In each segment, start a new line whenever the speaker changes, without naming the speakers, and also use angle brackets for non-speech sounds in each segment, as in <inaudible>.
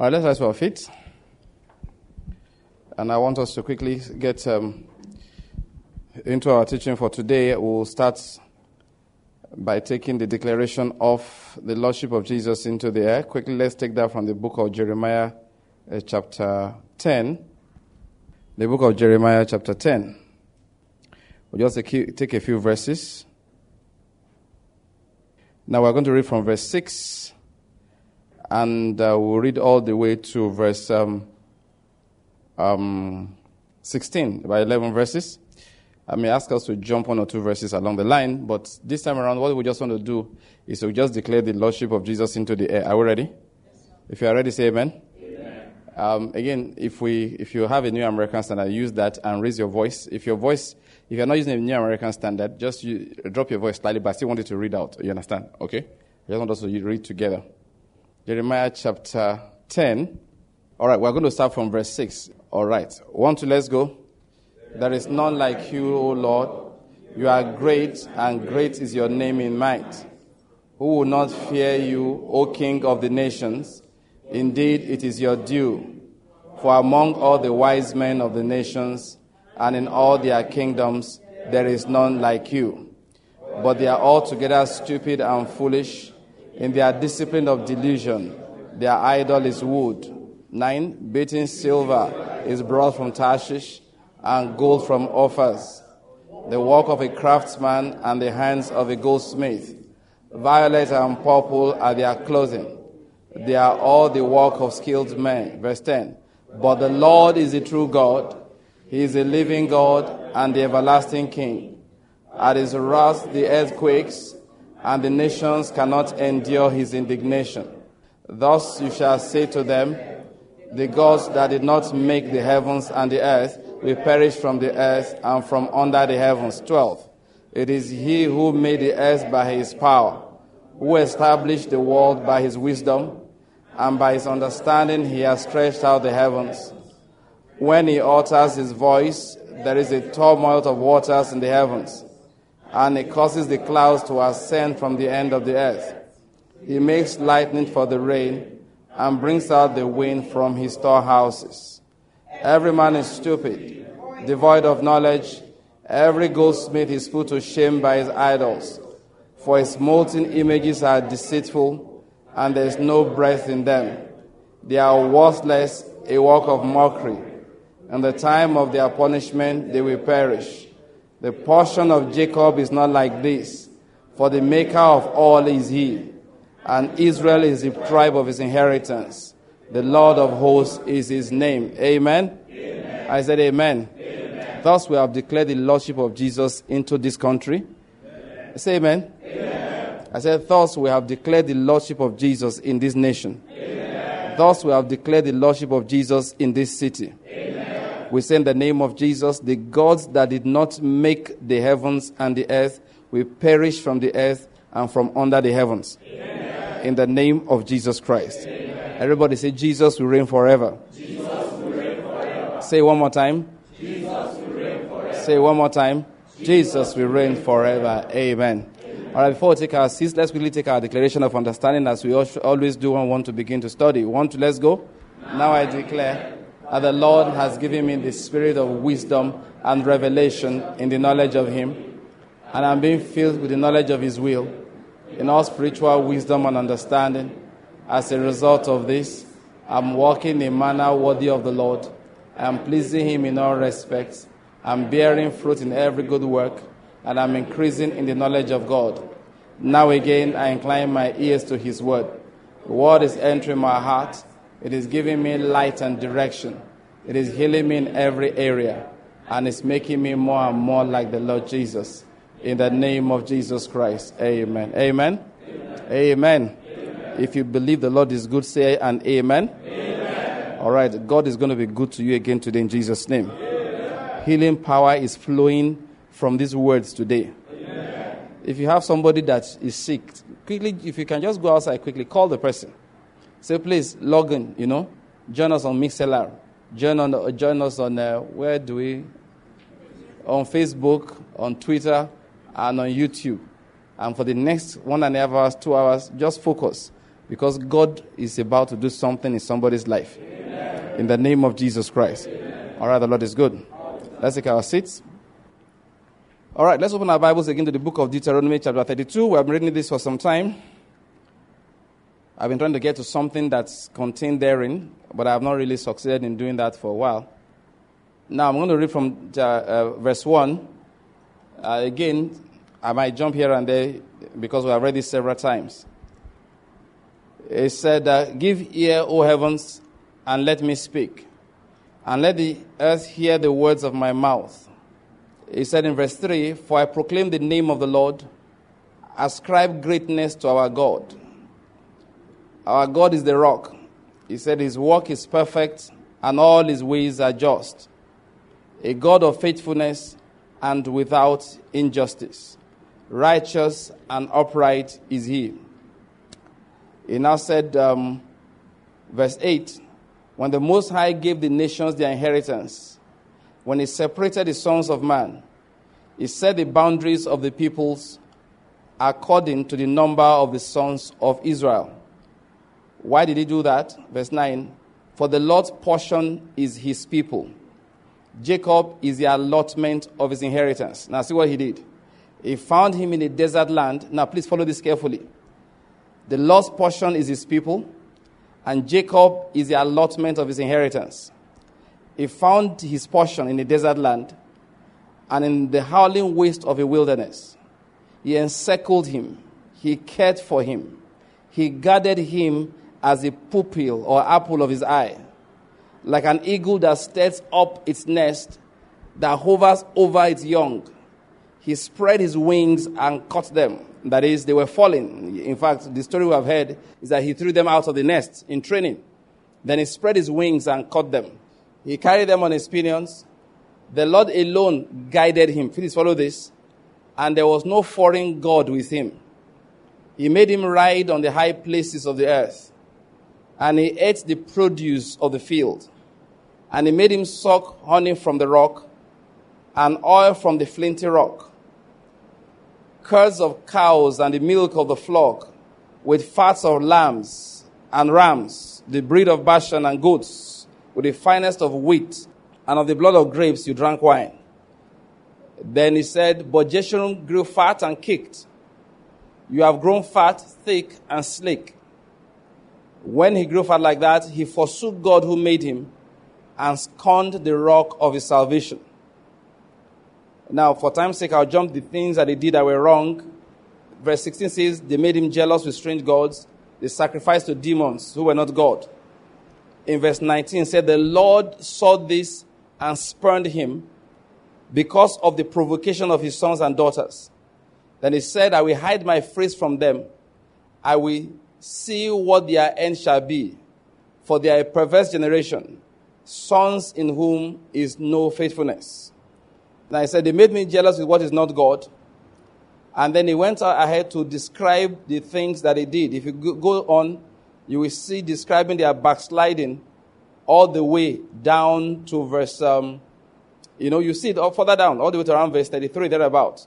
All right, let's rise to our feet. And I want us to quickly get um, into our teaching for today. We'll start by taking the declaration of the Lordship of Jesus into the air. Quickly, let's take that from the book of Jeremiah, uh, chapter 10. The book of Jeremiah, chapter 10. We'll just take a few verses. Now we're going to read from verse 6, and uh, we'll read all the way to verse um, um, 16, by 11 verses. I may ask us to jump one or two verses along the line, but this time around, what we just want to do is to just declare the Lordship of Jesus into the air. Are we ready? Yes, if you are ready, say amen. amen. Um, again, if, we, if you have a New American Standard, use that and raise your voice. If your voice, if you're not using a New American Standard, just you, drop your voice slightly, but I still want you to read out. You understand? Okay? I just want us to read together. Jeremiah chapter 10. All right, we're going to start from verse 6. All right. One, two, let's go. There is none like you, O Lord. You are great, and great is your name in might. Who will not fear you, O King of the nations? Indeed, it is your due. For among all the wise men of the nations, and in all their kingdoms, there is none like you. But they are altogether stupid and foolish. In their discipline of delusion, their idol is wood. Nine, beaten silver is brought from Tarshish and gold from Uphaz, the work of a craftsman and the hands of a goldsmith. Violet and purple are their clothing. They are all the work of skilled men. Verse 10. But the Lord is the true God. He is a living God and the everlasting King. At his wrath the earth quakes, and the nations cannot endure his indignation. Thus you shall say to them, The gods that did not make the heavens and the earth will perish from the earth and from under the heavens. 12. It is he who made the earth by his power, who established the world by his wisdom, and by his understanding he has stretched out the heavens. When he utters his voice, there is a tumult of waters in the heavens, and he causes the clouds to ascend from the end of the earth. He makes lightning for the rain, and brings out the wind from his storehouses. Every man is stupid, devoid of knowledge. Every goldsmith is put to shame by his idols. For his molten images are deceitful, and there is no breath in them. They are worthless, a work of mockery. In the time of their punishment, they will perish. The portion of Jacob is not like this, for the maker of all is he, and Israel is the tribe of his inheritance. The Lord of hosts is his name. Amen. amen. I said, Amen. amen. Thus, we have declared the Lordship of Jesus into this country. Amen. Say amen. amen. I said, Thus, we have declared the Lordship of Jesus in this nation. Thus, we have declared the Lordship of Jesus in this city. We say in the name of Jesus, the gods that did not make the heavens and the earth will perish from the earth and from under the heavens. In the name of Jesus Christ. Everybody say, Jesus will reign forever.
Will reign forever.
Say one more time.
Forever.
Say one more time. Jesus will reign forever. Amen. All right, before we take our seats, let's quickly take our declaration of understanding as we always do when we want to begin to study. One, two, let's go. Now I declare that the Lord has given me the spirit of wisdom and revelation in the knowledge of Him, and I'm being filled with the knowledge of His will in all spiritual wisdom and understanding as a result of this, I'm walking in a manner worthy of the Lord. I'm pleasing Him in all respects. I'm bearing fruit in every good work, and I'm increasing in the knowledge of God. Now again, I incline my ears to His word. The word is entering my heart. It is giving me light and direction. It is healing me in every area, and it's making me more and more like the Lord Jesus. In the name of Jesus Christ. Amen. Amen. Amen. If you believe the Lord is good, say an amen.
amen.
All right. God is going to be good to you again today in Jesus' name. Healing power is flowing from these words today. If you have somebody that is sick, quickly, if you can just go outside quickly, call the person. Say, please log in, you know, join us on Mixlr. Join, on, join us on, uh, where do we? On Facebook, on Twitter, and on YouTube. And for the next one and a half hours, two hours, just focus because God is about to do something in somebody's life. In the name of Jesus Christ. All right, the Lord is good. Let's take our seats. All right, let's open our Bibles again to the book of Deuteronomy, chapter 32. We have been reading this for some time. I've been trying to get to something that's contained therein, but I have not really succeeded in doing that for a while. Now, I'm going to read from uh, uh, verse 1. Uh, again, I might jump here and there because we have read this several times. It said, Give ear, O heavens, and let me speak, and let the earth hear the words of my mouth. He said in verse 3 For I proclaim the name of the Lord, ascribe greatness to our God. Our God is the rock. He said his work is perfect and all his ways are just. A God of faithfulness and without injustice. Righteous and upright is he. He now said, um, verse 8 When the Most High gave the nations their inheritance, when he separated the sons of man, he set the boundaries of the peoples according to the number of the sons of Israel. Why did he do that? Verse 9 For the Lord's portion is his people. Jacob is the allotment of his inheritance. Now, see what he did. He found him in a desert land. Now, please follow this carefully. The Lord's portion is his people, and Jacob is the allotment of his inheritance. He found his portion in a desert land and in the howling waste of a wilderness. He encircled him, he cared for him, he guarded him as a pupil or apple of his eye, like an eagle that stirs up its nest, that hovers over its young. He spread his wings and caught them. That is, they were falling. In fact, the story we have heard is that he threw them out of the nest in training. Then he spread his wings and caught them. He carried them on his pinions. The Lord alone guided him. Please follow this. And there was no foreign God with him. He made him ride on the high places of the earth. And he ate the produce of the field. And he made him suck honey from the rock and oil from the flinty rock curds of cows and the milk of the flock, with fats of lambs and rams, the breed of Bashan and goats, with the finest of wheat, and of the blood of grapes you drank wine. Then he said, But Jeshurun grew fat and kicked. You have grown fat, thick, and sleek. When he grew fat like that, he forsook God who made him and scorned the rock of his salvation. Now, for time's sake, I'll jump the things that they did that were wrong. Verse 16 says, They made him jealous with strange gods. They sacrificed to demons who were not God. In verse 19 said, The Lord saw this and spurned him because of the provocation of his sons and daughters. Then he said, I will hide my face from them. I will see what their end shall be. For they are a perverse generation, sons in whom is no faithfulness. And I said, They made me jealous with what is not God. And then he went ahead to describe the things that he did. If you go on, you will see describing their backsliding all the way down to verse, um, you know, you see it all further down, all the way to around verse 33, thereabout.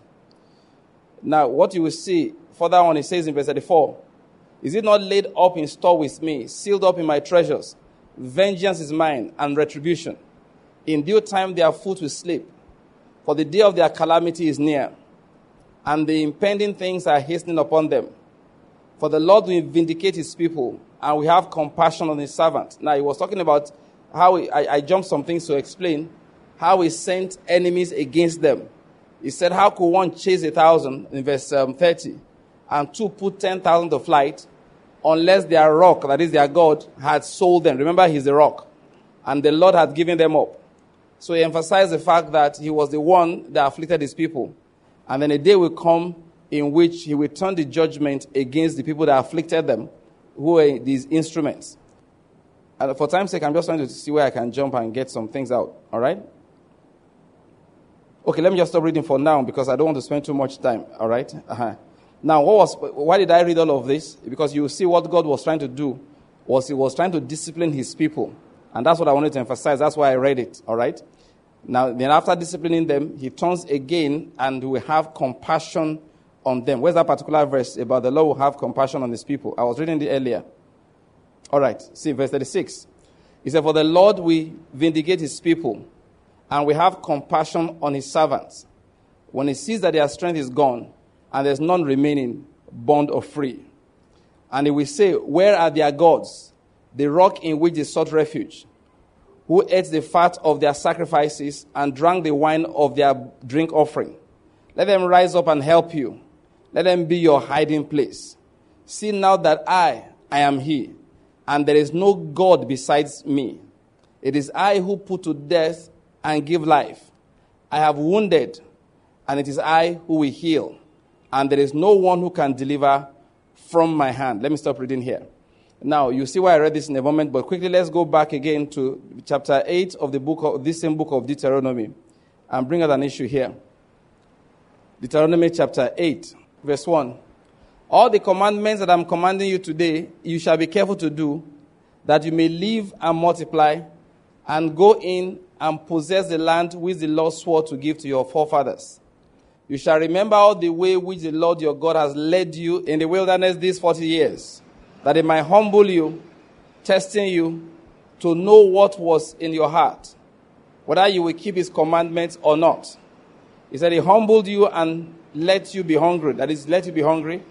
Now, what you will see further on, it says in verse 34, Is it not laid up in store with me, sealed up in my treasures? Vengeance is mine and retribution. In due time their foot will sleep for the day of their calamity is near, and the impending things are hastening upon them. For the Lord will vindicate his people, and we have compassion on his servant. Now, he was talking about how he, I, I jumped some things to explain how he sent enemies against them. He said, How could one chase a thousand in verse um, 30 and two put 10,000 to flight unless their rock, that is their God, had sold them? Remember, he's the rock. And the Lord had given them up. So he emphasized the fact that he was the one that afflicted his people. And then a day will come in which he will turn the judgment against the people that afflicted them, who are these instruments. And for time's sake, I'm just trying to see where I can jump and get some things out. All right? Okay, let me just stop reading for now because I don't want to spend too much time. All right? uh-huh. Now, what was, why did I read all of this? Because you see what God was trying to do was he was trying to discipline his people. And that's what I wanted to emphasize. That's why I read it. All right? Now, then after disciplining them, he turns again and will have compassion on them. Where's that particular verse about the Lord will have compassion on his people? I was reading it earlier. All right, see verse 36. He said, For the Lord will vindicate his people, and we have compassion on his servants. When he sees that their strength is gone, and there's none remaining, bond or free. And he will say, Where are their gods, the rock in which they sought refuge, who ate the fat of their sacrifices and drank the wine of their drink offering? Let them rise up and help you. Let them be your hiding place. See now that I, I am He, and there is no God besides me. It is I who put to death and give life. I have wounded, and it is I who will heal, and there is no one who can deliver from my hand. Let me stop reading here. Now, you see why I read this in a moment, but quickly let's go back again to chapter 8 of the book of this same book of Deuteronomy and bring out an issue here. Deuteronomy chapter 8, verse 1. All the commandments that I'm commanding you today, you shall be careful to do, that you may live and multiply, and go in and possess the land which the Lord swore to give to your forefathers. You shall remember all the way which the Lord your God has led you in the wilderness these 40 years, that it might humble you, testing you to know what was in your heart, whether you will keep his commandments or not. He said, He humbled you and let you be hungry. That is, let you be hungry.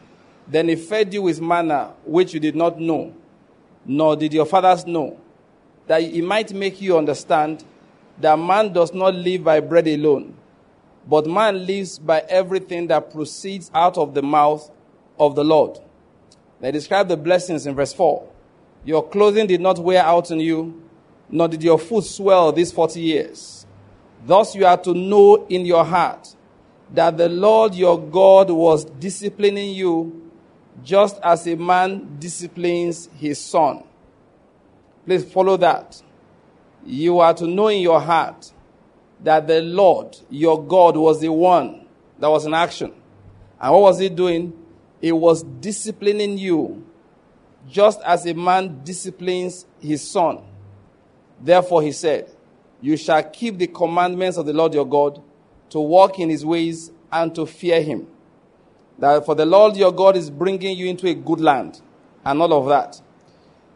Then He fed you with manna, which you did not know, nor did your fathers know, that He might make you understand that man does not live by bread alone, but man lives by everything that proceeds out of the mouth of the Lord. They describe the blessings in verse 4. Your clothing did not wear out on you, nor did your foot swell these 40 years. Thus you are to know in your heart that the Lord your God was disciplining you just as a man disciplines his son. Please follow that. You are to know in your heart that the Lord your God was the one that was in action. And what was he doing? He was disciplining you just as a man disciplines his son. Therefore, he said, You shall keep the commandments of the Lord your God to walk in his ways and to fear him. That for the Lord your God is bringing you into a good land and all of that.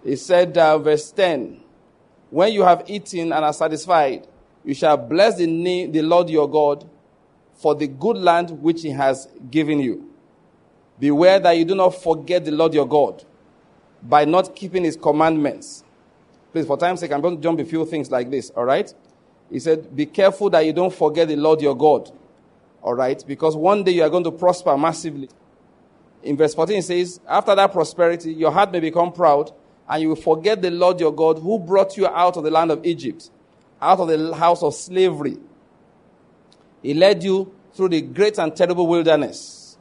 He said, uh, verse 10 When you have eaten and are satisfied, you shall bless the name, the Lord your God, for the good land which he has given you. Beware that you do not forget the Lord your God by not keeping his commandments. Please, for time's sake, I'm going to jump a few things like this, all right? He said, Be careful that you don't forget the Lord your God, all right? Because one day you are going to prosper massively. In verse 14, it says, After that prosperity, your heart may become proud, and you will forget the Lord your God who brought you out of the land of Egypt, out of the house of slavery. He led you through the great and terrible wilderness.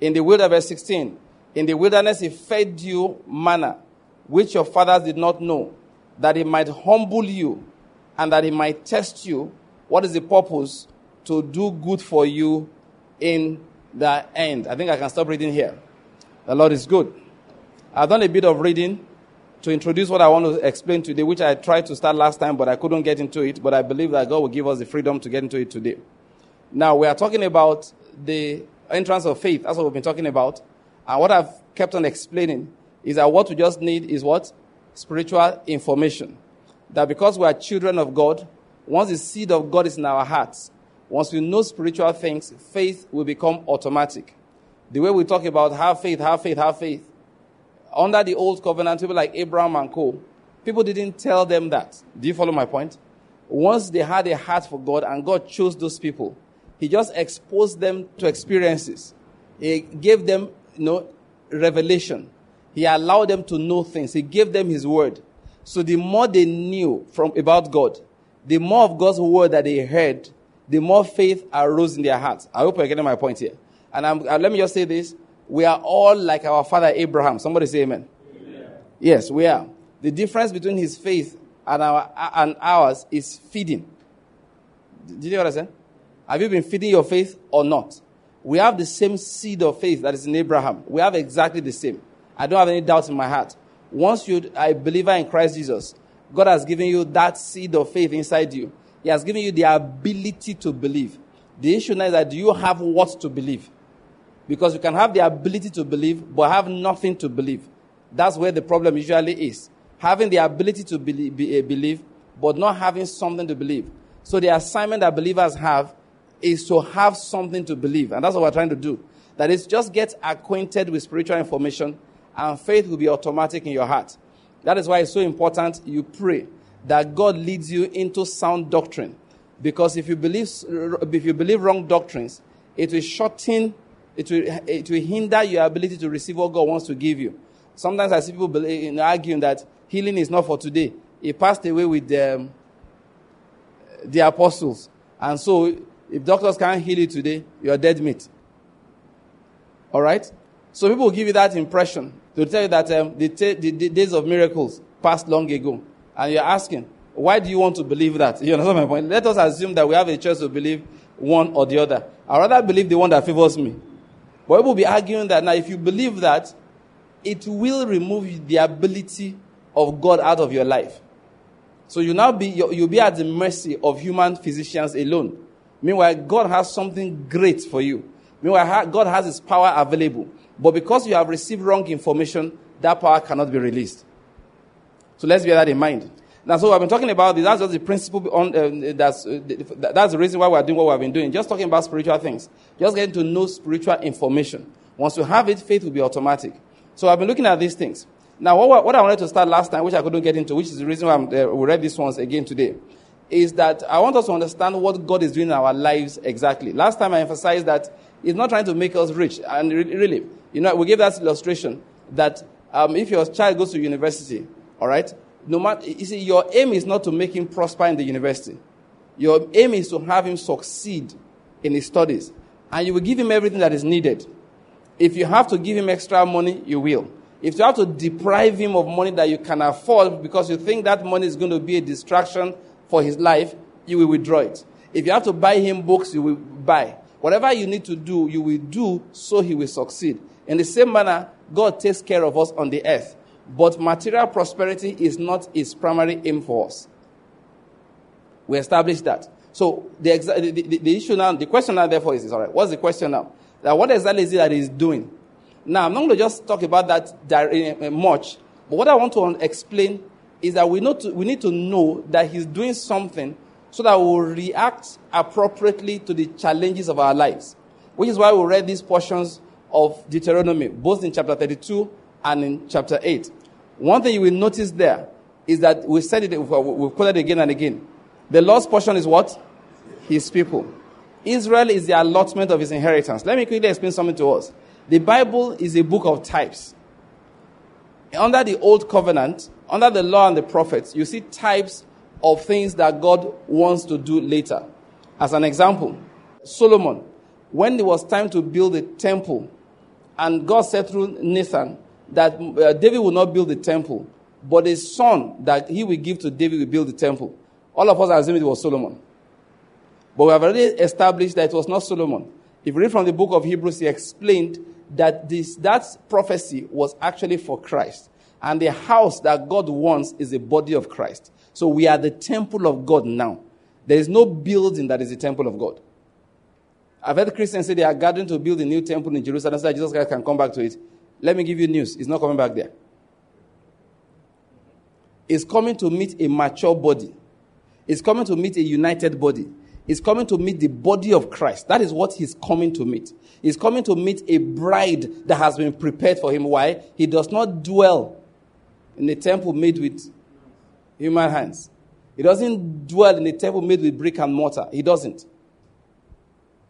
In the wilderness, 16, in the wilderness, he fed you manna, which your fathers did not know, that he might humble you and that he might test you. What is the purpose? To do good for you in the end. I think I can stop reading here. The Lord is good. I've done a bit of reading to introduce what I want to explain today, which I tried to start last time, but I couldn't get into it. But I believe that God will give us the freedom to get into it today. Now, we are talking about the entrance of faith. That's what we've been talking about. And what I've kept on explaining is that what we just need is what? Spiritual information. That because we are children of God, once the seed of God is in our hearts, once we know spiritual things, faith will become automatic. The way we talk about have faith, have faith, have faith. Under the old covenant, people like Abraham and Co., people didn't tell them that. Do you follow my point? Once they had a heart for God and God chose those people, He just exposed them to experiences. He gave them, you know, revelation. He allowed them to know things. He gave them His word. So the more they knew from about God, the more of God's word that they heard, the more faith arose in their hearts. I hope you're getting my point here. And uh, let me just say this: we are all like our father Abraham. Somebody say Amen. amen. Yes, we are. The difference between his faith and our and ours is feeding. Did you hear what I understand? Have you been feeding your faith or not? We have the same seed of faith that is in Abraham. We have exactly the same. I don't have any doubts in my heart. Once you are a believer in Christ Jesus, God has given you that seed of faith inside you. He has given you the ability to believe. The issue now is that do you have what to believe? Because you can have the ability to believe, but have nothing to believe. That's where the problem usually is. having the ability to uh, believe, but not having something to believe. So the assignment that believers have is to have something to believe. And that's what we're trying to do. That is, just get acquainted with spiritual information, and faith will be automatic in your heart. That is why it's so important you pray that God leads you into sound doctrine. Because if you believe, if you believe wrong doctrines, it will shorten, it will, it will hinder your ability to receive what God wants to give you. Sometimes I see people believe, you know, arguing that healing is not for today. He passed away with the, um, the apostles. And so, if doctors can't heal you today, you're dead meat. All right? So people will give you that impression to tell you that um, the, t- the, the, days of miracles passed long ago. And you're asking, why do you want to believe that? You understand my point? Let us assume that we have a choice to believe one or the other. I'd rather believe the one that favors me. But will be arguing that now, if you believe that, it will remove the ability of God out of your life. So you now be you'll be at the mercy of human physicians alone. Meanwhile, God has something great for you. Meanwhile, God has His power available. But because you have received wrong information, that power cannot be released. So let's bear that in mind. Now, so I've been talking about this. That's just the principle. On, uh, that's, uh, that's the reason why we're doing what we've been doing. Just talking about spiritual things. Just getting to know spiritual information. Once you have it, faith will be automatic. So I've been looking at these things. Now, what, what I wanted to start last time, which I couldn't get into, which is the reason why uh, we read these ones again today, is that I want us to understand what God is doing in our lives exactly. Last time I emphasized that He's not trying to make us rich. And really, you know, we gave that illustration that um, if your child goes to university, all right, no matter, you see, your aim is not to make him prosper in the university. Your aim is to have him succeed in his studies. And you will give him everything that is needed. If you have to give him extra money, you will. If you have to deprive him of money that you can afford because you think that money is going to be a distraction for his life, you will withdraw it. If you have to buy him books, you will buy. Whatever you need to do, you will do so he will succeed. In the same manner, God takes care of us on the earth. But material prosperity is not its primary aim for us. We established that. So the, the, the, the issue now, the question now therefore is, all right, what's the question now? That what exactly is it that he's doing? Now, I'm not going to just talk about that eh, eh, much, but what I want to explain is that we, know to, we need to know that he's doing something so that we'll react appropriately to the challenges of our lives. Which is why we read these portions of Deuteronomy, both in chapter 32 and in chapter 8. One thing you will notice there is that we said it, we've quoted it again and again. The Lord's portion is what? His people. Israel is the allotment of his inheritance. Let me quickly explain something to us. The Bible is a book of types. Under the Old Covenant, under the law and the prophets, you see types of things that God wants to do later. As an example, Solomon, when it was time to build the temple, and God said through Nathan that uh, David will not build the temple, but a son that he will give to David will build the temple. All of us assume it was Solomon. But we have already established that it was not Solomon. If you read from the book of Hebrews, he explained that this, that prophecy was actually for Christ. And the house that God wants is the body of Christ. So we are the temple of God now. There is no building that is the temple of God. I've heard Christians say they are gathering to build a new temple in Jerusalem so that Jesus Christ can come back to it. Let me give you news. He's not coming back there. He's coming to meet a mature body. He's coming to meet a united body. He's coming to meet the body of Christ. That is what he's coming to meet. He's coming to meet a bride that has been prepared for him. Why? He does not dwell in a temple made with human hands. He doesn't dwell in a temple made with brick and mortar. He doesn't.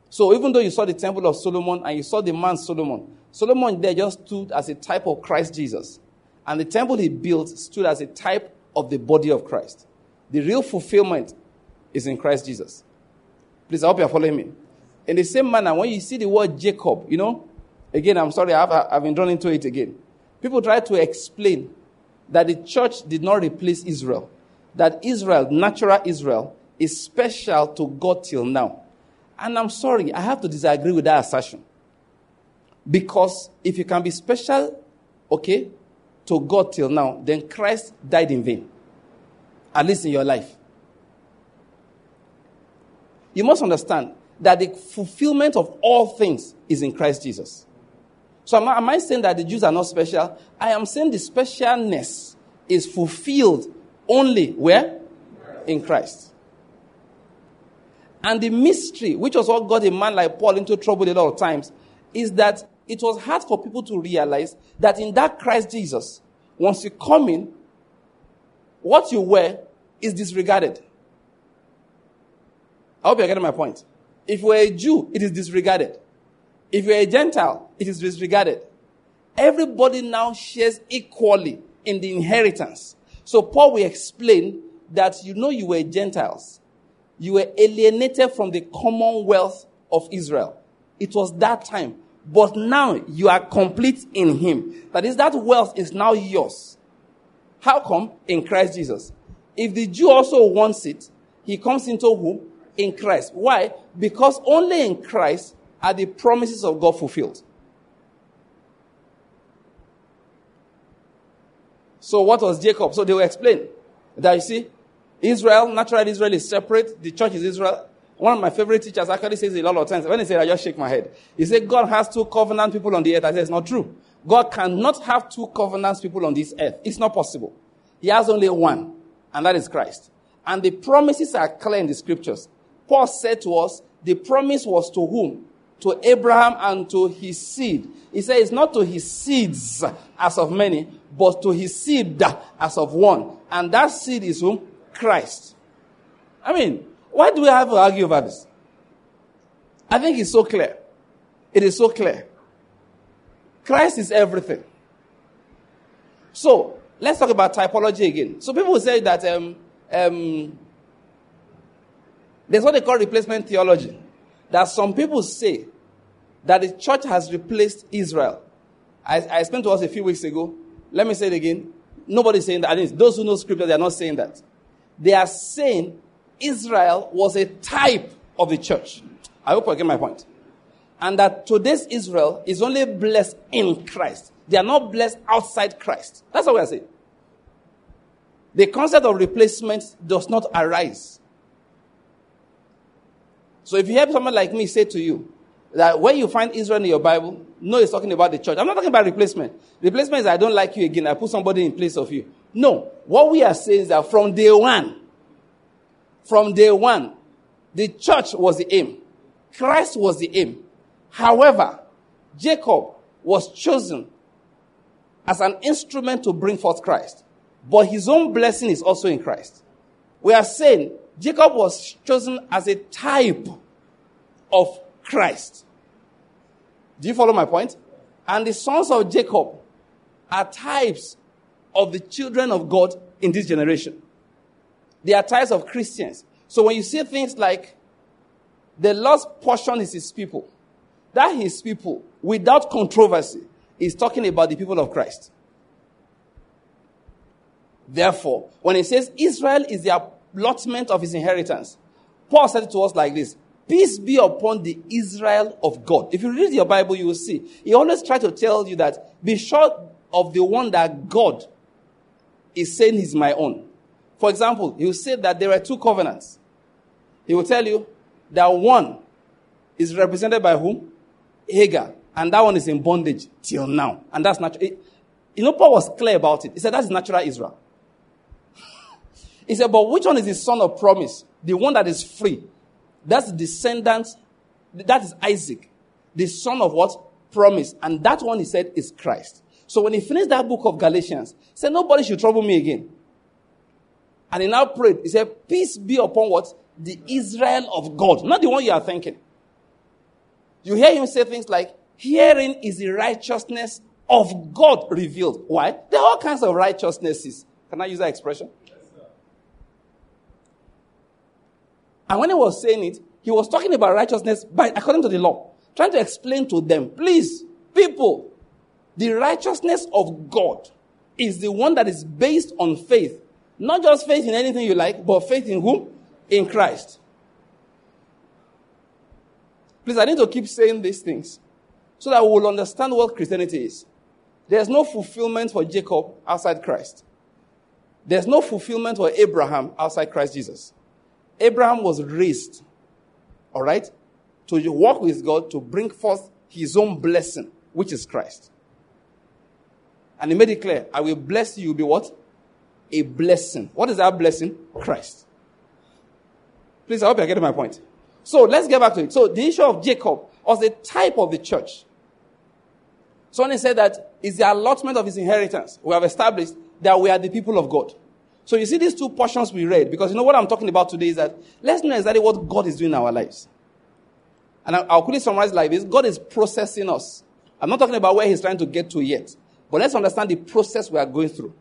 So even though you saw the temple of Solomon and you saw the man Solomon, Solomon there just stood as a type of Christ Jesus. And the temple he built stood as a type of the body of Christ. The real fulfillment is in Christ Jesus. Please, I hope you're following me. In the same manner, when you see the word Jacob, you know, again, I'm sorry, I've, I've been drawn into it again. People try to explain that the church did not replace Israel, that Israel, natural Israel, is special to God till now. And I'm sorry, I have to disagree with that assertion. Because if you can be special, okay, to God till now, then Christ died in vain. At least in your life. You must understand that the fulfillment of all things is in Christ Jesus. So am I, am I saying that the Jews are not special? I am saying the specialness is fulfilled only where? In Christ. And the mystery, which was what got a man like Paul into trouble a lot of times, is that it was hard for people to realize that in that Christ Jesus, once you come in, what you wear is disregarded. I hope you're getting my point. If you're a Jew, it is disregarded. If you're a Gentile, it is disregarded. Everybody now shares equally in the inheritance. So Paul will explain that you know you were Gentiles. You were alienated from the commonwealth of Israel. It was that time. But now you are complete in him. That is, that wealth is now yours. How come? In Christ Jesus. If the Jew also wants it, he comes into whom? In Christ. Why? Because only in Christ are the promises of God fulfilled. So what was Jacob? So they will explain that you see, Israel, natural Israel is separate. The church is Israel. One of my favorite teachers actually says a lot of times. When he said, I just shake my head. He said, God has two covenant people on the earth. I said, it's not true. God cannot have two covenant people on this earth. It's not possible. He has only one, and that is Christ. And the promises are clear in the scriptures. Paul said to us, the promise was to whom? To Abraham and to his seed. He said it's not to his seeds as of many, but to his seed as of one. And that seed is whom? Christ. I mean, why do we have to argue about this? I think it's so clear. It is so clear. Christ is everything. So, let's talk about typology again. So, people say that um, um, there's what they call replacement theology. That some people say that the church has replaced Israel. I, I explained to us a few weeks ago. Let me say it again. Nobody's saying that. Those who know scripture, they are not saying that. They are saying Israel was a type of the church. I hope I get my point. And that today's Israel is only blessed in Christ. They are not blessed outside Christ. That's what we are saying. The concept of replacement does not arise. So if you hear someone like me say to you that when you find Israel in your Bible, no, it's talking about the church. I'm not talking about replacement. Replacement is I don't like you again. I put somebody in place of you. No. What we are saying is that from day one, from day one, the church was the aim. Christ was the aim. However, Jacob was chosen as an instrument to bring forth Christ. But his own blessing is also in Christ. We are saying Jacob was chosen as a type of Christ. Do you follow my point? And the sons of Jacob are types of the children of God in this generation. They are types of Christians. So when you see things like the lost portion is his people, that his people, without controversy, is talking about the people of Christ. Therefore, when he says Israel is the allotment of his inheritance, Paul said it to us like this Peace be upon the Israel of God. If you read your Bible, you will see. He always tries to tell you that be sure of the one that God is saying is my own. For example, he will say that there are two covenants. He will tell you that one is represented by whom? Hagar. And that one is in bondage till now. And that's natural. You know, Paul was clear about it. He said that's natural Israel. <laughs> he said, but which one is the son of promise? The one that is free. That's the descendant. That is Isaac. The son of what? Promise. And that one he said is Christ. So when he finished that book of Galatians, he said, nobody should trouble me again. And he now prayed. He said, peace be upon what? The Israel of God. Not the one you are thinking. You hear him say things like, hearing is the righteousness of God revealed. Why? There are all kinds of righteousnesses. Can I use that expression? And when he was saying it, he was talking about righteousness by, according to the law, trying to explain to them, please, people, the righteousness of God is the one that is based on faith. Not just faith in anything you like, but faith in whom? In Christ. Please, I need to keep saying these things so that we will understand what Christianity is. There's no fulfillment for Jacob outside Christ. There's no fulfillment for Abraham outside Christ Jesus. Abraham was raised, all right, to walk with God to bring forth his own blessing, which is Christ. And he made it clear, I will bless you, be what? A blessing. What is that blessing? Christ. Please, I hope you're getting my point. So let's get back to it. So the issue of Jacob was a type of the church. Someone said that is the allotment of his inheritance. We have established that we are the people of God. So you see these two portions we read, because you know what I'm talking about today is that let's know exactly what God is doing in our lives. And I'll quickly summarize like this God is processing us. I'm not talking about where He's trying to get to yet, but let's understand the process we are going through.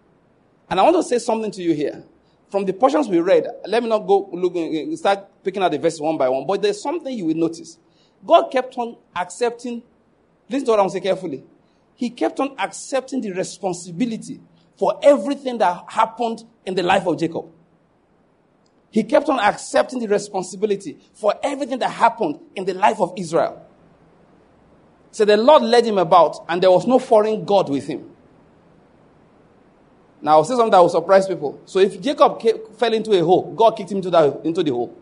And I want to say something to you here. From the portions we read, let me not go look, start picking out the verses one by one, but there's something you will notice. God kept on accepting, listen to what I'm saying carefully. He kept on accepting the responsibility for everything that happened in the life of Jacob. He kept on accepting the responsibility for everything that happened in the life of Israel. So the Lord led him about, and there was no foreign God with him. Now, I'll say something that will surprise people. So, if Jacob fell into a hole, God kicked him into, that, into the hole.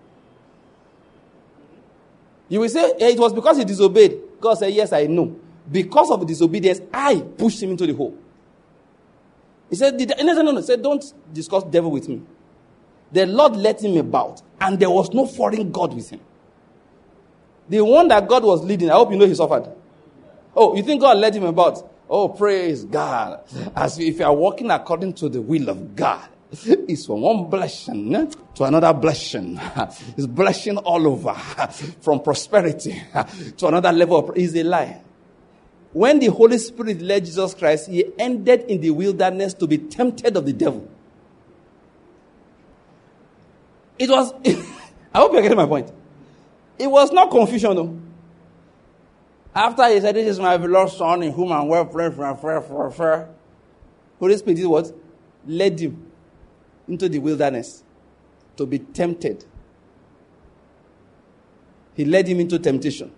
You will say, eh, it was because he disobeyed. God said, Yes, I know. Because of disobedience, I pushed him into the hole. He said, Did, no, no, no, no. He said, Don't discuss devil with me. The Lord let him about, and there was no foreign God with him. The one that God was leading, I hope you know he suffered. Oh, you think God led him about? Oh, praise God. As if you are walking according to the will of God. It's from one blessing to another blessing. It's blessing all over. From prosperity to another level is a lie. When the Holy Spirit led Jesus Christ, he ended in the wilderness to be tempted of the devil. It was, <laughs> I hope you're getting my point. It was not confusion though. After he said, This is my beloved son in whom I'm well pleased, Holy Spirit did what? Led him into the wilderness to be tempted. He led him into temptation.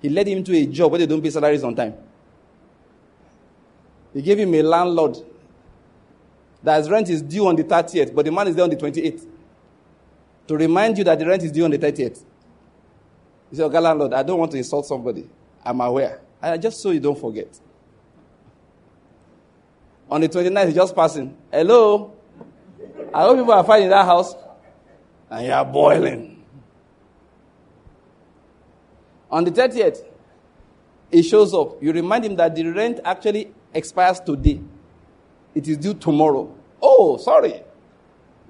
He led him into a job where they don't pay salaries on time. He gave him a landlord that his rent is due on the 30th, but the man is there on the 28th. To remind you that the rent is due on the 30th. He said, Okay, landlord, I don't want to insult somebody. I'm aware. Just so you don't forget. On the 29th, he's just passing. Hello? I hope people are fine in that house. And you are boiling. On the 30th, he shows up. You remind him that the rent actually expires today. It is due tomorrow. Oh, sorry.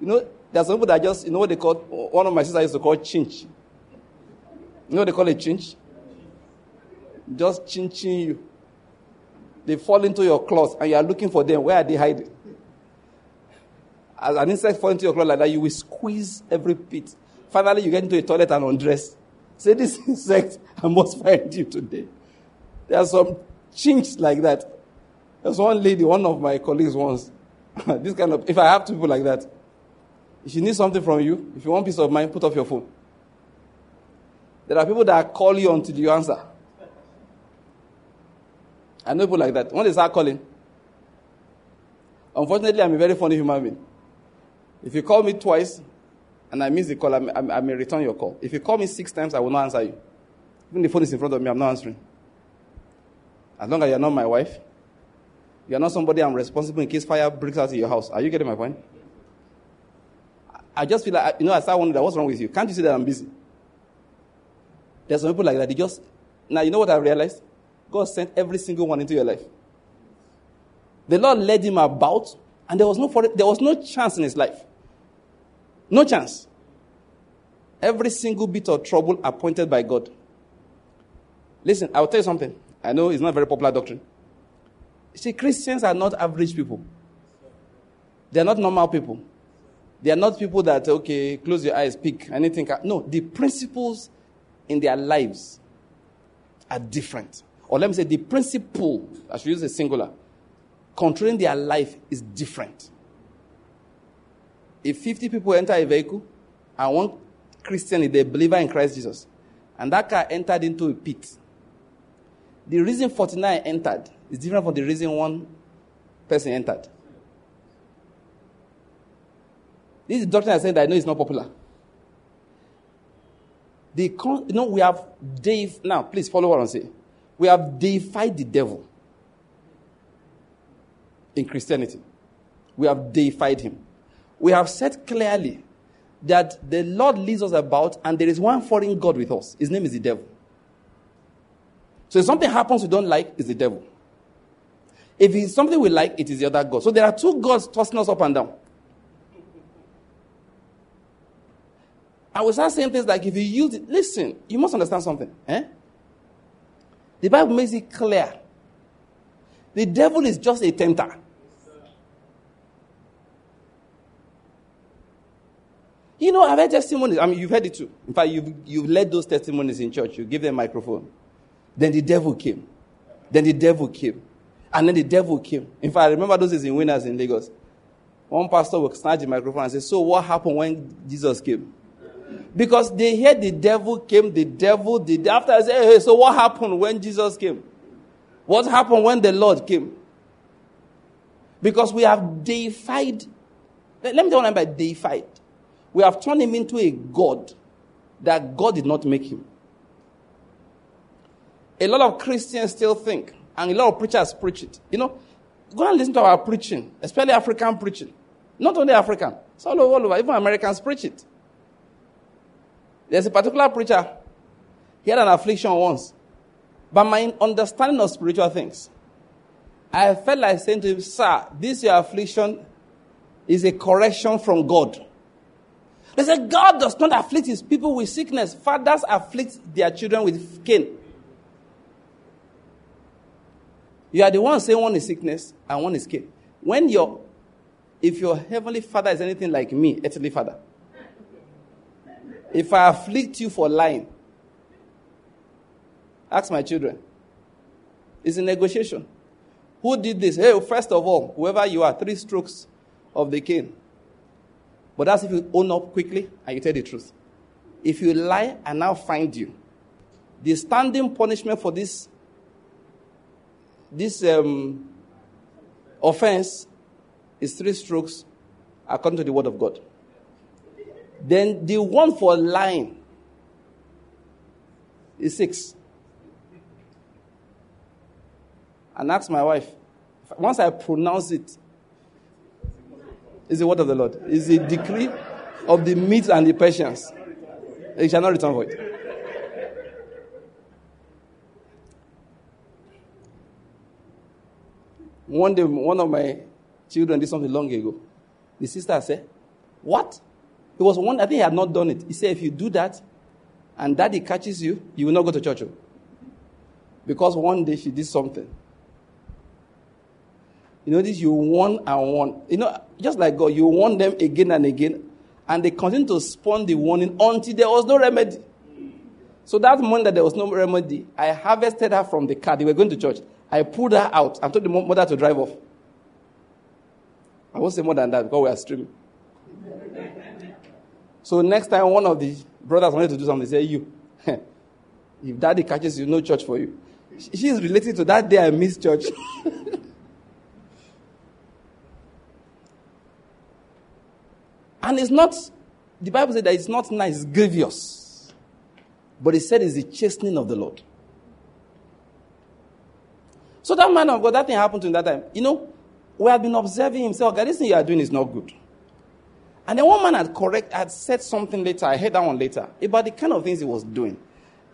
You know, there's some people that just, you know what they call, one of my sisters used to call chinch. You know what they call a chinch? Just chinching you. They fall into your clothes and you are looking for them. Where are they hiding? As an insect fall into your clothes like that, you will squeeze every bit. Finally, you get into a toilet and undress. Say, this <laughs> insect, I must find you today. There are some chinks like that. There's one lady, one of my colleagues once. <laughs> this kind of, if I have two people like that, if you need something from you, if you want peace of mind, put off your phone. There are people that call you until you answer. I know people like that. When they start calling, unfortunately, I'm a very funny human being. If you call me twice and I miss the call, I may, I may return your call. If you call me six times, I will not answer you. Even the phone is in front of me, I'm not answering. As long as you're not my wife, you're not somebody I'm responsible in case fire breaks out in your house. Are you getting my point? I just feel like, you know, I start wondering, what's wrong with you? Can't you see that I'm busy? There's some people like that. They just, now, you know what I realized? God sent every single one into your life. The Lord led him about, and there was no, there was no chance in his life. No chance. Every single bit of trouble appointed by God. Listen, I'll tell you something. I know it's not very popular doctrine. See, Christians are not average people. They are not normal people. They are not people that, okay, close your eyes, pick anything. No, the principles in their lives are different. Or let me say, the principle, I should use a singular, controlling their life is different. If 50 people enter a vehicle and one Christian is a believer in Christ Jesus, and that car entered into a pit, the reason 49 entered is different from the reason one person entered. This is doctrine I said that I know is not popular. The con- you know, we have Dave. Now, please follow what I'm saying. We have deified the devil in Christianity. We have deified him. we have said clearly that the Lord leads us about, and there is one foreign God with us. His name is the devil. So if something happens we don't like, it's the devil. If it's something we like, it is the other God. So there are two gods tossing us up and down. I will start saying things like if you use it, listen, you must understand something. Eh? The Bible makes it clear. The devil is just a tempter. You know, I've heard testimonies. I mean, you've heard it too. In fact, you've, you've led those testimonies in church. You give them a microphone. Then the devil came. Then the devil came. And then the devil came. In fact, I remember those days in Winners in Lagos. One pastor would snatch the microphone and say, So what happened when Jesus came? Because they hear the devil came, the devil did. After I say, hey, so what happened when Jesus came? What happened when the Lord came? Because we have deified. Let me tell you what I mean by deified. We have turned him into a God that God did not make him. A lot of Christians still think, and a lot of preachers preach it. You know, go and listen to our preaching, especially African preaching. Not only African, it's all over, all over. Even Americans preach it. There's a particular preacher, he had an affliction once. But my understanding of spiritual things, I felt like saying to him, Sir, this your affliction is a correction from God. They said, God does not afflict his people with sickness. Fathers afflict their children with cane. You are the one saying one is sickness and one is cane. When your, if your heavenly father is anything like me, earthly father, if I afflict you for lying, ask my children. It's a negotiation. Who did this? Hey, first of all, whoever you are, three strokes of the cane. But that's if you own up quickly and you tell the truth. If you lie I now find you, the standing punishment for this this um, offense is three strokes according to the word of God. Then the one for lying is six. And ask my wife. Once I pronounce it, is the word of the Lord. Is the decree of the Medes and the Persians. It shall not return void. One day, one of my children did something long ago. The sister said, What? It was one, I think he had not done it. He said, If you do that and daddy catches you, you will not go to church. Oh. Because one day she did something. You know this, you warn and warn. You know, just like God, you warn them again and again, and they continue to spawn the warning until there was no remedy. So that morning that there was no remedy, I harvested her from the car. They were going to church. I pulled her out and told the mother to drive off. I won't say more than that because we are streaming. So next time one of the brothers wanted to do something, they say, You, <laughs> if daddy catches you, no church for you. She is related to that day I missed church. <laughs> And it's not, the Bible said that it's not nice, it's grievous. But it said it's the chastening of the Lord. So that man of God, that thing happened to him that time. You know, we had been observing him, say, okay, this thing you are doing is not good. And then one man had correct, had said something later, I heard that one later, about the kind of things he was doing.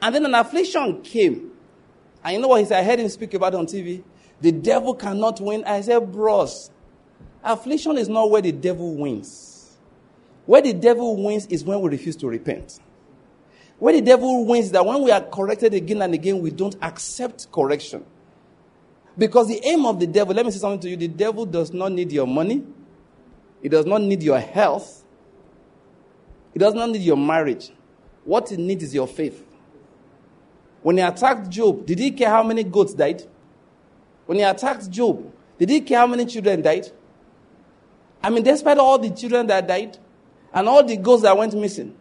And then an affliction came. And you know what he said? I heard him speak about it on TV. The devil cannot win. I said, bros, affliction is not where the devil wins. Where the devil wins is when we refuse to repent. Where the devil wins is that when we are corrected again and again, we don't accept correction. Because the aim of the devil, let me say something to you the devil does not need your money, he does not need your health, he does not need your marriage. What he needs is your faith. When he attacked Job, did he care how many goats died? When he attacked Job, did he care how many children died? I mean, despite all the children that died, and all the goats that went missing,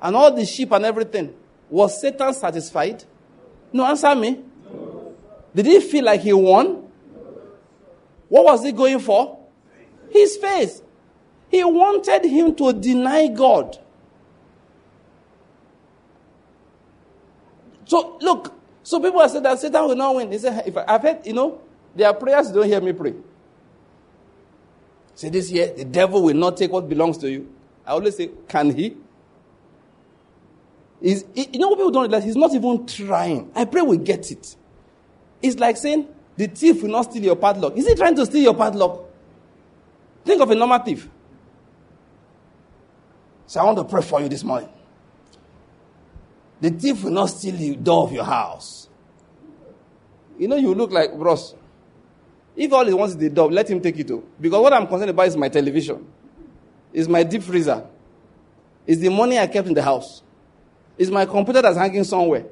and all the sheep and everything, was Satan satisfied? No, answer me. Did he feel like he won? What was he going for? His faith. He wanted him to deny God. So, look, so people have said that Satan will not win. They say, if I've heard, you know, their prayers don't hear me pray. Say this year, the devil will not take what belongs to you. I always say, can he? Is, you know what people don't realize? He's not even trying. I pray we get it. It's like saying, the thief will not steal your padlock. Is he trying to steal your padlock? Think of a normal thief. So I want to pray for you this morning. The thief will not steal the door of your house. You know, you look like Ross. If all he wants is the door, let him take it too. Because what I'm concerned about is my television, is my deep freezer, is the money I kept in the house, is my computer that's hanging somewhere.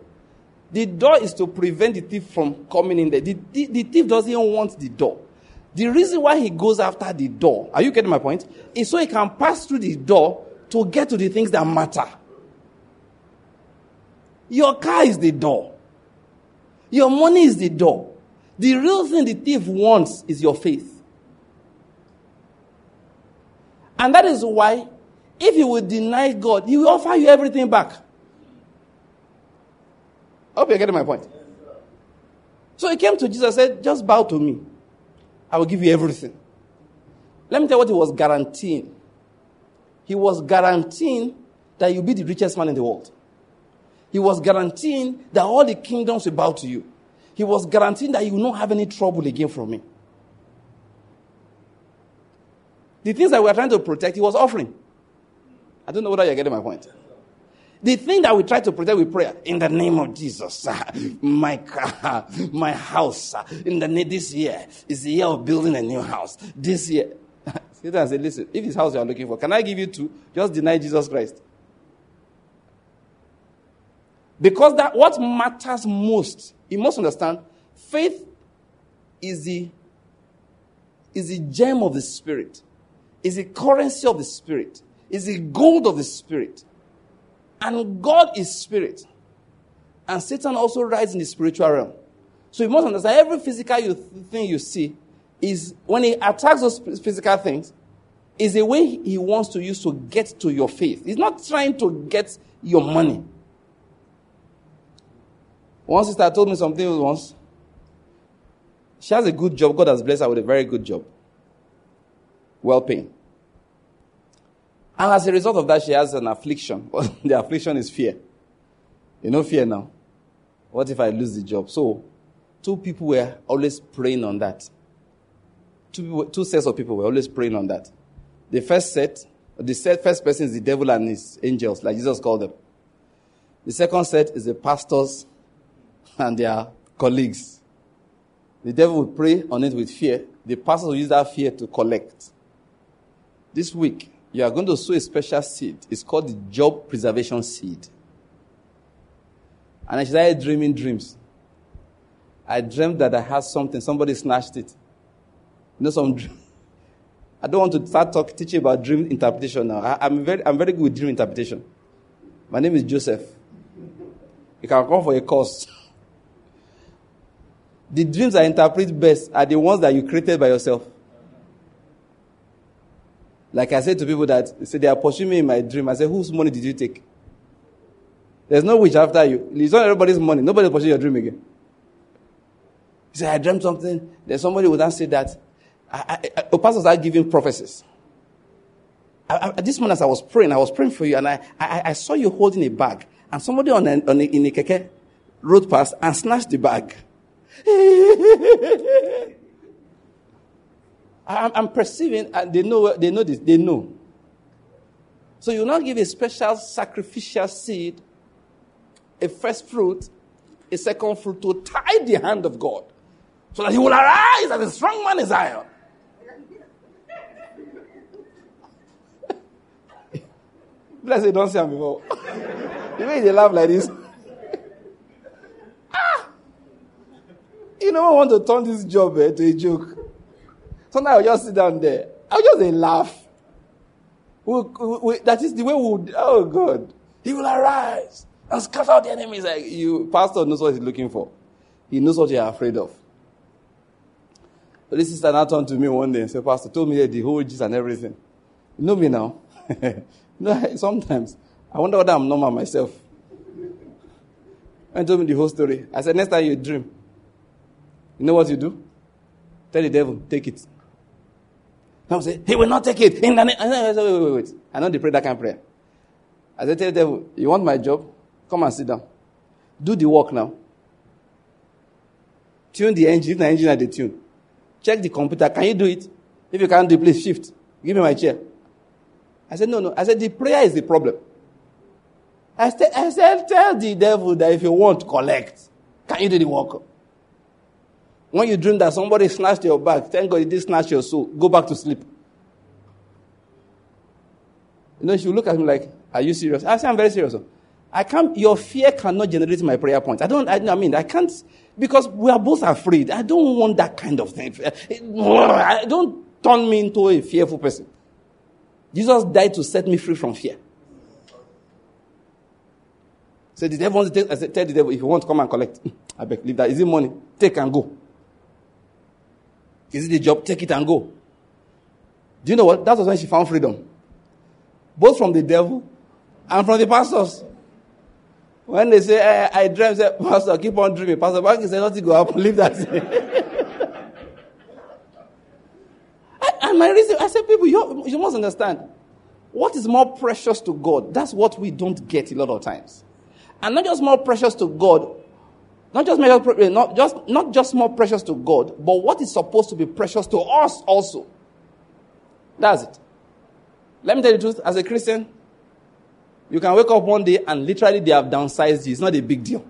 The door is to prevent the thief from coming in there. The, the, the thief doesn't want the door. The reason why he goes after the door, are you getting my point? Is so he can pass through the door to get to the things that matter. Your car is the door. Your money is the door. The real thing the thief wants is your faith. And that is why, if you will deny God, He will offer you everything back. I hope you're getting my point. So he came to Jesus and said, Just bow to me. I will give you everything. Let me tell you what he was guaranteeing. He was guaranteeing that you'll be the richest man in the world. He was guaranteeing that all the kingdoms will bow to you. He was guaranteeing that you will not have any trouble again from me. The things that we are trying to protect, he was offering. I don't know whether you're getting my point. The thing that we try to protect with prayer, in the name of Jesus, <laughs> my car, my house, in the this year is the year of building a new house. This year, <laughs> Satan said, "Listen, if this house you are looking for, can I give you two? Just deny Jesus Christ." Because that what matters most, you must understand, faith is the is the gem of the spirit, is the currency of the spirit, is the gold of the spirit. And God is spirit. And Satan also rides in the spiritual realm. So you must understand every physical you th- thing you see is when he attacks those physical things, is a way he wants to use to get to your faith. He's not trying to get your money. One sister told me something once. She has a good job. God has blessed her with a very good job. Well paying. And as a result of that, she has an affliction. <laughs> the affliction is fear. You know fear now. What if I lose the job? So, two people were always praying on that. Two, two sets of people were always praying on that. The first set, the first person is the devil and his angels, like Jesus called them. The second set is the pastors and their colleagues. The devil will pray on it with fear. The pastors will use that fear to collect. This week, you are going to sow a special seed. It's called the job preservation seed. And I started dreaming dreams. I dreamed that I had something, somebody snatched it. You know, some <laughs> dream. I don't want to start talk, teaching about dream interpretation now. I, am very, I'm very good with dream interpretation. My name is Joseph. You can come for a course. <laughs> the dreams I interpret best are the ones that you created by yourself. Like I said to people that say they are pursuing me in my dream. I said, whose money did you take? There's no witch after you. It's not everybody's money. Nobody pursue your dream again. He said, I dreamt something. Then somebody would say that. I, I, I, oh, pastors are giving prophecies. I, I, this morning, as I was praying, I was praying for you, and I, I, I saw you holding a bag, and somebody on, a, on a, in a keke rode past and snatched the bag. <laughs> I'm, I'm perceiving, and they know, they know this, they know. So you now give a special sacrificial seed, a first fruit, a second fruit to tie the hand of God, so that he will arise as a strong man in Zion. <laughs> Bless you, don't see him before. <laughs> the way they laugh like this. <laughs> ah! You know, I want to turn this job eh, to a joke. Sometimes I'll just sit down there. I'll just laugh. We, we, we, that is the way we would, oh God. He will arise and scatter out the enemies. Like you, pastor knows what he's looking for. He knows what you're afraid of. But this sister now turned to me one day and said, Pastor, told me the whole gist and everything. You know me now. <laughs> no, sometimes I wonder whether I'm normal myself. And told me the whole story. I said, next time you dream, you know what you do? Tell the devil, take it. Some say, He will not take it. In the name. I said, wait, wait, wait. I know they pray that kind of prayer. I said, Tell the devil, you want my job? Come and sit down. Do the work now. Tune the engine, the engine at the tune. Check the computer. Can you do it? If you can't do it, please shift. Give me my chair. I said, no, no. I said, the prayer is the problem. I said, I said, tell the devil that if you want, collect. Can you do the work? When you dream that somebody snatched your bag, thank God he didn't snatch your soul. Go back to sleep. You know, she look at me like, Are you serious? I say, I'm very serious. I can't, your fear cannot generate my prayer points. I don't, I, I mean, I can't, because we are both afraid. I don't want that kind of thing. I don't turn me into a fearful person. Jesus died to set me free from fear. So the devil wants to take, I said, tell the devil, if you want to come and collect, <laughs> I beg, leave that. Is it money? Take and go. Is it the job? Take it and go. Do you know what? That was when she found freedom. Both from the devil and from the pastors. When they say, eh, I, I dream, say, Pastor, keep on dreaming. Pastor Banky said, nothing go happen. Leave that. <laughs> and my reason, I said, people, you, you must understand. What is more precious to God? That's what we don't get a lot of times. And not just more precious to God, not just, not just, not just more precious to God, but what is supposed to be precious to us also. That's it. Let me tell you the truth. As a Christian, you can wake up one day and literally they have downsized you. It's not a big deal.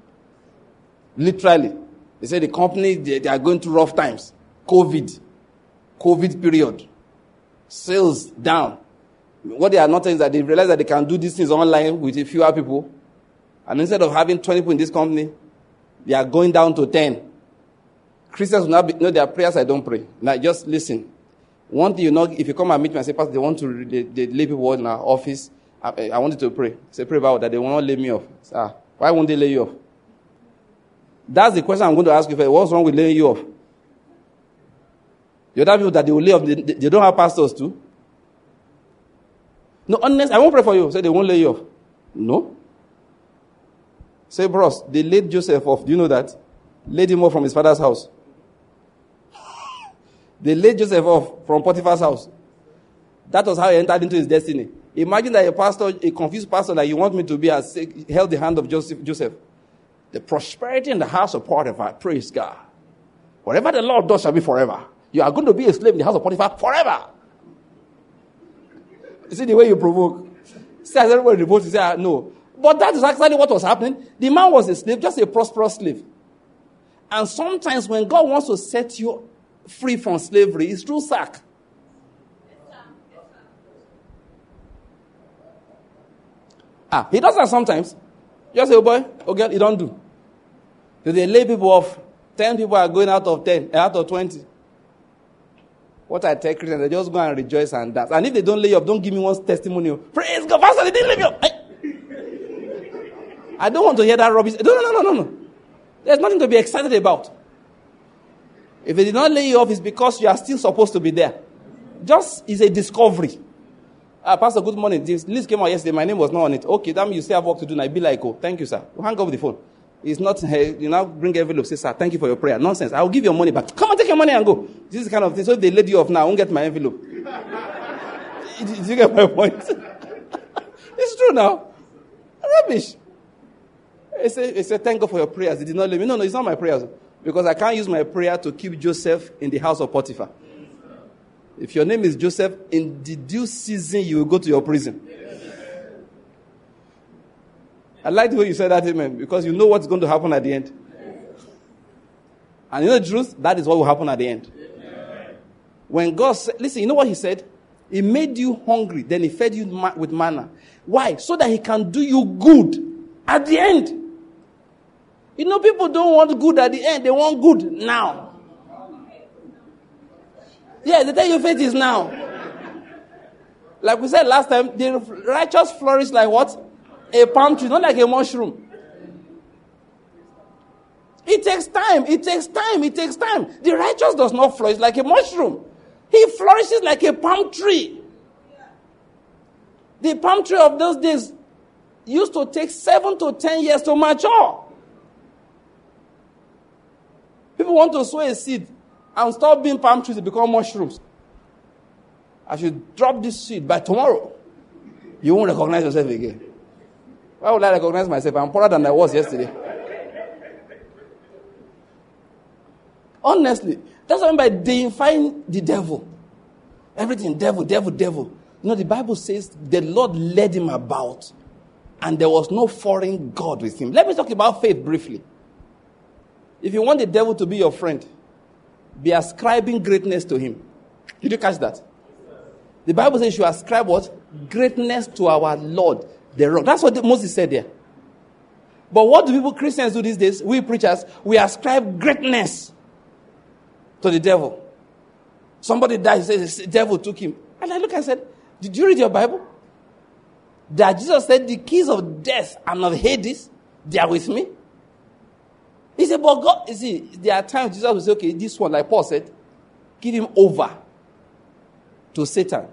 Literally. They say the company, they, they are going through rough times. COVID. COVID period. Sales down. What they are not saying is that they realize that they can do these things online with a fewer people. And instead of having 20 people in this company, they are going down to 10. Christians will not be, no, their prayers I don't pray. Now just listen. One thing you know, if you come and meet me and say, Pastor, they want to they, they lay people in our office, I, I want you to pray. Say, pray about that. They will not lay me off. Say, ah, why won't they lay you off? That's the question I'm going to ask you. What's wrong with laying you off? The other people that they will lay off, they, they don't have pastors too. No, honest, I won't pray for you. Say they won't lay you off. No. Say, bros, they laid Joseph off. Do you know that? Laid him off from his father's house. <laughs> they laid Joseph off from Potiphar's house. That was how he entered into his destiny. Imagine that a pastor, a confused pastor that you want me to be, has held the hand of Joseph. Joseph. The prosperity in the house of Potiphar, praise God. Whatever the Lord does shall be forever. You are going to be a slave in the house of Potiphar forever. You see the way you provoke. See, as everybody revolts, you say, ah, no. But that is actually what was happening. The man was a slave, just a prosperous slave. And sometimes when God wants to set you free from slavery, it's through sack. Ah, he does that sometimes. Just say, oh boy, oh girl, he don't do. They lay people off. Ten people are going out of ten, out of twenty. What I tell Christians, they just go and rejoice and dance. And if they don't lay up, don't give me one testimonial. Praise God, Pastor, they didn't lay me up. I don't want to hear that rubbish. No, no, no, no, no. There's nothing to be excited about. If they did not lay you off, it's because you are still supposed to be there. Just is a discovery. Ah, Pastor, good morning. This list came out yesterday. My name was not on it. Okay, that means you still have work to do. And I be like, oh, thank you, sir. You hang up the phone. It's not, hey, <laughs> you now bring envelope, say, sir, thank you for your prayer. Nonsense. I'll give your money back. Come and take your money and go. This is kind of thing. So if they laid you off now, I won't get my envelope. <laughs> Did you get my point? <laughs> it's true now. Rubbish. He said, he said, thank God for your prayers. He did not let me. No, no, it's not my prayers. Because I can't use my prayer to keep Joseph in the house of Potiphar. If your name is Joseph, in the due season, you will go to your prison. I like the way you said that, amen, because you know what's going to happen at the end. And you know the truth? That is what will happen at the end. When God said, listen, you know what He said? He made you hungry, then He fed you with manna. Why? So that He can do you good at the end. You know, people don't want good at the end, they want good now. Yeah, the day you faith is now. Like we said last time, the righteous flourish like what? A palm tree, not like a mushroom. It takes time. It takes time. It takes time. The righteous does not flourish like a mushroom. He flourishes like a palm tree. The palm tree of those days used to take seven to ten years to mature. People want to sow a seed and stop being palm trees to become mushrooms. I should drop this seed by tomorrow. You won't recognize yourself again. Why would I recognize myself? I'm poorer than I was yesterday. Honestly, that's what I mean by deifying the devil. Everything, devil, devil, devil. You know, the Bible says the Lord led him about and there was no foreign God with him. Let me talk about faith briefly. If you want the devil to be your friend, be ascribing greatness to him. Did you catch that? The Bible says you ascribe what? Greatness to our Lord, the rock. That's what Moses said there. But what do people, Christians, do these days? We preachers, we ascribe greatness to the devil. Somebody died, says the devil took him. And I look and said, Did you read your Bible? That Jesus said, The keys of death and of Hades, they are with me. He said, But God, you see, there are times Jesus will say, Okay, this one, like Paul said, give him over to Satan.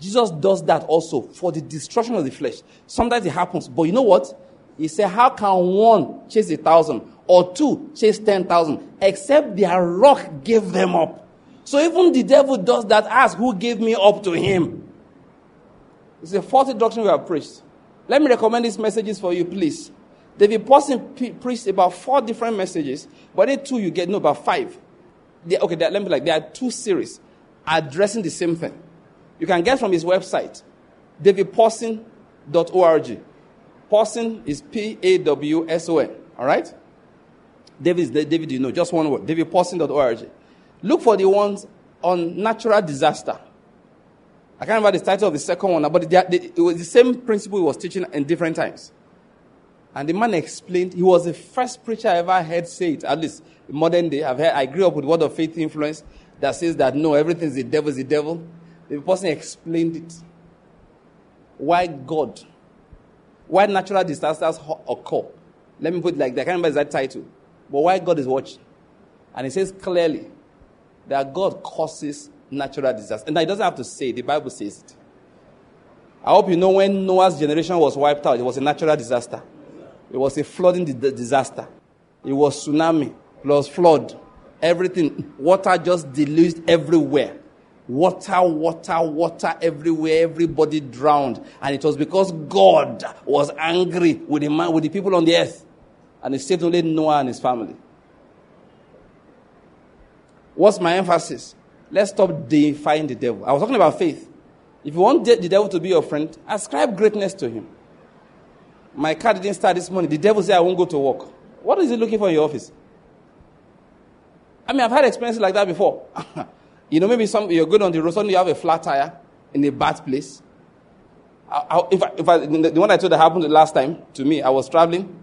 Jesus does that also for the destruction of the flesh. Sometimes it happens, but you know what? He said, How can one chase a thousand or two chase ten thousand except their rock gave them up? So even the devil does that. Ask who gave me up to him. It's a faulty doctrine we have preached. Let me recommend these messages for you, please. David pre- preached about four different messages, but in two you get no about five. They, okay, let me like there are two series addressing the same thing. You can get from his website, davidpawson.org. Pawson is P A W S O N. All right? David David, you know, just one word. davidpawson.org. Look for the ones on natural disaster. I can't remember the title of the second one, but it was the same principle he was teaching in different times. And the man explained, he was the first preacher I ever heard say it, at least modern day. I've heard, I grew up with word of faith influence that says that no, everything is the devil is the devil. The person explained it. Why God? Why natural disasters occur? Let me put it like that. I can't remember that title. But why God is watching. And he says clearly that God causes natural disasters. And he doesn't have to say, the Bible says it. I hope you know when Noah's generation was wiped out, it was a natural disaster. It was a flooding disaster. It was tsunami plus flood. Everything. Water just deluged everywhere. Water, water, water everywhere. Everybody drowned. And it was because God was angry with the man, with the people on the earth. And he saved only Noah and his family. What's my emphasis? Let's stop deifying the devil. I was talking about faith. If you want the devil to be your friend, ascribe greatness to him. My car didn't start this morning. The devil said, I won't go to work. What is he looking for in your office? I mean, I've had experiences like that before. <laughs> you know, maybe some, you're good on the road, suddenly you have a flat tire in a bad place. I, I, if I, if I, the, one I told that happened the last time to me, I was traveling.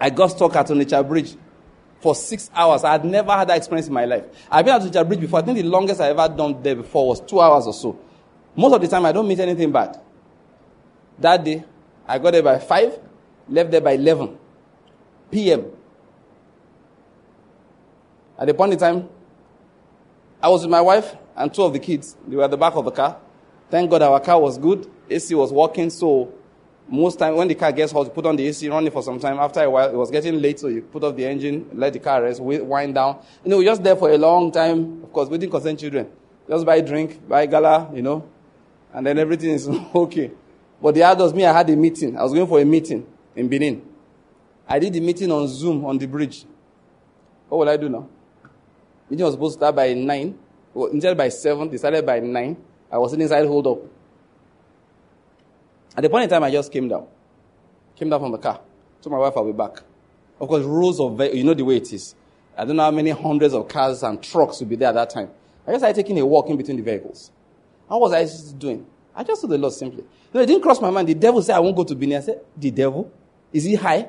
I got stuck at Onitsha Bridge for six hours. I had never had that experience in my life. I've been at Onitsha Bridge before. I think the longest I ever done there before was two hours or so. Most of the time, I don't meet anything bad. That day, I got there by 5, left there by 11 p.m. At the point in time, I was with my wife and two of the kids. They were at the back of the car. Thank God our car was good. AC was working, so most time when the car gets hot, you put on the AC, run it for some time. After a while, it was getting late, so you put off the engine, let the car rest, wind down. You know, we're just there for a long time. Of course, we didn't consent children. Just buy drink, buy gala, you know, and then everything is <laughs> okay. But the adults, me, I had a meeting. I was going for a meeting in Benin. I did the meeting on Zoom on the bridge. What will I do now? Meeting was supposed to start by 9. Well, instead by 7, they started by 9. I was sitting inside, hold up. At the point in time, I just came down. Came down from the car. Told my wife I'll be back. Of course, rows of, you know the way it is. I don't know how many hundreds of cars and trucks will be there at that time. I just started taking a walk in between the vehicles. How was I doing? I just told the Lord simply. No, it didn't cross my mind. The devil said, I won't go to Benin. I said, The devil? Is he high?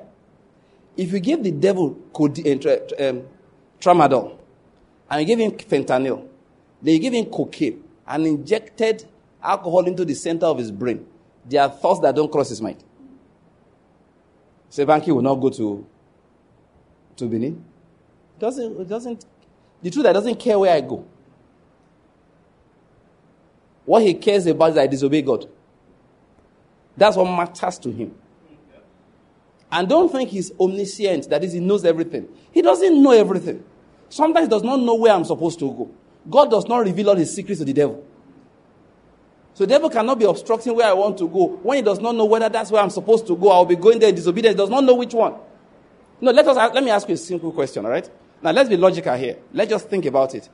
If you give the devil uh, um, tramadol, and you give him fentanyl, then you give him cocaine, and injected alcohol into the center of his brain, there are thoughts that don't cross his mind. Sebanki will not go to, to Benin. Doesn't, doesn't, the truth, I doesn't care where I go. What he cares about is I disobey God. That's what matters to him. And don't think he's omniscient, that is, he knows everything. He doesn't know everything. Sometimes he does not know where I'm supposed to go. God does not reveal all his secrets to the devil. So the devil cannot be obstructing where I want to go. When he does not know whether that's where I'm supposed to go, I'll be going there in disobedience. He does not know which one. No, let us let me ask you a simple question, all right? Now let's be logical here. Let's just think about it.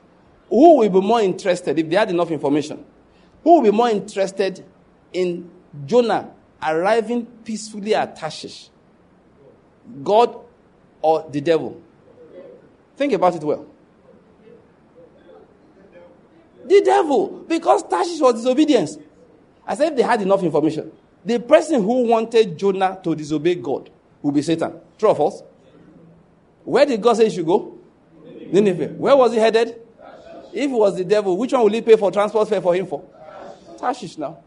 Who will be more interested if they had enough information? Who will be more interested in Jonah arriving peacefully at Tarshish? God or the devil? Think about it well. The devil, because Tarshish was disobedience. I said if they had enough information, the person who wanted Jonah to disobey God would be Satan. True or false? Where did God say he should go? Nineveh. Where was he headed? If it was the devil, which one will he pay for transport fare for him for? Tarshish now.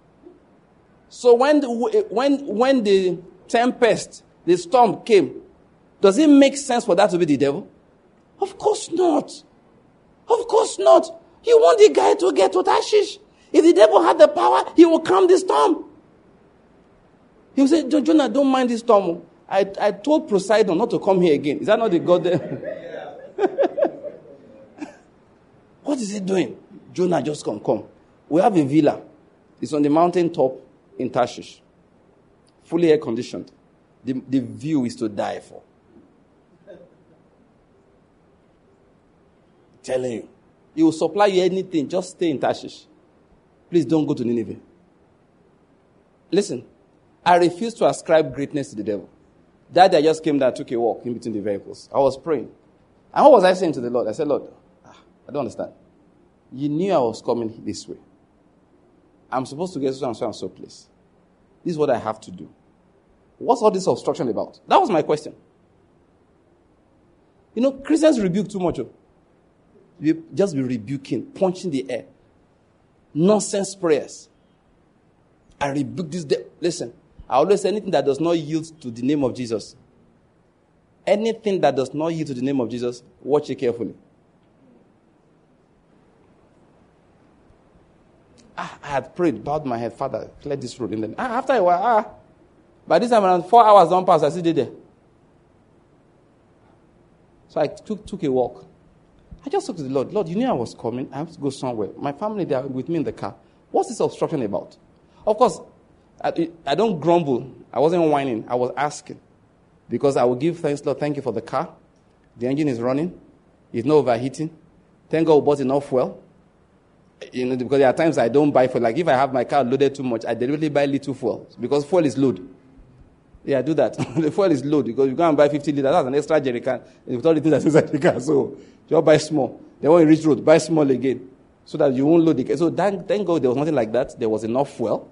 So when the, when when the tempest, the storm came, does it make sense for that to be the devil? Of course not. Of course not. You want the guy to get to Tarshish. If the devil had the power, he will calm the storm. He will say, Jonah, don't mind this storm. Oh. I, I told Poseidon not to come here again. Is that not the God there? <laughs> what is he doing? Jonah, just come, come. We have a villa. It's on the mountain top in Tarshish. Fully air conditioned. The, the view is to die for. Telling you. He will supply you anything. Just stay in Tarshish. Please don't go to Nineveh. Listen, I refuse to ascribe greatness to the devil. That day I just came there, took a walk in between the vehicles. I was praying. And what was I saying to the Lord? I said, Lord, ah, I don't understand. You knew I was coming this way. I'm supposed to get so and so and so place. This is what I have to do. What's all this obstruction about? That was my question. You know, Christians rebuke too much. Oh. You just be rebuking, punching the air. Nonsense prayers. I rebuke this. De- Listen, I always say anything that does not yield to the name of Jesus. Anything that does not yield to the name of Jesus, watch it carefully. Ah, I had prayed, bowed my head, Father, clear this road. And then ah, after a while, ah, by this time around four hours don't pass, I still did there. So I took, took a walk. I just talked to the Lord. Lord, you knew I was coming. I have to go somewhere. My family, they are with me in the car. What's this obstruction about? Of course, I, I don't grumble. I wasn't whining. I was asking. Because I will give thanks, Lord, thank you for the car. The engine is running. It's not overheating. Thank God we bought enough fuel. You know, because there are times I don't buy fuel. Like if I have my car loaded too much, I deliberately buy little fuel. Because fuel is load. Yeah, do that. <laughs> the fuel is load because you go and buy 50 liters. That's an extra jerry can. With all the things that's <laughs> inside the car. So just buy small. Then when you reach road, buy small again. So that you won't load the car. So thank, thank God there was nothing like that. There was enough fuel.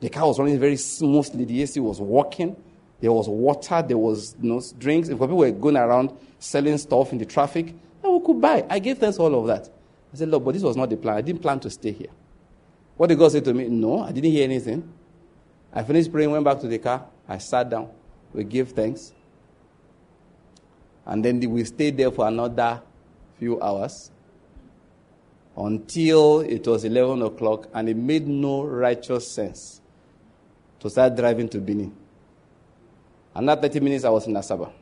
The car was running very smoothly. The AC was working. There was water. There was you know, drinks. If people were going around selling stuff in the traffic, then we could buy. I gave thanks for all of that. I said, Lord, but this was not the plan. I didn't plan to stay here. What did God say to me? No, I didn't hear anything. I finished praying, went back to the car. I sat down. We gave thanks. And then we stayed there for another few hours until it was 11 o'clock and it made no righteous sense to start driving to Benin. Another 30 minutes, I was in Asaba.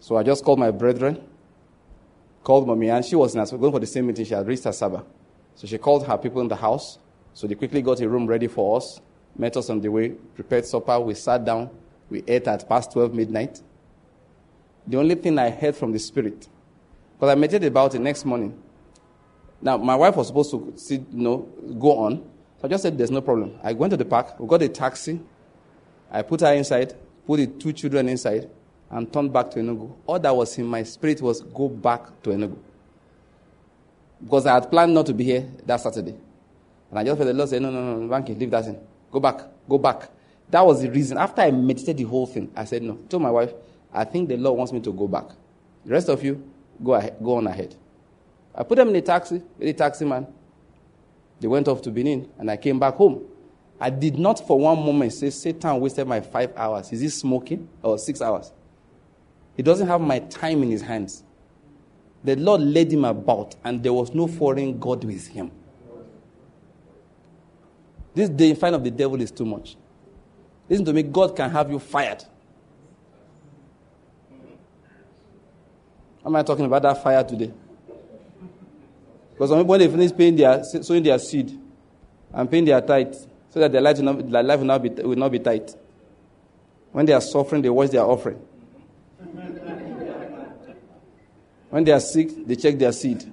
So I just called my brethren, called mommy, and she was in going for the same meeting. She had reached her Asaba. So she called her people in the house. So they quickly got a room ready for us, met us on the way, prepared supper. We sat down. We ate at past 12 midnight. The only thing I heard from the Spirit, because I meditated about it next morning. Now, my wife was supposed to sit, you know, go on. So I just said, there's no problem. I went to the park. We got a taxi. I put her inside, put the two children inside, and turned back to Enugu. All that was in my spirit was go back to Enugu. Because I had planned not to be here that Saturday. And I just felt the Lord say, no, no, no, Banky, leave that in. Go back, go back. That was the reason. After I meditated the whole thing, I said, no. I told my wife, I think the Lord wants me to go back. The rest of you, go, ahead, go on ahead. I put them in a taxi with the taxi man. They went off to Benin, and I came back home. I did not for one moment say, Satan wasted my five hours. Is he smoking? Or six hours? He doesn't have my time in his hands. The Lord led him about, and there was no foreign God with him. This day in front of the devil is too much. Listen to me, God can have you fired. Am I talking about that fire today? Because some people, when they finish paying their, sowing their seed, and paying their tithe so that their life will not, their life will not, be, will not be tight. When they are suffering, they watch their offering. <laughs> when they are sick, they check their seed.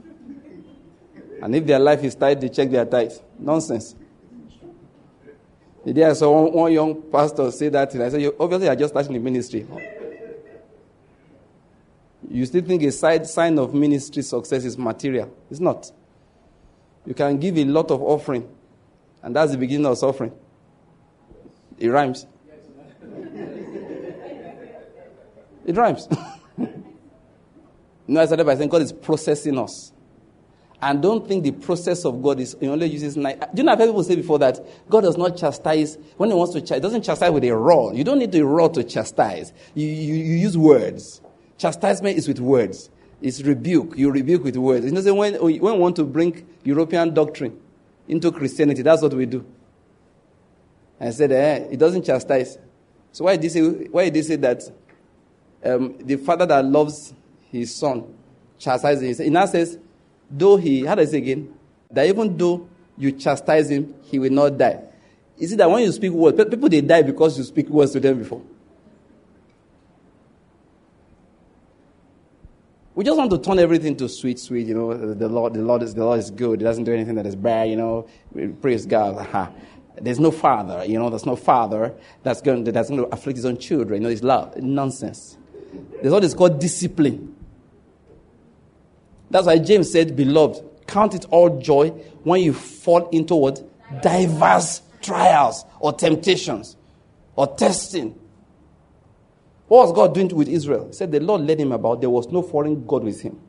And if their life is tight, they check their tithe. Nonsense. The day I saw one, one young pastor say that, and I said, obviously, you are just starting the ministry. You still think a side sign of ministry success is material. It's not. You can give a lot of offering, and that's the beginning of suffering. It rhymes. It rhymes. <laughs> no, I started by saying God is processing us. And don't think the process of God is He only uses nine. Do you know I've heard people say before that God does not chastise when He wants to chastise, doesn't chastise with a rod. You don't need a rod to chastise. You, you, you use words. Chastisement is with words. It's rebuke. You rebuke with words. You know, when, when we want to bring European doctrine into Christianity, that's what we do. I said, eh, it doesn't chastise. So why did he say, why did he say that um, the father that loves his son chastises him? He now says, though he, how does it say again? That even though you chastise him, he will not die. You see that when you speak words, people they die because you speak words to them before. We just want to turn everything to sweet, sweet. You know, the Lord, the Lord is the Lord is good. He doesn't do anything that is bad. You know, praise God. There's no father. You know, there's no father that's going to, that's going to afflict his own children. You know, it's love. Nonsense. There's what is called discipline. That's why James said, Beloved, count it all joy when you fall into what? Diverse trials or temptations or testing. What was God doing with Israel? He said the Lord led him about. There was no foreign God with him.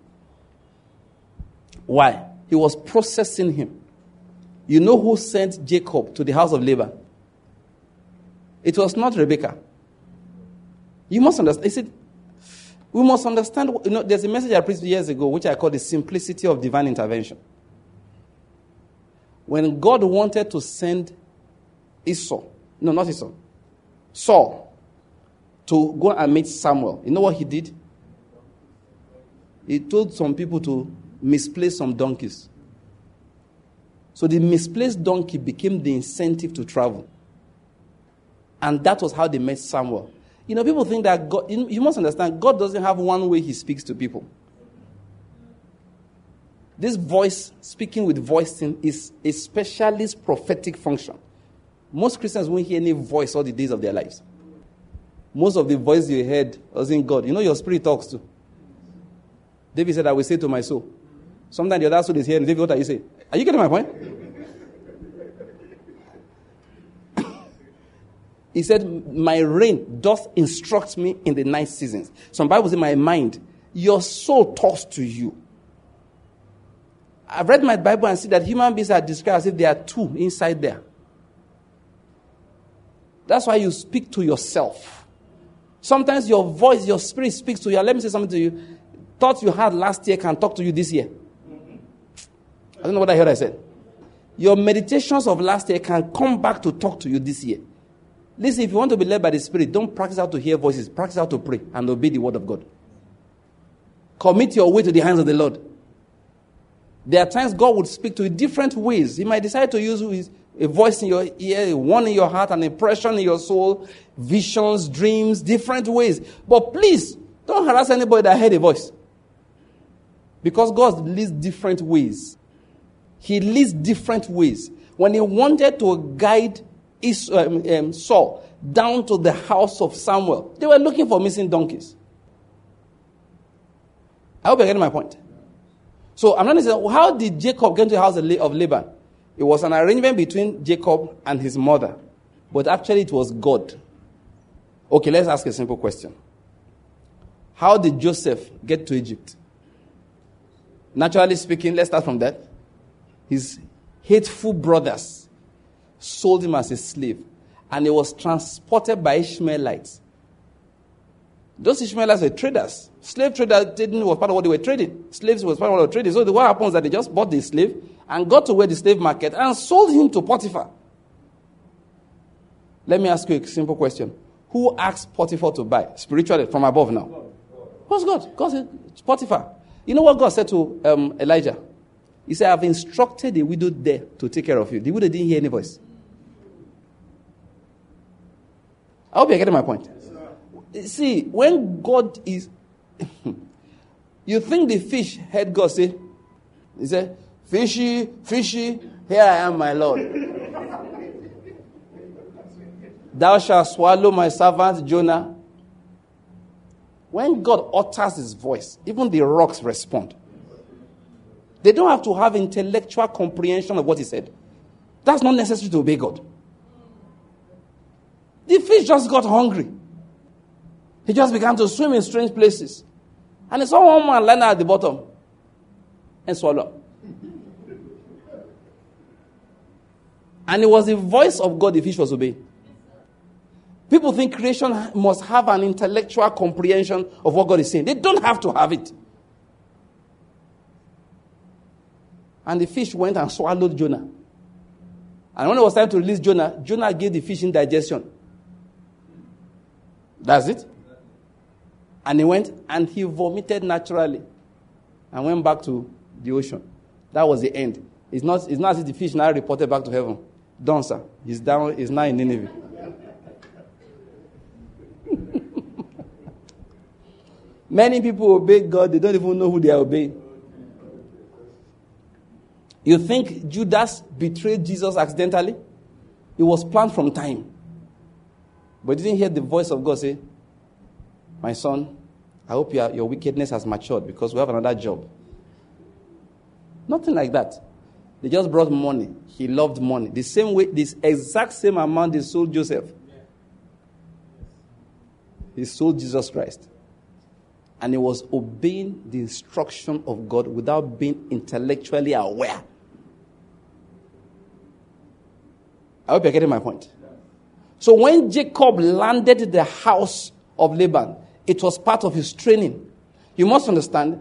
Why? He was processing him. You know who sent Jacob to the house of Laban? It was not Rebekah. You must understand. He said, we must understand, you know, there's a message I preached years ago, which I call the simplicity of divine intervention. When God wanted to send Esau, no, not Esau, Saul, to go and meet Samuel, you know what he did? He told some people to misplace some donkeys. So the misplaced donkey became the incentive to travel. And that was how they met Samuel. You know, people think that God, you must understand, God doesn't have one way He speaks to people. This voice, speaking with voicing, is a specialist prophetic function. Most Christians won't hear any voice all the days of their lives. Most of the voice you heard was in God. You know, your spirit talks too. David said, I will say to my soul. Sometimes the other soul is hearing. David, what are you saying? Are you getting my point? He said, My reign doth instruct me in the night seasons. Some Bibles in my mind, your soul talks to you. I've read my Bible and see that human beings are described as if there are two inside there. That's why you speak to yourself. Sometimes your voice, your spirit speaks to you. Let me say something to you. Thoughts you had last year can talk to you this year. I don't know what I heard I said. Your meditations of last year can come back to talk to you this year. Listen, if you want to be led by the Spirit, don't practice how to hear voices. Practice how to pray and obey the word of God. Commit your way to the hands of the Lord. There are times God would speak to you different ways. He might decide to use a voice in your ear, a one in your heart, an impression in your soul, visions, dreams, different ways. But please, don't harass anybody that heard a voice. Because God leads different ways. He leads different ways. When He wanted to guide Um, um, Saul down to the house of Samuel. They were looking for missing donkeys. I hope you're getting my point. So I'm not saying, how did Jacob get to the house of Laban? It was an arrangement between Jacob and his mother, but actually it was God. Okay, let's ask a simple question. How did Joseph get to Egypt? Naturally speaking, let's start from that. His hateful brothers sold him as a slave, and he was transported by Ishmaelites. Those Ishmaelites were traders. Slave traders didn't was part of what they were trading. Slaves was part of what they were trading. So what happens is that they just bought the slave and got to where the slave market and sold him to Potiphar. Let me ask you a simple question. Who asked Potiphar to buy? Spiritually, from above now. What's God? God said, Potiphar. You know what God said to um, Elijah? He said, I've instructed the widow there to take care of you. The widow didn't hear any voice. I hope you're getting my point. See, when God is. <laughs> you think the fish heard God say, He said, Fishy, fishy, here I am, my Lord. <laughs> Thou shalt swallow my servant Jonah. When God utters his voice, even the rocks respond. They don't have to have intellectual comprehension of what he said. That's not necessary to obey God. The fish just got hungry. He just began to swim in strange places. And he saw one man lying at the bottom and swallow. And it was the voice of God the fish was obeying. People think creation must have an intellectual comprehension of what God is saying. They don't have to have it. And the fish went and swallowed Jonah. And when it was time to release Jonah, Jonah gave the fish indigestion. That's it. And he went and he vomited naturally and went back to the ocean. That was the end. It's not, it's not as if the fish now reported back to heaven. Done, sir. He's down, he's now in Nineveh. <laughs> Many people obey God, they don't even know who they are obeying. You think Judas betrayed Jesus accidentally? It was planned from time. But didn't hear the voice of God say, My son, I hope your, your wickedness has matured because we have another job. Nothing like that. They just brought money. He loved money. The same way, this exact same amount they sold Joseph. He sold Jesus Christ and he was obeying the instruction of God without being intellectually aware. I hope you're getting my point. So when Jacob landed the house of Laban, it was part of his training. You must understand,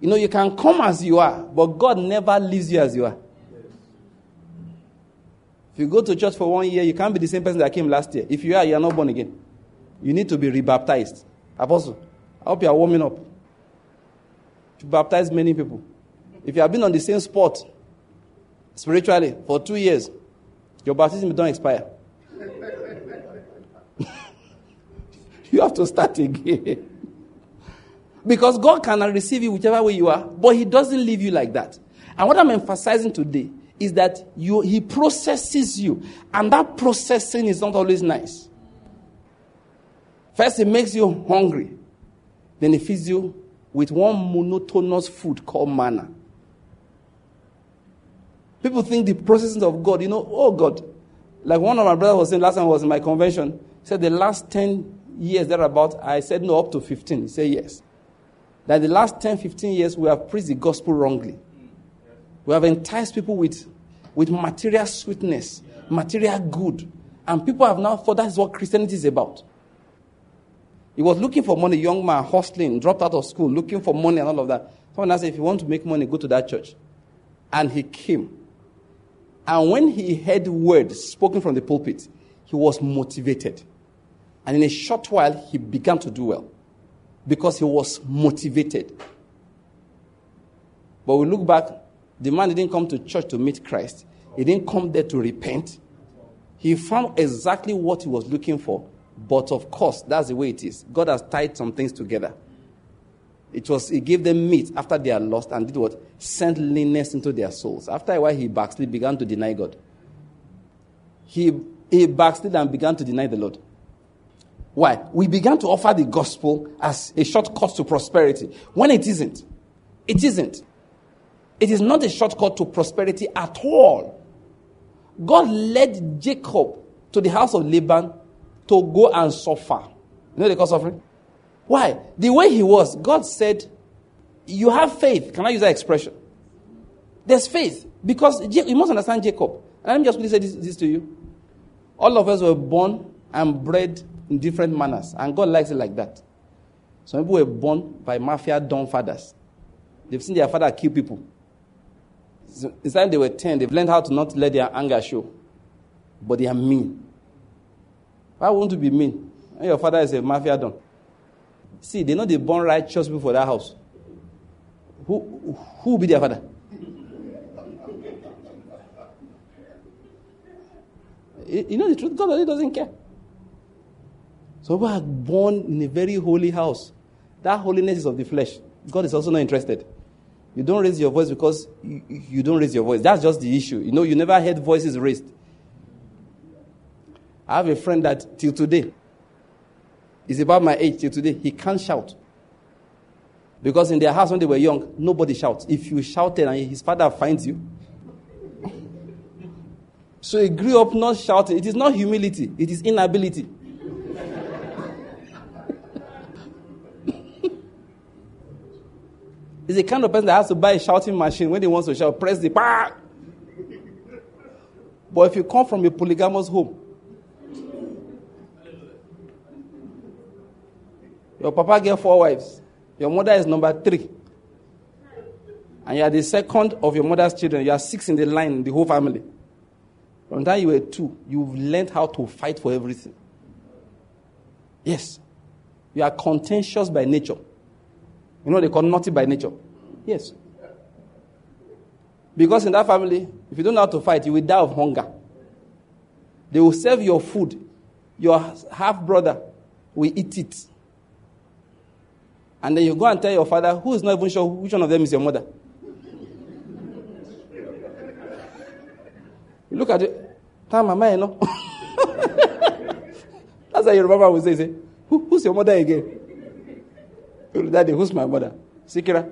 you know, you can come as you are, but God never leaves you as you are. If you go to church for one year, you can't be the same person that came last year. If you are, you are not born again. You need to be rebaptized. Apostle. I hope you are warming up. To baptize many people. If you have been on the same spot spiritually for two years, your baptism don't expire. <laughs> you have to start again. because God cannot receive you whichever way you are, but He doesn't leave you like that. And what I'm emphasizing today is that you, He processes you, and that processing is not always nice. First, He makes you hungry. Then he feeds you with one monotonous food called manna. People think the processes of God, you know, oh God. Like one of my brothers was saying last time I was in my convention, he said the last 10 years thereabout, I said no, up to 15. He said yes. That the last 10, 15 years we have preached the gospel wrongly. We have enticed people with, with material sweetness, material good. And people have now thought that's what Christianity is about. He was looking for money, young man, hustling, dropped out of school, looking for money and all of that. Someone asked, if you want to make money, go to that church. And he came. And when he heard words spoken from the pulpit, he was motivated. And in a short while, he began to do well because he was motivated. But we look back, the man didn't come to church to meet Christ, he didn't come there to repent. He found exactly what he was looking for but of course, that's the way it is. God has tied some things together. It was He gave them meat after they are lost and did what? Sent leanness into their souls. After a while, he backslid, began to deny God. He, he backslid and began to deny the Lord. Why? We began to offer the gospel as a shortcut to prosperity when it isn't. It isn't. It is not a shortcut to prosperity at all. God led Jacob to the house of Laban to go and suffer. You know the cause of suffering? Why? The way he was, God said, You have faith. Can I use that expression? There's faith. Because you must understand Jacob. And let me just quickly say this, this to you. All of us were born and bred in different manners. And God likes it like that. Some people were born by mafia don fathers. They've seen their father kill people. So, time they were 10, they've learned how to not let their anger show. But they are mean. Why won't you be mean? And your father is a mafia don. See, they know they born righteous people for that house who who be their father? You know the truth, God really doesn't care. So we are born in a very holy house. That holiness is of the flesh. God is also not interested. You don't raise your voice because you, you don't raise your voice. That's just the issue. You know, you never heard voices raised. I have a friend that till today is about my age till today. He can't shout. Because in their house when they were young, nobody shouts. If you shouted and his father finds you. so he grew up not shouting. It is not humility, it is inability. <laughs> He's the kind of person that has to buy a shouting machine when he wants to shout, press the bah! But if you come from a polygamous home, your papa get four wives, your mother is number three, and you are the second of your mother's children, you are six in the line in the whole family. From time you were two, you've learned how to fight for everything. Yes. You are contentious by nature. You know they call naughty by nature. Yes. Because in that family, if you don't know how to fight, you will die of hunger. They will serve your food. Your half brother will eat it. And then you go and tell your father, who is not even sure which one of them is your mother. You look at it. Mama, you <laughs> know. That's how your mama will say, say Who, who's your mother again? Daddy, who's my mother? Sikira.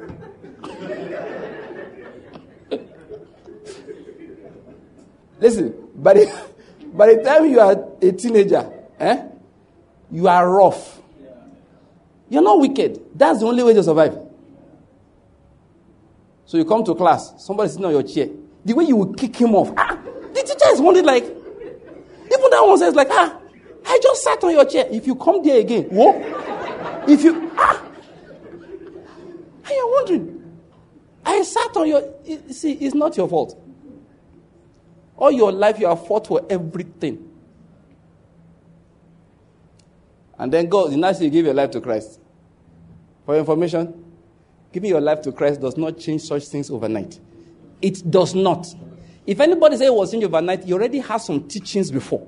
<laughs> Listen, by the, by the time you are a teenager, eh, you are rough. You're not wicked. That's the only way to survive. So you come to class, somebody sitting on your chair. The way you will kick him off, ah, the teacher is wondering like, even that one says like, ah, I just sat on your chair. If you come there again, whoa, if you, ah, and you're wondering, I sat on your, see, it's not your fault. All your life, you have fought for everything. And then God, next you give your life to Christ. For information, giving your life to Christ does not change such things overnight. It does not. If anybody say it was changed overnight, he already has some teachings before.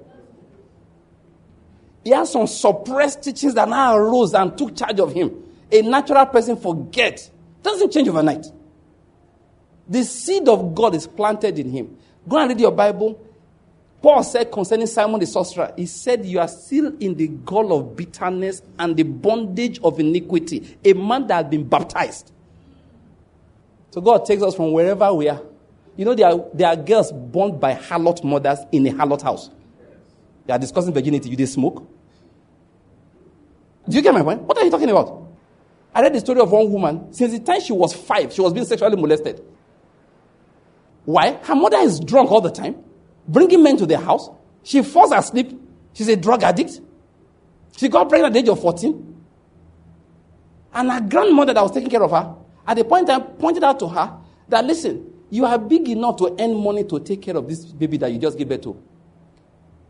He has some suppressed teachings that now arose and took charge of him. A natural person forget. Doesn't change overnight. The seed of God is planted in him. Go and read your Bible. Paul said concerning Simon the sorcerer, he said, You are still in the gall of bitterness and the bondage of iniquity. A man that has been baptized. So God takes us from wherever we are. You know, there are, there are girls born by harlot mothers in a harlot house. They are discussing virginity. You they smoke? Do you get my point? What are you talking about? I read the story of one woman. Since the time she was five, she was being sexually molested. Why? Her mother is drunk all the time, bringing men to their house. She falls asleep. She's a drug addict. She got pregnant at the age of 14. And her grandmother that was taking care of her, at the point time, pointed out to her that, listen, you are big enough to earn money to take care of this baby that you just gave birth to.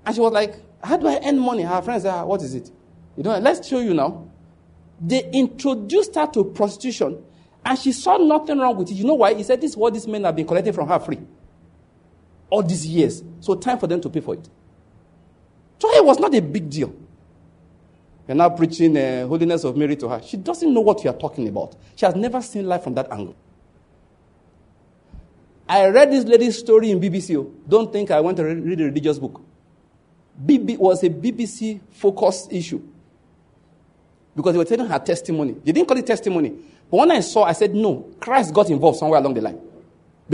And she was like, how do I earn money? Her friends said, ah, what is it? You know, let's show you now. They introduced her to prostitution and she saw nothing wrong with it. You know why? He said, This is what these men have been collecting from her free. All these years. So time for them to pay for it. So it was not a big deal. You're now preaching uh, holiness of Mary to her. She doesn't know what you are talking about. She has never seen life from that angle. I read this lady's story in BBC. Oh. Don't think I went to read a religious book. BB was a BBC focused issue because they were telling her testimony. They didn't call it testimony. But when I saw, I said, no, Christ got involved somewhere along the line.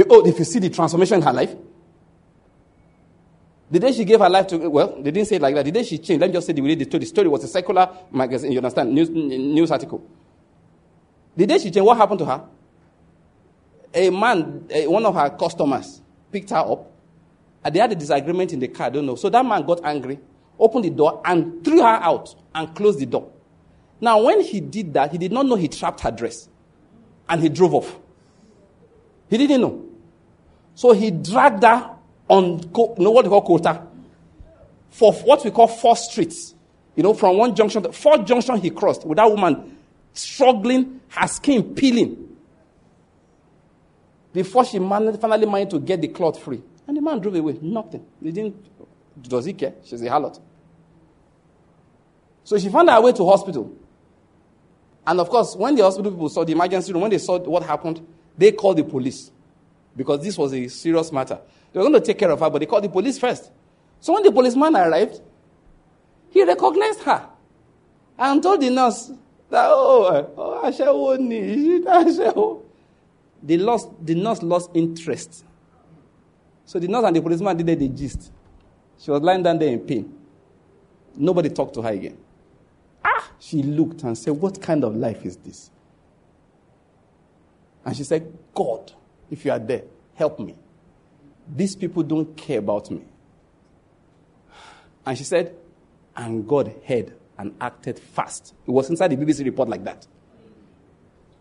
oh, if you see the transformation in her life, the day she gave her life to, well, they didn't say it like that. The day she changed, let me just say the way the story. The story was a secular magazine, you understand, news, news article. The day she changed, what happened to her? A man, one of her customers, picked her up. And they had a disagreement in the car, I don't know. So that man got angry, opened the door, and threw her out and closed the door. Now, when he did that, he did not know he trapped her dress. And he drove off. He didn't know. So he dragged her on, you know what we call quota? For what we call four streets. You know, from one junction to four junction he crossed with that woman struggling, her skin peeling. Before she managed, finally managed to get the cloth free. And the man drove away. Nothing. He didn't Does he care? She's a harlot. So she found her way to hospital. And of course, when the hospital people saw the emergency room, when they saw what happened, they called the police because this was a serious matter. They were going to take care of her, but they called the police first. So when the policeman arrived, he recognized her and told the nurse that, oh, oh Ashewo ni, <laughs> Ashewo. The, lost, the nurse lost interest. So the nurse and the policeman did the gist. She was lying down there in pain. Nobody talked to her again. Ah! She looked and said, What kind of life is this? And she said, God, if you are there, help me. These people don't care about me. And she said, and God heard and acted fast. It was inside the BBC report like that.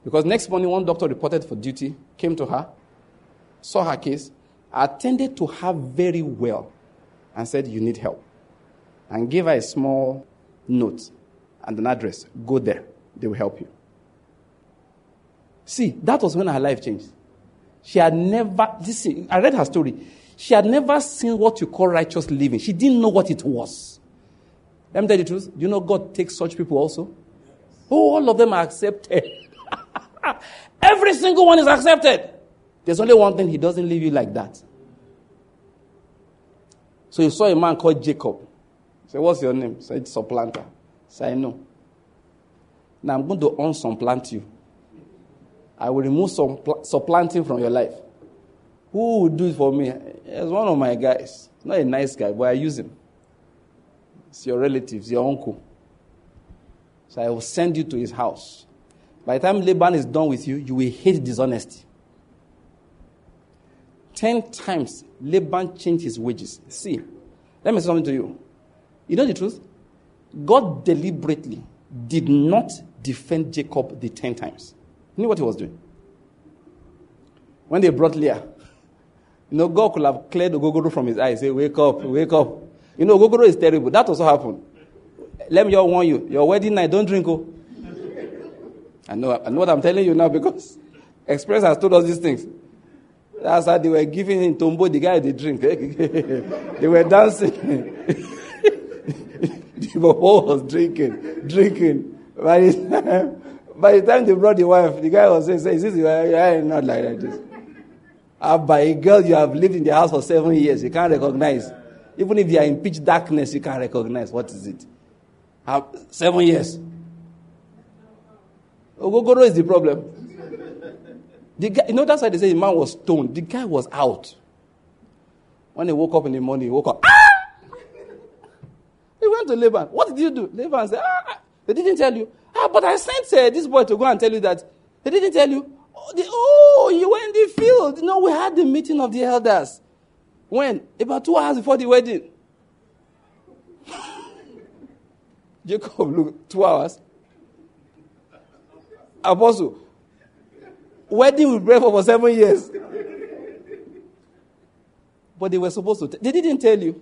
Because next morning, one doctor reported for duty, came to her, saw her case, attended to her very well, and said, You need help. And gave her a small note and an address. Go there, they will help you. See, that was when her life changed. She had never, this, I read her story. She had never seen what you call righteous living. She didn't know what it was. Let me tell you the truth. Do you know God takes such people also? Oh, all of them are accepted. <laughs> Every single one is accepted. There's only one thing, he doesn't leave you like that. So you saw a man called Jacob. Say, what's your name? Say, supplanter. Say, no. Now I'm going to unsupplant you. I will remove some supplanting from your life. Who will do it for me? It's one of my guys. Not a nice guy, but I use him. It's your relatives, your uncle. So I will send you to his house. By the time Laban is done with you, you will hate dishonesty. Ten times Laban changed his wages. See, let me say something to you. You know the truth? God deliberately did not defend Jacob the ten times. Know what he was doing? When they brought Leah, you know, God could have cleared the Ogogoro from his eyes. Say, wake up, wake up. You know, Ogogoro is terrible. That also happened. Let me just warn you. Your wedding night, don't drink. Oh. I know, I know what I'm telling you now because <laughs> Express has told us these things. That's how they were giving him tombo, the guy they drink. <laughs> they were dancing. <laughs> the boy was drinking, drinking. By time, by the time they brought the wife, the guy was saying, Is this your Not like that. Uh, by a girl you have lived in the house for seven years, you can't recognize. Even if you are in pitch darkness, you can't recognize. What is it? Uh, seven years. Ogogoro is the problem. The guy, you know, that's why they say the man was stoned. The guy was out. When he woke up in the morning, he woke up. Ah! He went to Laban. What did you do? Laban said, ah, ah. they didn't tell you. Ah, but I sent uh, this boy to go and tell you that. They didn't tell you. Oh, oh, you were in the field. No, we had the meeting of the elders. When? About two hours before the wedding. <laughs> Jacob look two hours. Apostle, wedding with bread for seven years. But they were supposed to. T- they didn't tell you.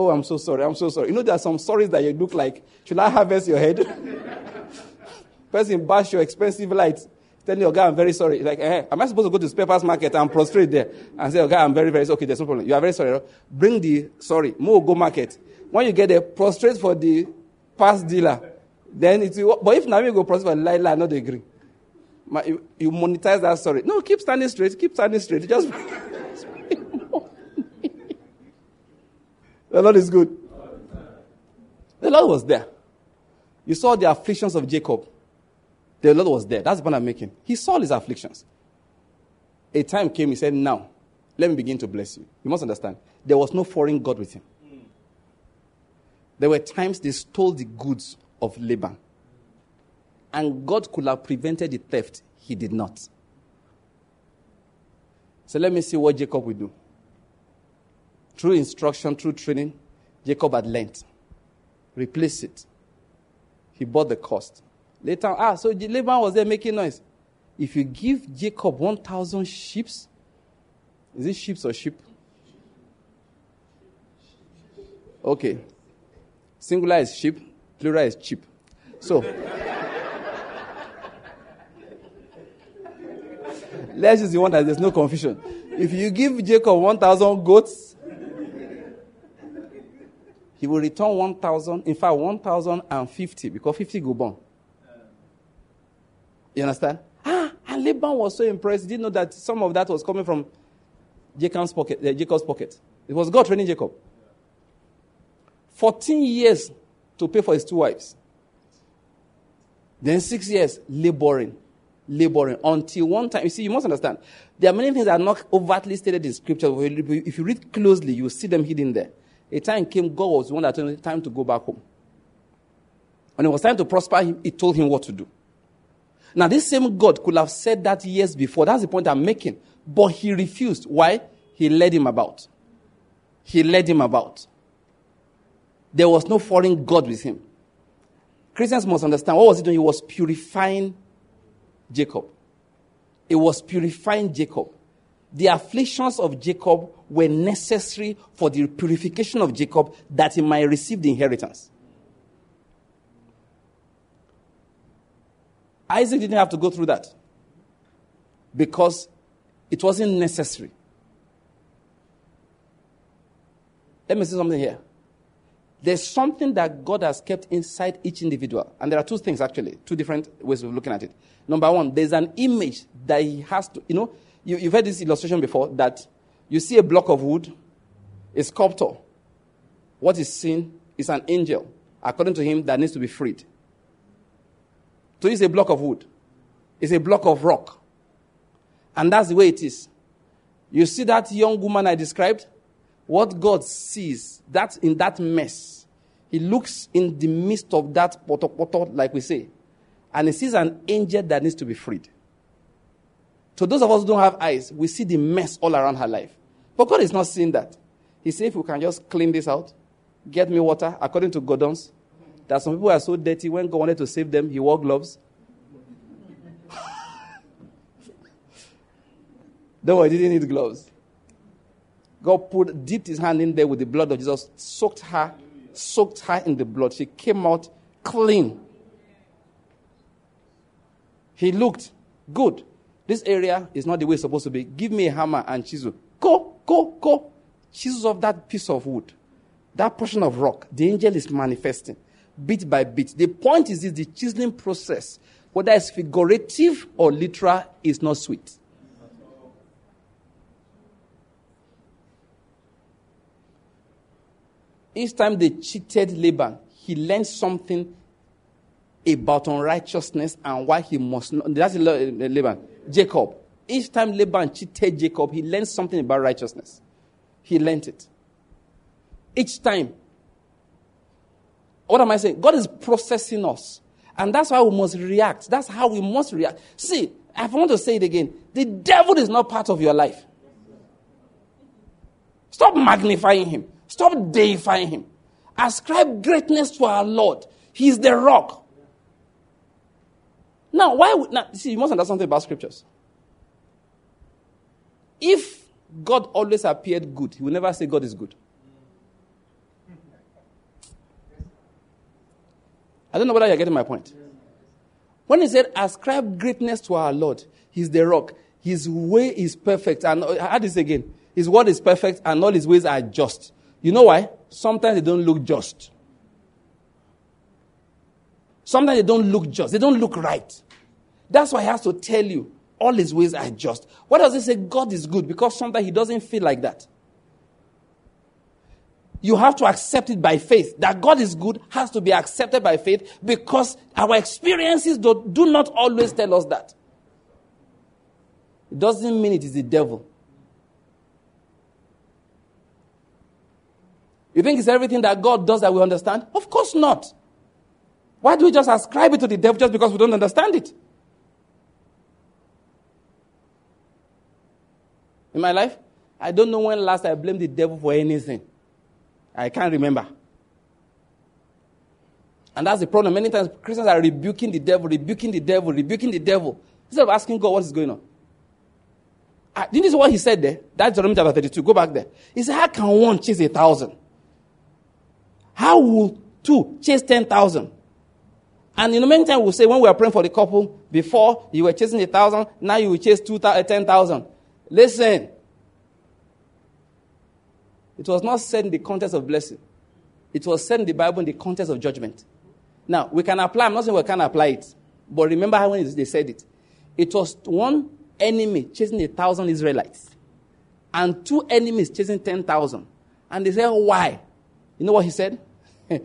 Oh, I'm so sorry. I'm so sorry. You know, there are some stories that you look like, should I harvest your head? <laughs> Person bash your expensive lights. Tell your guy, I'm very sorry. Like, eh, am I supposed to go to spare parts market and prostrate there and say, okay, I'm very, very sorry. Okay, there's no problem. You are very sorry. Bring the, sorry, more go market. When you get there, prostrate for the past dealer. Then it it's, but if now you go prostrate for Lila, not agree. You monetize that story. No, keep standing straight. Keep standing straight. Just. <laughs> the Lord is good. The Lord was there. You saw the afflictions of Jacob. The Lord was there. That's the point I'm making. He saw his afflictions. A time came, he said, Now, let me begin to bless you. You must understand. There was no foreign God with him. There were times they stole the goods of Laban. And God could have prevented the theft. He did not. So let me see what Jacob will do. Through instruction, through training, Jacob had learned. Replace it. He bought the cost. Later, ah, so Laban was there making noise. If you give Jacob 1,000 sheep, is it sheep or sheep? Okay. Singular is sheep, plural is cheap. So, <laughs> let's use the one that there's no confusion. If you give Jacob 1,000 goats, he will return 1,000, in fact, 1,050, because 50 go born. You understand? Ah, and Laban was so impressed. He didn't know that some of that was coming from Jacob's pocket. Uh, Jacob's pocket. It was God training Jacob. 14 years to pay for his two wives. Then six years laboring, laboring until one time. You see, you must understand. There are many things that are not overtly stated in scripture. If you read closely, you see them hidden there. A time came, God was the one that told him time to go back home. When it was time to prosper him, he told him what to do. Now, this same God could have said that years before. That's the point I'm making. But he refused. Why? He led him about. He led him about. There was no foreign God with him. Christians must understand what was he doing? He was purifying Jacob. It was purifying Jacob. The afflictions of Jacob were necessary for the purification of Jacob that he might receive the inheritance. Isaac didn't have to go through that because it wasn't necessary. Let me say something here. There's something that God has kept inside each individual. And there are two things, actually, two different ways of looking at it. Number one, there's an image that he has to, you know, you, have heard this illustration before that you see a block of wood, a sculptor. What is seen is an angel, according to him, that needs to be freed. So it's a block of wood, it's a block of rock. And that's the way it is. You see that young woman I described? What God sees, that in that mess, He looks in the midst of that poto poto, like we say, and He sees an angel that needs to be freed. So those of us who don't have eyes, we see the mess all around her life. But God is not seeing that. He said, if we can just clean this out, get me water, according to Gordon's, that some people are so dirty, when God wanted to save them, He wore gloves. <laughs> Though he didn't need gloves. God put, dipped his hand in there with the blood of Jesus, soaked her, soaked her in the blood. She came out clean. He looked good. This area is not the way it's supposed to be. Give me a hammer and chisel. Go, go, go. Chisels of that piece of wood, that portion of rock. The angel is manifesting bit by bit. The point is this the chiseling process, whether it's figurative or literal, is not sweet. Each time they cheated Laban, he learned something about unrighteousness and why he must not. That's uh, Laban. Jacob. Each time Laban cheated Jacob, he learned something about righteousness. He learned it. Each time. What am I saying? God is processing us. And that's why we must react. That's how we must react. See, I want to say it again. The devil is not part of your life. Stop magnifying him. Stop deifying him. Ascribe greatness to our Lord. He is the rock. Now, why would now see you must understand something about scriptures. If God always appeared good, he will never say God is good. I don't know whether you're getting my point. When he said, ascribe greatness to our Lord, he's the rock. His way is perfect. And I add this again. His word is perfect and all his ways are just. You know why? Sometimes they don't look just. Sometimes they don't look just. They don't look right. That's why he has to tell you all his ways are just. Why does he say God is good? Because sometimes he doesn't feel like that. You have to accept it by faith. That God is good has to be accepted by faith because our experiences do, do not always tell us that. It doesn't mean it is the devil. You think it's everything that God does that we understand? Of course not. Why do we just ascribe it to the devil just because we don't understand it? In my life, I don't know when last I blamed the devil for anything. I can't remember. And that's the problem. Many times Christians are rebuking the devil, rebuking the devil, rebuking the devil, instead of asking God what is going on. Uh, didn't you see what he said there? That's Deuteronomy chapter 32. Go back there. He said, How can one chase a thousand? How will two chase 10,000? And in the meantime, we'll say when we are praying for the couple, before you were chasing a thousand, now you will chase two, 10,000. Listen. It was not said in the context of blessing. It was said in the Bible in the context of judgment. Now, we can apply, I'm not saying we can apply it, but remember how when they said it. It was one enemy chasing a thousand Israelites and two enemies chasing 10,000. And they said, Why? You know what he said? <laughs> if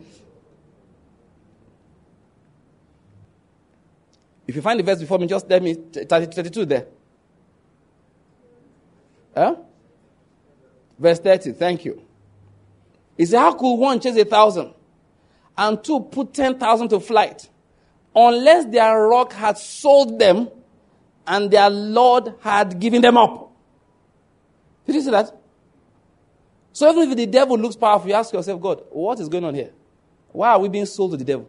you find the verse before me, just let me 32 there. Huh? Verse 30, thank you. He said, How could one chase a thousand and two put 10,000 to flight unless their rock had sold them and their Lord had given them up? Did you see that? So even if the devil looks powerful, you ask yourself, God, what is going on here? Why are we being sold to the devil?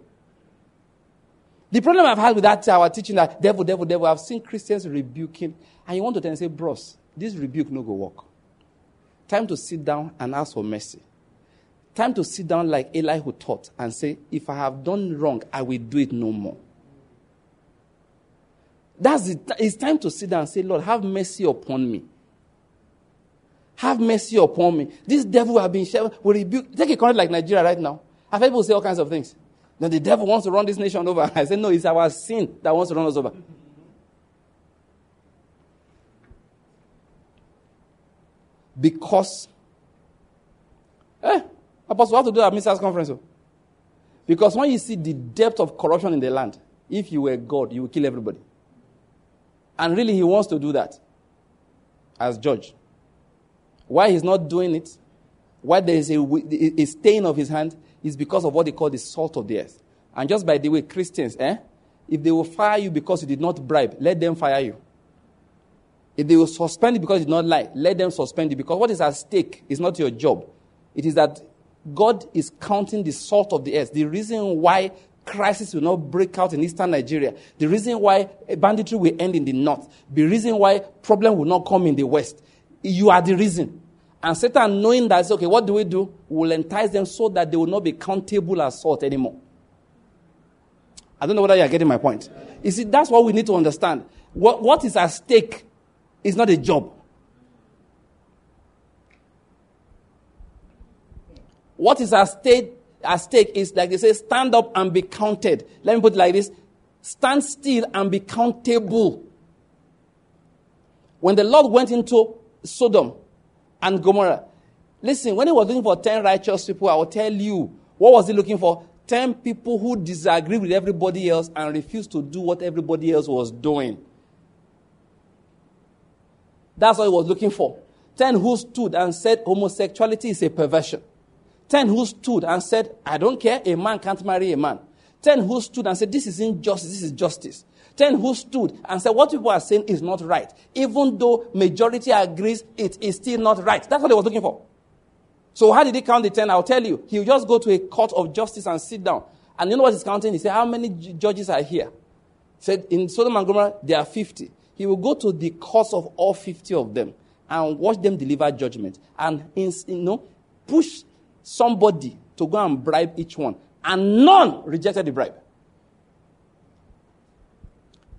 The problem I've had with that our teaching that devil, devil, devil, I've seen Christians rebuking, and you want to tell them, say, bros, this rebuke no go work. Time to sit down and ask for mercy. Time to sit down like Elihu taught and say, if I have done wrong, I will do it no more. That's it. It's time to sit down and say, Lord, have mercy upon me. Have mercy upon me. This devil have been sharing, will rebuke. Take a country like Nigeria right now. I've heard people say all kinds of things. That the devil wants to run this nation over. <laughs> I say, no, it's our sin that wants to run us over. Because, eh, Apostle, have to do a ministers' conference. Oh. Because when you see the depth of corruption in the land, if you were God, you would kill everybody. And really, he wants to do that as judge. Why he's not doing it, why there is a, a stain of his hand, is because of what they call the salt of the earth. And just by the way, Christians, eh? If they will fire you because you did not bribe, let them fire you. If they will suspend you because did not lie, let them suspend you. Because what is at stake is not your job. It is that God is counting the salt of the earth. The reason why crisis will not break out in eastern Nigeria, the reason why banditry will end in the north, the reason why problem will not come in the west, you are the reason. And Satan, knowing that, okay, what do we do? We will entice them so that they will not be countable as salt anymore. I don't know whether you are getting my point. You see, that's what we need to understand. What, what is at stake is not a job. What is at stake, at stake is like they say, stand up and be counted. Let me put it like this stand still and be countable. When the Lord went into Sodom and Gomorrah. Listen, when he was looking for 10 righteous people, I will tell you, what was he looking for? 10 people who disagree with everybody else and refuse to do what everybody else was doing. That's what he was looking for. 10 who stood and said homosexuality is a perversion. 10 who stood and said, I don't care, a man can't marry a man. 10 who stood and said, This is injustice, this is justice. 10 who stood and said, What people are saying is not right. Even though majority agrees it is still not right. That's what he was looking for. So how did he count the 10? I'll tell you. He'll just go to a court of justice and sit down. And you know what he's counting? He said, How many judges are here? He said, In Sodom and Gomorrah, there are 50. He will go to the courts of all 50 of them and watch them deliver judgment. And, you know, push somebody to go and bribe each one. And none rejected the bribe.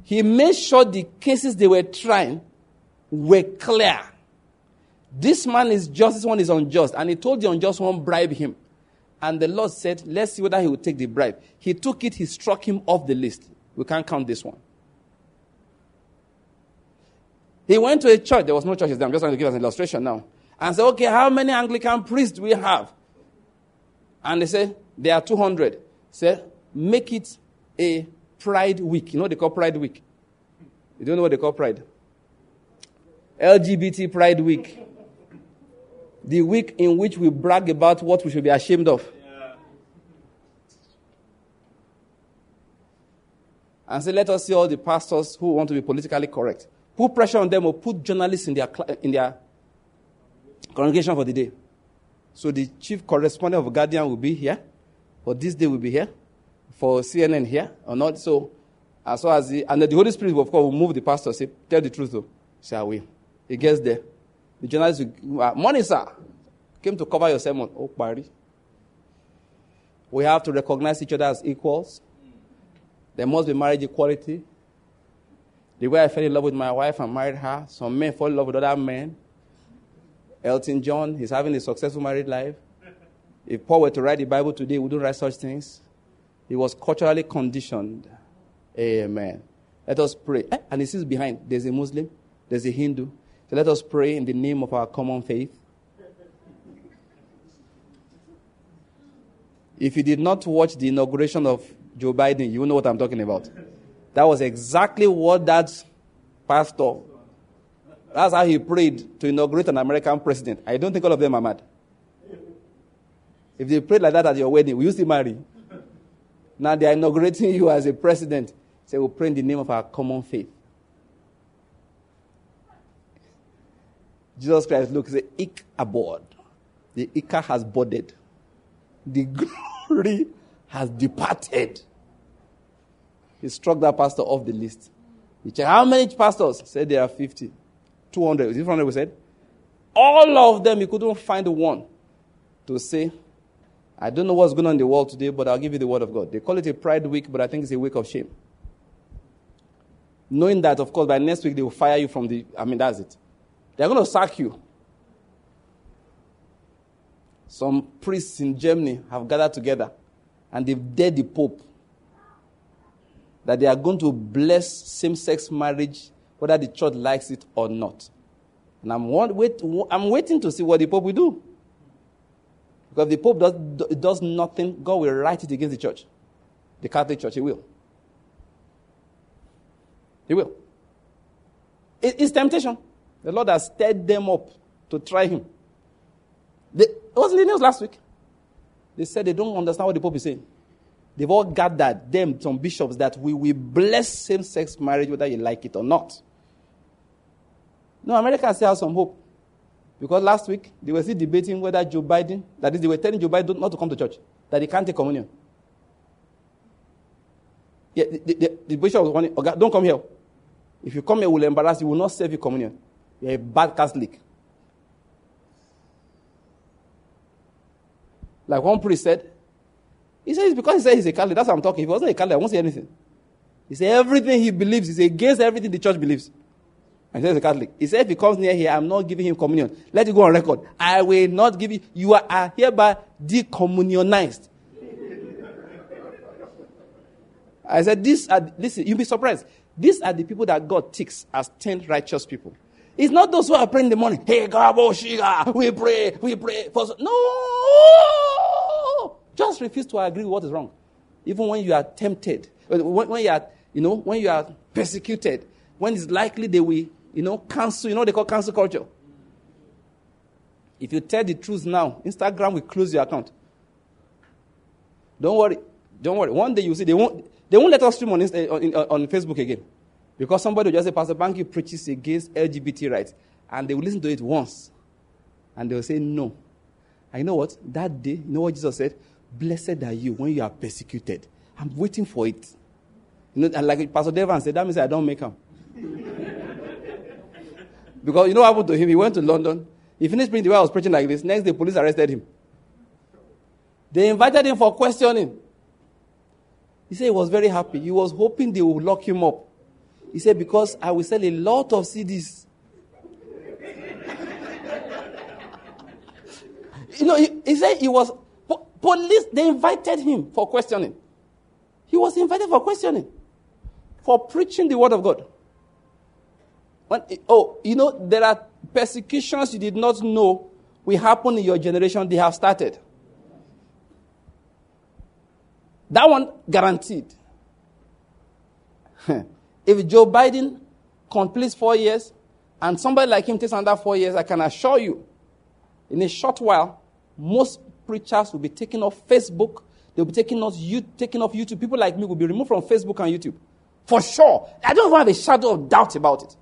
He made sure the cases they were trying were clear. This man is just, this one is unjust. And he told the unjust one, bribe him. And the Lord said, let's see whether he will take the bribe. He took it, he struck him off the list. We can't count this one. He went to a church. There was no churches there. I'm just trying to give us an illustration now. And said, okay, how many Anglican priests do we have? And they said, there are 200. Said, make it a Pride Week. You know what they call Pride Week? You don't know what they call Pride? LGBT Pride Week. The week in which we brag about what we should be ashamed of. And say, let us see all the pastors who want to be politically correct. Put pressure on them or put journalists in their, in their congregation for the day. So the chief correspondent of Guardian will be here. For this day will be here for CNN here or not. So, as far as the, and the Holy Spirit, will, of course, will move the pastor, say, tell the truth, though. I will. He gets there. The journalist will, uh, morning, sir. Came to cover your sermon. Oh, Barry. We have to recognize each other as equals. There must be marriage equality. The way I fell in love with my wife and married her, some men fall in love with other men. Elton John, he's having a successful married life. If Paul were to write the Bible today, he wouldn't write such things. He was culturally conditioned. Amen. Let us pray. Eh, and he sees behind, there's a Muslim, there's a Hindu. So let us pray in the name of our common faith. If you did not watch the inauguration of Joe Biden, you know what I'm talking about. That was exactly what that pastor, that's how he prayed to inaugurate an American president. I don't think all of them are mad. If they prayed like that at your wedding, will you still marry? Now they are inaugurating you as a president. Say, we'll pray in the name of our common faith. Jesus Christ looks, say, Ik aboard. The Ika has boarded. The glory has departed. He struck that pastor off the list. He checked, how many pastors? Said there are 50. 200. Is it 400 we said? All of them, he couldn't find one to say, I don't know what's going on in the world today, but I'll give you the word of God. They call it a pride week, but I think it's a week of shame. Knowing that, of course, by next week they will fire you from the. I mean, that's it. They're going to sack you. Some priests in Germany have gathered together and they've dared the Pope that they are going to bless same sex marriage, whether the church likes it or not. And I'm, wait, I'm waiting to see what the Pope will do. Because if the Pope does, does nothing, God will write it against the church. The Catholic Church, He will. He will. It, it's temptation. The Lord has stirred them up to try Him. They, it was in the news last week. They said they don't understand what the Pope is saying. They've all gathered, them, some bishops, that we will bless same sex marriage whether you like it or not. No, America still has some hope. Because last week, they were still debating whether Joe Biden, that is, they were telling Joe Biden not to come to church, that he can't take communion. Yeah, the, the, the bishop was warning, don't come here. If you come here, we'll embarrass you, we will not serve you communion. You're a bad Catholic. Like one priest said, he says because he said he's a Catholic, that's what I'm talking. If he wasn't a Catholic, I won't say anything. He said everything he believes is against everything the church believes. And he says a Catholic. He said if he comes near here, I'm not giving him communion. Let it go on record. I will not give you. You are, hereby decommunionized. <laughs> I said, these are, listen, you'll be surprised. These are the people that God takes as 10 righteous people. It's not those who are praying in the morning. Hey, Gabo, oh, Shiga, we pray, we pray. For... No! Just refuse to agree with what is wrong. Even when you are tempted, when, when you are, you know, when you are persecuted, when it's likely they will, you know, cancel, you know they call cancel culture. If you tell the truth now, Instagram will close your account. Don't worry. Don't worry. One day you see, they won't, they won't let us stream on, Insta, on, on Facebook again. Because somebody will just say, Pastor Banky preaches against LGBT rights. And they will listen to it once. And they will say, no. And you know what? That day, you know what Jesus said? Blessed are you when you are persecuted. I'm waiting for it. You know, like Pastor Devan said, that means I don't make him. <laughs> because you know what happened to him? He went to London. He finished preaching the way I was preaching like this. Next day, police arrested him. They invited him for questioning. He said he was very happy. He was hoping they would lock him up. He said, Because I will sell a lot of CDs. <laughs> you know, he, he, said he was. Police, they invited him for questioning. He was invited for questioning, for preaching the word of God. When, oh, you know, there are persecutions you did not know will happen in your generation, they have started. That one guaranteed. <laughs> If Joe Biden completes four years and somebody like him takes another four years, I can assure you, in a short while, most preachers will be taking off Facebook. They'll be taking off, taking off YouTube. People like me will be removed from Facebook and YouTube. For sure. I don't have a shadow of doubt about it.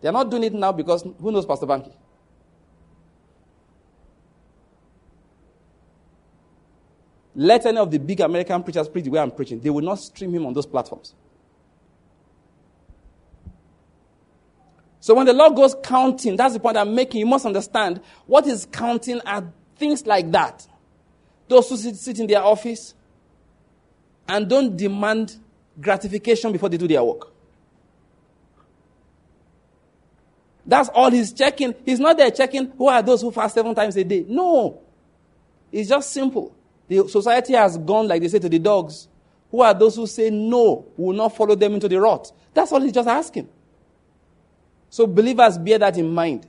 They're not doing it now because who knows Pastor Banky? Let any of the big American preachers preach the way I'm preaching. They will not stream him on those platforms. So when the Lord goes counting, that's the point I'm making. You must understand what is counting are things like that. Those who sit, sit in their office and don't demand gratification before they do their work. That's all he's checking. He's not there checking who are those who fast seven times a day. No. It's just simple. The society has gone, like they say to the dogs, who are those who say no, will not follow them into the rot. That's all he's just asking. So believers bear that in mind.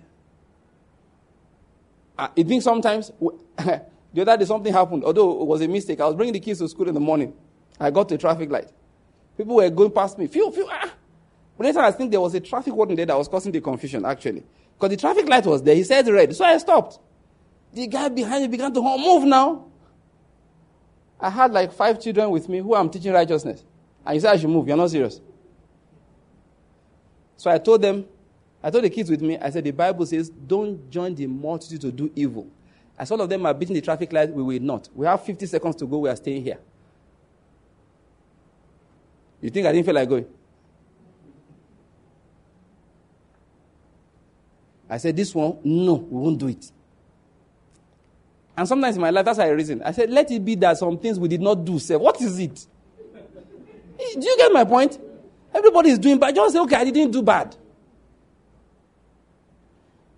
Uh, it means sometimes, <laughs> the other day something happened, although it was a mistake. I was bringing the kids to school in the morning. I got to a traffic light. People were going past me. Phew, phew, ah. But later I think there was a traffic warden there that was causing the confusion, actually. Because the traffic light was there. He said red. So I stopped. The guy behind me began to move now. I had like five children with me who I'm teaching righteousness. And he said I should move. You're not serious. So I told them, I told the kids with me, I said, the Bible says, don't join the multitude to do evil. As all of them are beating the traffic light, we will not. We have 50 seconds to go. We are staying here. You think I didn't feel like going? I said, This one, no, we won't do it. And sometimes in my life, that's how I reason. I said, Let it be that some things we did not do. Say, what is it? <laughs> Do you get my point? Everybody is doing bad. Just say, Okay, I didn't do bad.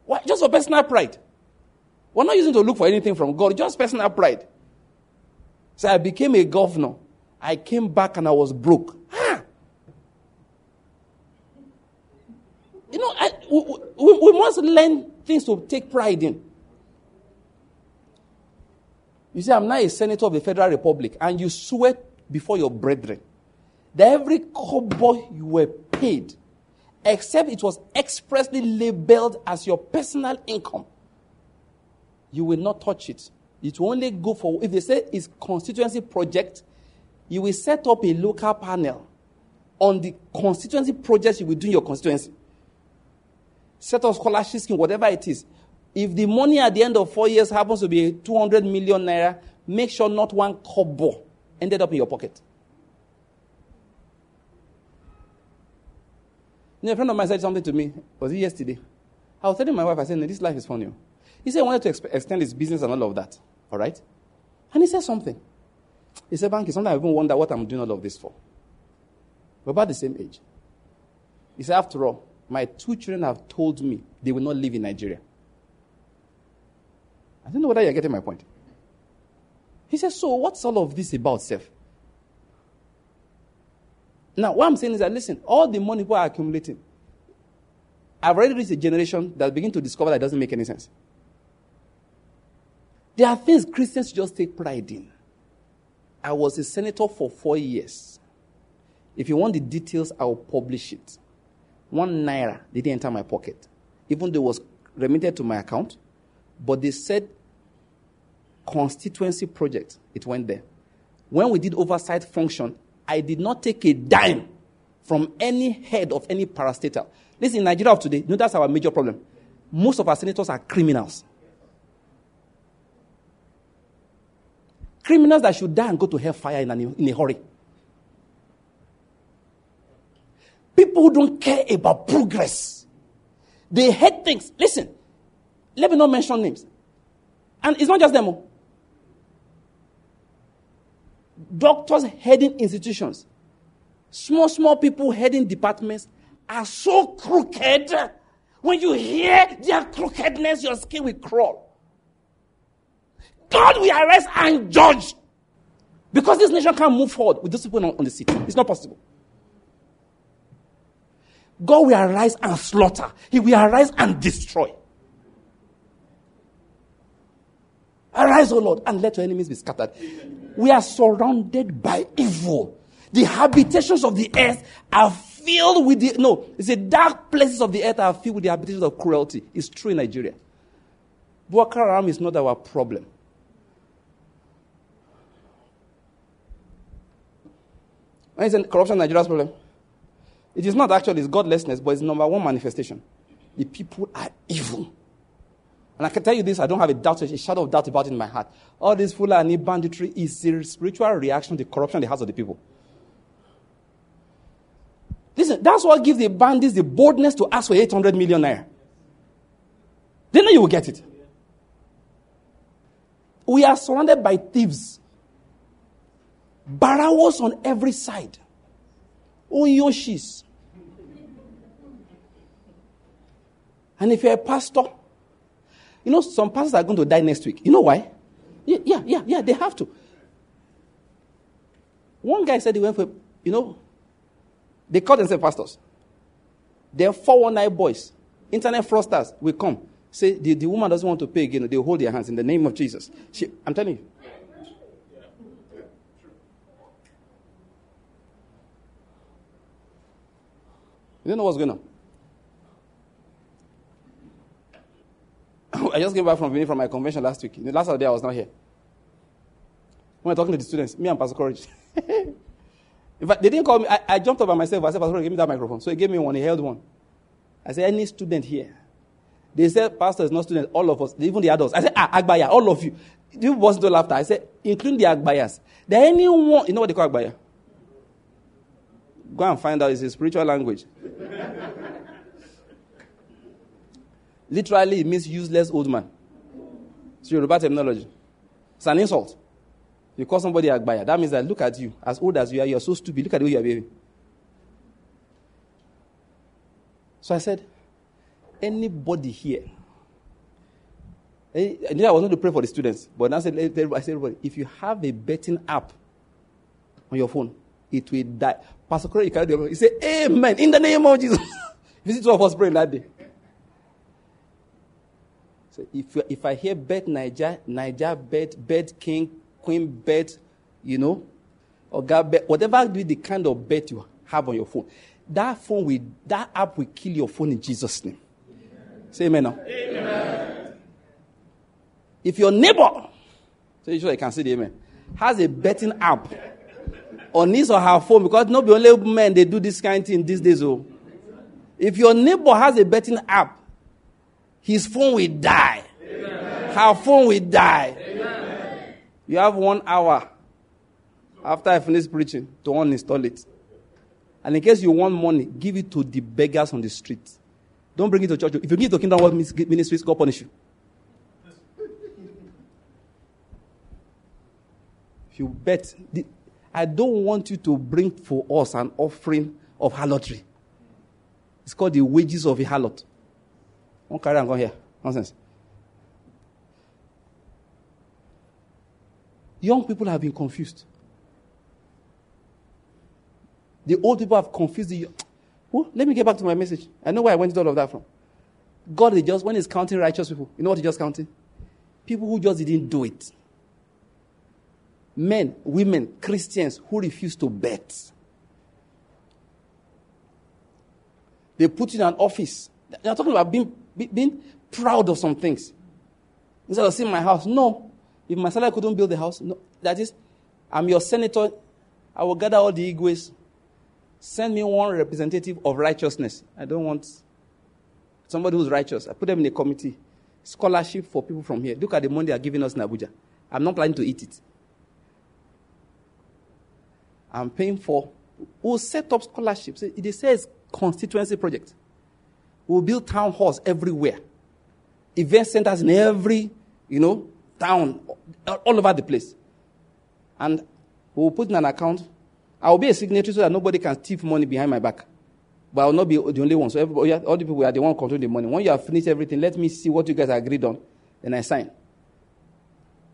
Why? Just for personal pride. We're not using to look for anything from God, just personal pride. So I became a governor. I came back and I was broke. Ah. You know, I, we, we, we must learn things to take pride in. You see, I'm now a senator of the Federal Republic, and you swear before your brethren that every kobo you were paid, except it was expressly labeled as your personal income, you will not touch it. It will only go for, if they say it's constituency project, you will set up a local panel on the constituency projects you will do in your constituency. Set up scholarship scheme, whatever it is. If the money at the end of four years happens to be 200 million naira, make sure not one kobo ended up in your pocket. You know, a friend of mine said something to me, was it yesterday? I was telling my wife, I said, no, this life is funny. Oh. He said he wanted to extend his business and all of that. All right? And he said something. He said, Banky, sometimes I even wonder what I'm doing all of this for. We're about the same age. He said, after all, my two children have told me they will not live in Nigeria. I don't know whether you're getting my point. He said, So what's all of this about, Seth? Now, what I'm saying is that, listen, all the money people are accumulating, I've already reached a generation that begin to discover that doesn't make any sense. There are things Christians just take pride in. I was a senator for four years. If you want the details, I'll publish it. One naira didn't enter my pocket, even though it was remitted to my account. But they said constituency project, it went there. When we did oversight function, I did not take a dime from any head of any parastatal. Listen, in Nigeria of today, you know that's our major problem. Most of our senators are criminals. Criminals that should die and go to hellfire in, in a hurry. People who don't care about progress. They hate things. Listen, let me not mention names. And it's not just them. Oh. Doctors heading institutions, small, small people heading departments are so crooked. When you hear their crookedness, your skin will crawl. God will arrest and judge. Because this nation can't move forward with those people on, on the seat. It's not possible. God will arise and slaughter. He will arise and destroy. Arise, O Lord, and let your enemies be scattered. We are surrounded by evil. The habitations of the earth are filled with the no, it's the dark places of the earth are filled with the habitations of cruelty. It's true in Nigeria. Boko Haram is not our problem. When is corruption Nigeria's problem? It is not actually, it's godlessness, but it's number one manifestation. The people are evil. And I can tell you this, I don't have a doubt, a shadow of doubt about it in my heart. All this Fulani banditry is a spiritual reaction to the corruption in the hearts of the people. Listen, that's what gives the bandits the boldness to ask for 800 million naira. They know you will get it. We are surrounded by thieves. Barawos on every side. Oyoshis. And if you're a pastor, you know, some pastors are going to die next week. You know why? Yeah, yeah, yeah, they have to. One guy said he went for, you know, they call themselves pastors. They're 419 boys, internet fraudsters will come. Say, the, the woman doesn't want to pay again. They'll hold their hands in the name of Jesus. She, I'm telling you. You don't know what's going on. <laughs> I just came back from from my convention last week. The last day I was not here. When I was talking to the students, me and Pastor Courage. <laughs> In fact, they didn't call me. I, I jumped up by myself. I said, Pastor, give me that microphone. So he gave me one. He held one. I said, any student here. They said, Pastor is not student. All of us, even the adults. I said, ah, Agbaya, all of you. You wasn't to laughter. I said, including the Agbayas. There anyone, you know what they call Agbaya? Go and find out. It's a spiritual language. <laughs> Literally, it means useless old man. It's Yoruba terminology. It's an insult. You call somebody Agbaya. That means that look at you. As old as you are, you're so stupid. Look at the way you are behaving. So I said, anybody here. Eh, I I was going to pray for the students, but I said, I said, everybody, if you have a betting app on your phone, it will die. Pastor Corey, he said, Amen, in the name of Jesus. <laughs> you see two of us praying that day. So if, if I hear Bet9ja, Niger bet, BetKing, queen bet, you know, or God bet, whatever be the kind of bet you have on your phone, that phone will, that app will kill your phone in Jesus' name. Amen. Say amen now. Amen. If your neighbor, so you sure you can see the amen, has a betting app on his or her phone, because not only men they do this kind of thing these days. Oh. If your neighbor has a betting app, his phone will die. Amen. Her phone will die. Amen. You have one hour after I finish preaching to uninstall it. And in case you want money, give it to the beggars on the street. Don't bring it to church. If you give it to Kingdom World Ministries, God punish you. If you bet, I don't want you to bring for us an offering of harlotry. It's called the wages of a harlot. Don't carry go here. Nonsense. Young people have been confused. The old people have confused the. Well, let me get back to my message. I know where I went all of that from. God is just, when He's counting righteous people, you know what He's just counting? People who just didn't do it. Men, women, Christians who refuse to bet. They put in an office. They're talking about being, being proud of some things. Instead of seeing my house, no. If my salary couldn't build the house, no. That is, I'm your senator. I will gather all the igwes. Send me one representative of righteousness. I don't want somebody who's righteous. I put them in a committee. Scholarship for people from here. Look at the money they are giving us in Abuja. I'm not planning to eat it. I'm paying for. We'll set up scholarships. It says constituency project. We'll build town halls everywhere. Event centers in every, you know, town, all over the place. And we'll put in an account I will be a signatory so that nobody can steal money behind my back. But I will not be the only one. So everybody, all the people are the one controlling the money. When you have finished everything, let me see what you guys agreed on. Then I sign.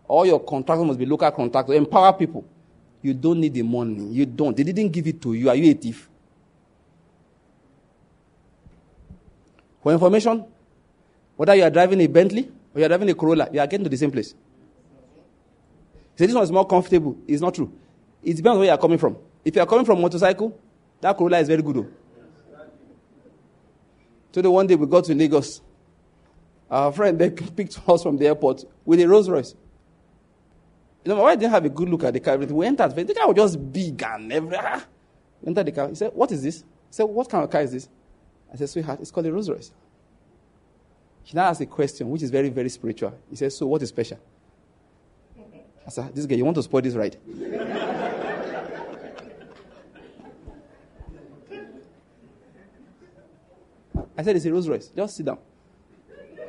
All your contractors must be local contractors. Empower people. You don't need the money. You don't. They didn't give it to you. Are you a thief? For information, whether you are driving a Bentley or you are driving a Corolla, you are getting to the same place. Say this one is more comfortable. It's not true. It depends on where you are coming from. If you are coming from motorcycle, that Corolla is very good. Though. So the one day we got to Lagos, our friend they <laughs> picked us from the airport with a Rolls Royce. You know, why didn't have a good look at the car? We entered. The car was just big and everything. Ah. entered the car. He said, What is this? He said, What kind of car is this? I said, Sweetheart, it's called a Rolls Royce. She now asked a question, which is very, very spiritual. He says, So what is special? I said, This guy, you want to spoil this ride? I said, it's a Rolls Royce. Just sit down.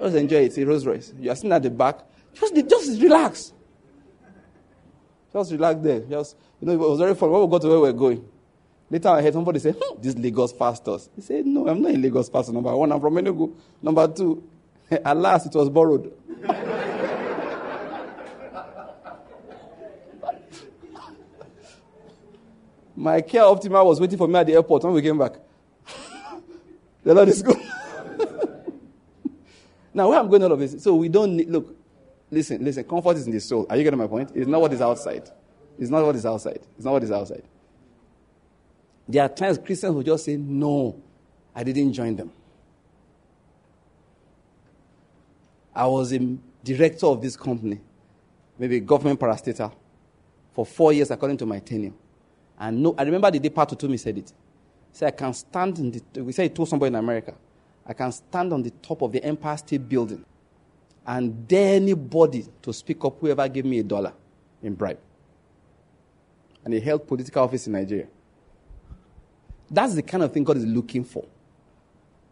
Just enjoy it. It's a Rolls Royce. You are sitting at the back. Just, just relax. Just relax there. Just, you know, it was very fun. When we got to where we were going, Later I heard somebody say, hmm, this Lagos pastors. He said, no, I'm not a Lagos pastor, number one. I'm from Enugu. Number two, <laughs> alas, it was borrowed. <laughs> My care optimal was waiting for me at the airport when we came back. <laughs> the Lord is good. now, where I'm going all of this, so we don't need, look, listen, listen, comfort is in the soul. Are you getting my point? It's not what is outside. It's not what is outside. It's not what is outside. There are times Christians will just say, No, I didn't join them. I was a director of this company, maybe government parastatal, for four years according to my tenure. And no, I remember the day Pato told me said it. He said, I can stand in the, we said he told somebody in America, I can stand on the top of the Empire State Building and dare anybody to speak up whoever gave me a dollar in bribe. And he held political office in Nigeria. That's the kind of thing God is looking for.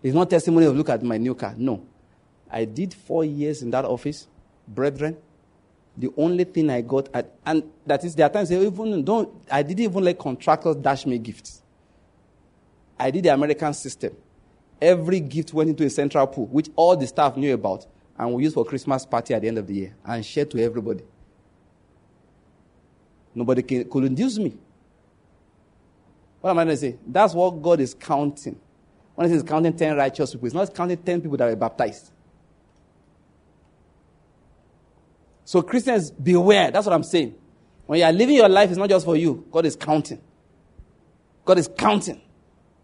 It's not testimony of look at my new car. No. I did four years in that office, brethren. The only thing I got, at, and that is, there are times even don't, I didn't even let contractors dash me gifts. I did the American system. Every gift went into a central pool, which all the staff knew about, and we used for Christmas party at the end of the year, and shared to everybody. Nobody could induce me. What am I going to say? That's what God is counting. When He says counting 10 righteous people, He's not counting 10 people that were baptized. So, Christians, beware. That's what I'm saying. When you are living your life, it's not just for you. God is counting. God is counting.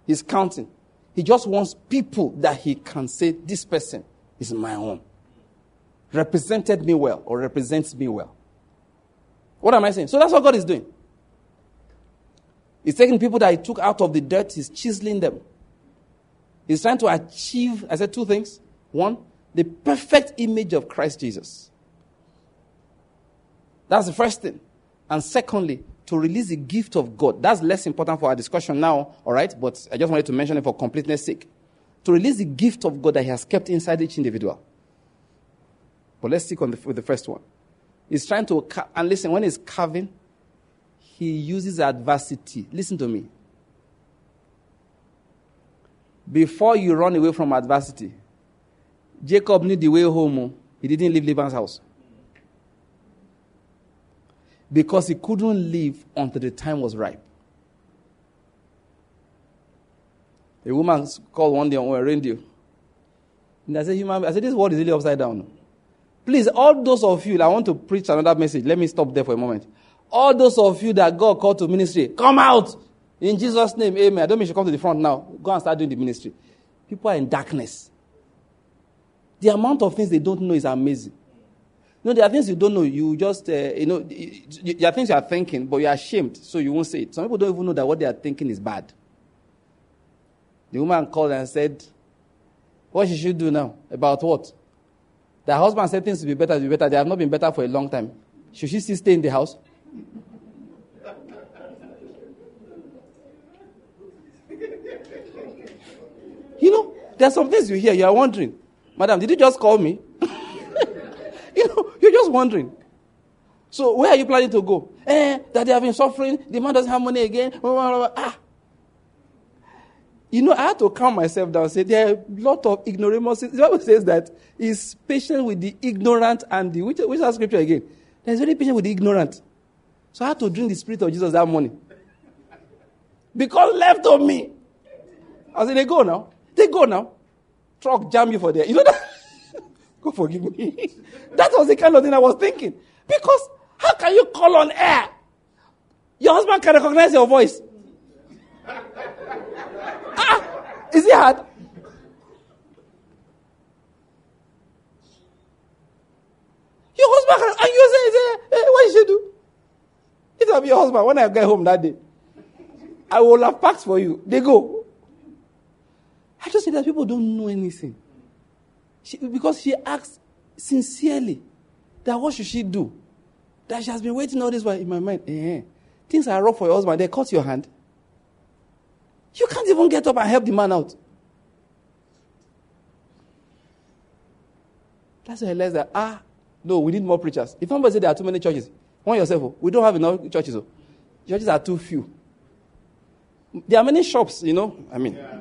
He's counting. He just wants people that He can say, This person is my own. Represented me well or represents me well. What am I saying? So that's what God is doing. He's taking people that He took out of the dirt, He's chiseling them. He's trying to achieve, I said two things. One, the perfect image of Christ Jesus. That's the first thing. And secondly, to release the gift of God. That's less important for our discussion now, all right? But I just wanted to mention it for completeness sake. To release the gift of God that He has kept inside each individual. But let's stick on the, with the first one. He's trying to, and listen, when he's carving, he uses adversity. Listen to me. Before you run away from adversity, Jacob knew the way home. Oh. He didn't leave Laban's house. Because he couldn't leave until the time was ripe. A woman called one day on a radio. And I said, human, I said, this world is really upside down. Please, all those of you, I want to preach another message. Let me stop there for a moment. All those of you that God called to ministry, come out in Jesus' name. Amen. I don't mean you should come to the front now. Go and start doing the ministry. People are in darkness. The amount of things they don't know is amazing. You know, there are things you don't know. You just, uh, you know, there are things you are thinking, but you are ashamed, so you won't say it. Some people don't even know that what they are thinking is bad. The woman called and said, What should she should do now? About what? The husband said things to be better, to be better. They have not been better for a long time. Should she still stay in the house? <laughs> You know, there are some things you hear, you are wondering, Madam, did you just call me? <laughs> you know, you're just wondering. So, where are you planning to go? Eh, that they have been suffering, the man doesn't have money again. Ah. You know, I had to calm myself down and say there are a lot of ignoramuses. The Bible says that he's patient with the ignorant and the, which, which is scripture again? He's very patient with the ignorant. So I had to drink the spirit of Jesus that morning. Because left of me. I said, they go now. They go now. Truck jam you for there. You know that? <laughs> God forgive me. <laughs> that was the kind of thing I was thinking. Because how can you call on air? Your husband can recognize your voice. <laughs> ah, is it hard? Your husband can, and you say, hey, what did she do? If I be your husband, when I get home that day, I will have packs for you. They go. I just see that people don't know anything. She, because she asks sincerely that what should she do? That she has been waiting all this while in my mind. Eh, things are rough for your husband. They cut your hand. You can't even get up and help the man out. That's why I realized that, ah, no, we need more preachers. If somebody say there are too many churches, want yourself, oh, we don't have enough churches. Oh. Churches are too few. There are many shops, you know. I mean, yeah.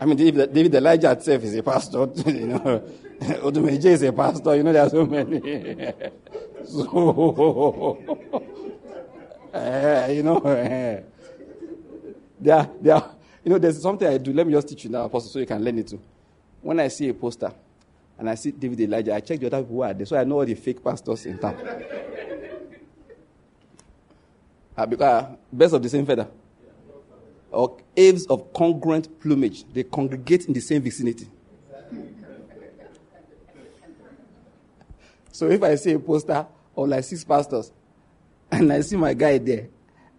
I mean, David, Elijah itself is a pastor, <laughs> you know. Odumeje is a pastor, you know, there are so many. <laughs> so, uh, <laughs> you know, uh, they are, you know, there's something I do. Let me just teach you now, Apostle, so you can learn it too. When I see a poster and I see David Elijah, I check the other people who are there, so I know all the fake pastors in town. Uh, uh, best of the same feather. Or aves of congruent plumage. They congregate in the same vicinity. so if I see a poster of like six pastors and I see my guy there,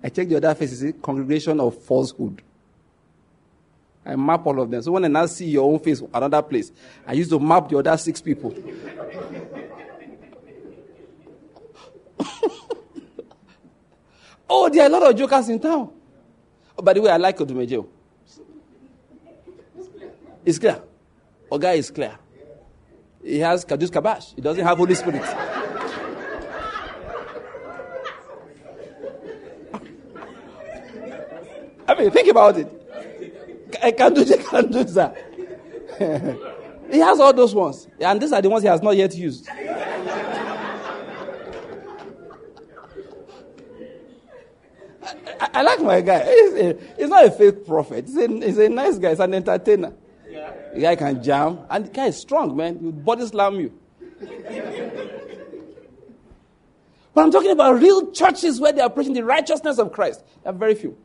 I check the other faces, see congregation of falsehood. I map all of them. So when I now see your own face another place, I used to map the other six people. <laughs> oh, there are a lot of jokers in town. Oh, by the way, I like Odumeje. It's clear. Oga is clear. He has Kadus Kabash. He doesn't have Holy Spirit. I mean, think about it. I can do this, can do that. he has all those ones. And these are the ones he has not yet used. I, I, like my guy. He's, a, he's, not a fake prophet. He's a, he's a nice guy. He's an entertainer. Yeah. The guy can jam. And the guy is strong, man. He'll body slam you. but I'm talking about real churches where they are preaching the righteousness of Christ. There are very few.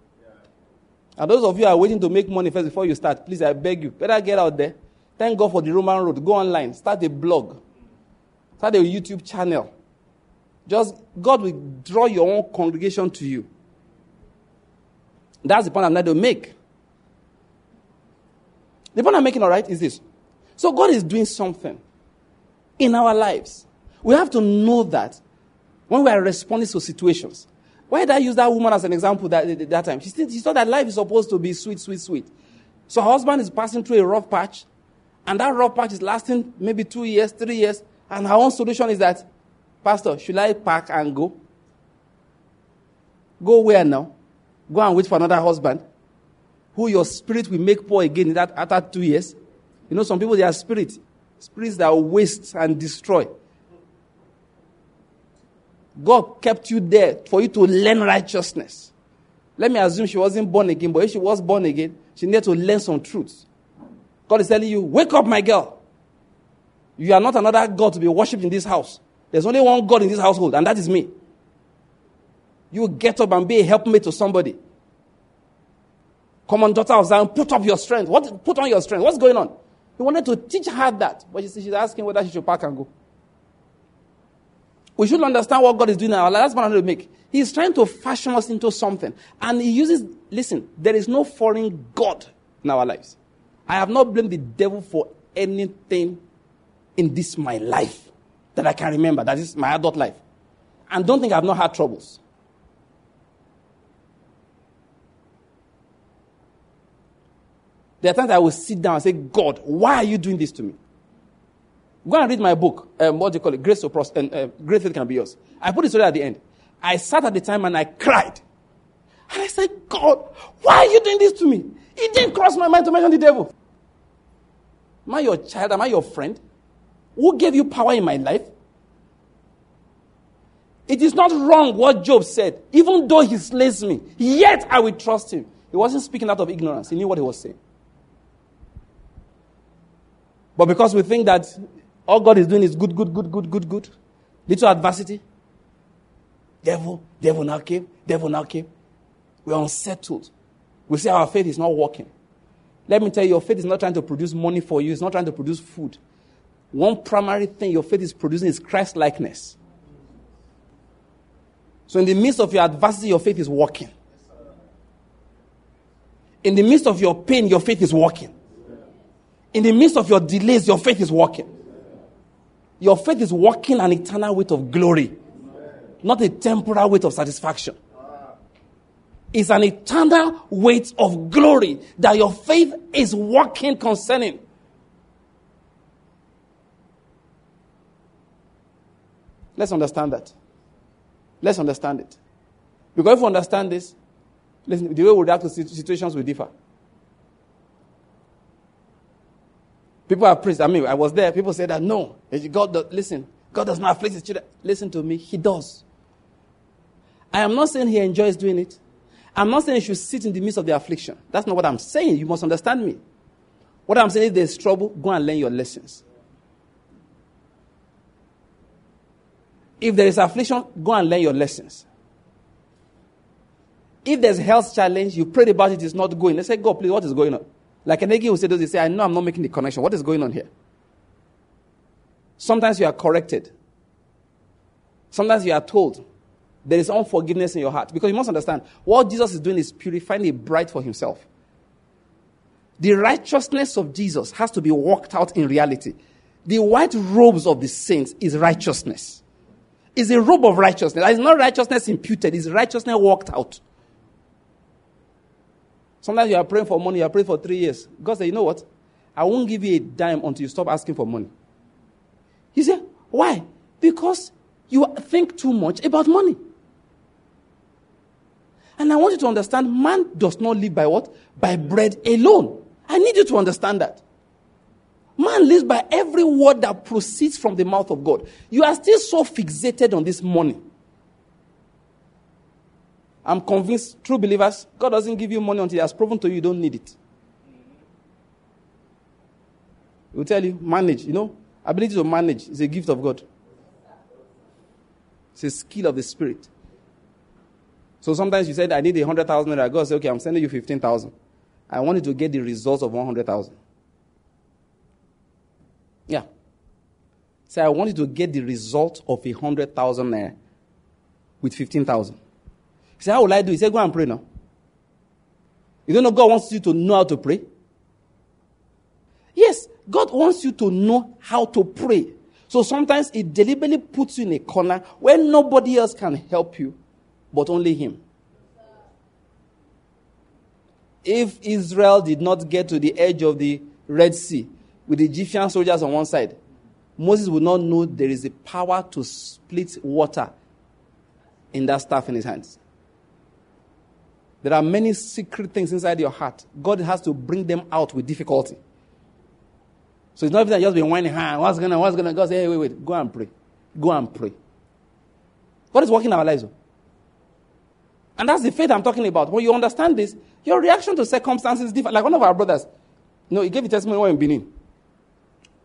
And those of you are waiting to make money first before you start, please, I beg you, better get out there. Thank God for the Roman road. Go online, start a blog, start a YouTube channel. Just God will draw your own congregation to you. That's the point I'm trying to make. The point I'm making, all right, is this. So God is doing something in our lives. We have to know that when we are responding to situations. Why did I use that woman as an example that, that time? She, she thought that life is supposed to be sweet, sweet, sweet. So her husband is passing through a rough patch, and that rough patch is lasting maybe two years, three years, and her own solution is that, Pastor, should I pack and go? Go where now? Go and wait for another husband? Who your spirit will make poor again in that after two years? You know, some people they are spirit. Spirits that waste and destroy. God kept you there for you to learn righteousness. Let me assume she wasn't born again, but if she was born again, she needed to learn some truths. God is telling you, wake up, my girl. You are not another God to be worshipped in this house. There's only one God in this household, and that is me. You get up and be a helpmate to somebody. Come on, daughter of Zion, put up your strength. What, put on your strength. What's going on? He wanted to teach her that, but she's asking whether she should pack and go. We should understand what God is doing in our life. That's what I'm going to make. He's trying to fashion us into something. And He uses, listen, there is no foreign God in our lives. I have not blamed the devil for anything in this my life that I can remember. That is my adult life. And don't think I've not had troubles. There are times I will sit down and say, God, why are you doing this to me? Go and read my book. Um, what do you call it? Grace Pros- and uh, Great Faith Can Be Yours. I put it story at the end. I sat at the time and I cried. And I said, God, why are you doing this to me? It didn't cross my mind to mention the devil. Am I your child? Am I your friend? Who gave you power in my life? It is not wrong what Job said. Even though he slays me, yet I will trust him. He wasn't speaking out of ignorance. He knew what he was saying. But because we think that all God is doing is good, good, good, good, good, good. Little adversity. Devil, devil now came, devil now came. We're unsettled. We say our faith is not working. Let me tell you, your faith is not trying to produce money for you, it's not trying to produce food. One primary thing your faith is producing is Christ likeness. So, in the midst of your adversity, your faith is working. In the midst of your pain, your faith is working. In the midst of your delays, your faith is working. Your faith is walking an eternal weight of glory, not a temporal weight of satisfaction. It's an eternal weight of glory that your faith is walking concerning. Let's understand that. Let's understand it. Because if we understand this, listen, the way we react to situations will differ. People are praised. I mean, I was there. People say that no, God, does, listen, God does not afflict his children. Listen to me, He does. I am not saying He enjoys doing it. I'm not saying He should sit in the midst of the affliction. That's not what I'm saying. You must understand me. What I'm saying is there's trouble, go and learn your lessons. If there is affliction, go and learn your lessons. If there's health challenge, you prayed about it, it's not going. Let's say, God, please, what is going on? Like an who said, they say, I know I'm not making the connection. What is going on here? Sometimes you are corrected. Sometimes you are told there is unforgiveness in your heart. Because you must understand, what Jesus is doing is purifying a bride for himself. The righteousness of Jesus has to be worked out in reality. The white robes of the saints is righteousness. It's a robe of righteousness. It's not righteousness imputed, it's righteousness worked out. Sometimes you are praying for money, you are praying for three years. God said, You know what? I won't give you a dime until you stop asking for money. He said, Why? Because you think too much about money. And I want you to understand man does not live by what? By bread alone. I need you to understand that. Man lives by every word that proceeds from the mouth of God. You are still so fixated on this money. I'm convinced, true believers, God doesn't give you money until He has proven to you you don't need it. He will tell you, manage. You know, ability to manage is a gift of God, it's a skill of the Spirit. So sometimes you said, I need a 100,000 naira. God said, okay, I'm sending you 15,000. I want you to get the results of 100,000. Yeah. Say, I want you to get the result of a 100,000 naira with 15,000. He said, How will I do? He said, Go and pray now. You don't know God wants you to know how to pray? Yes, God wants you to know how to pray. So sometimes He deliberately puts you in a corner where nobody else can help you, but only Him. If Israel did not get to the edge of the Red Sea with the Egyptian soldiers on one side, Moses would not know there is a power to split water in that staff in his hands. There are many secret things inside your heart. God has to bring them out with difficulty. So it's not that just be whining, ah, what's on, what's on? God say, hey, wait, wait, go and pray. Go and pray. God is working our lives. And that's the faith I'm talking about. When you understand this, your reaction to circumstances is different. Like one of our brothers, you know, he gave a testimony when in Benin.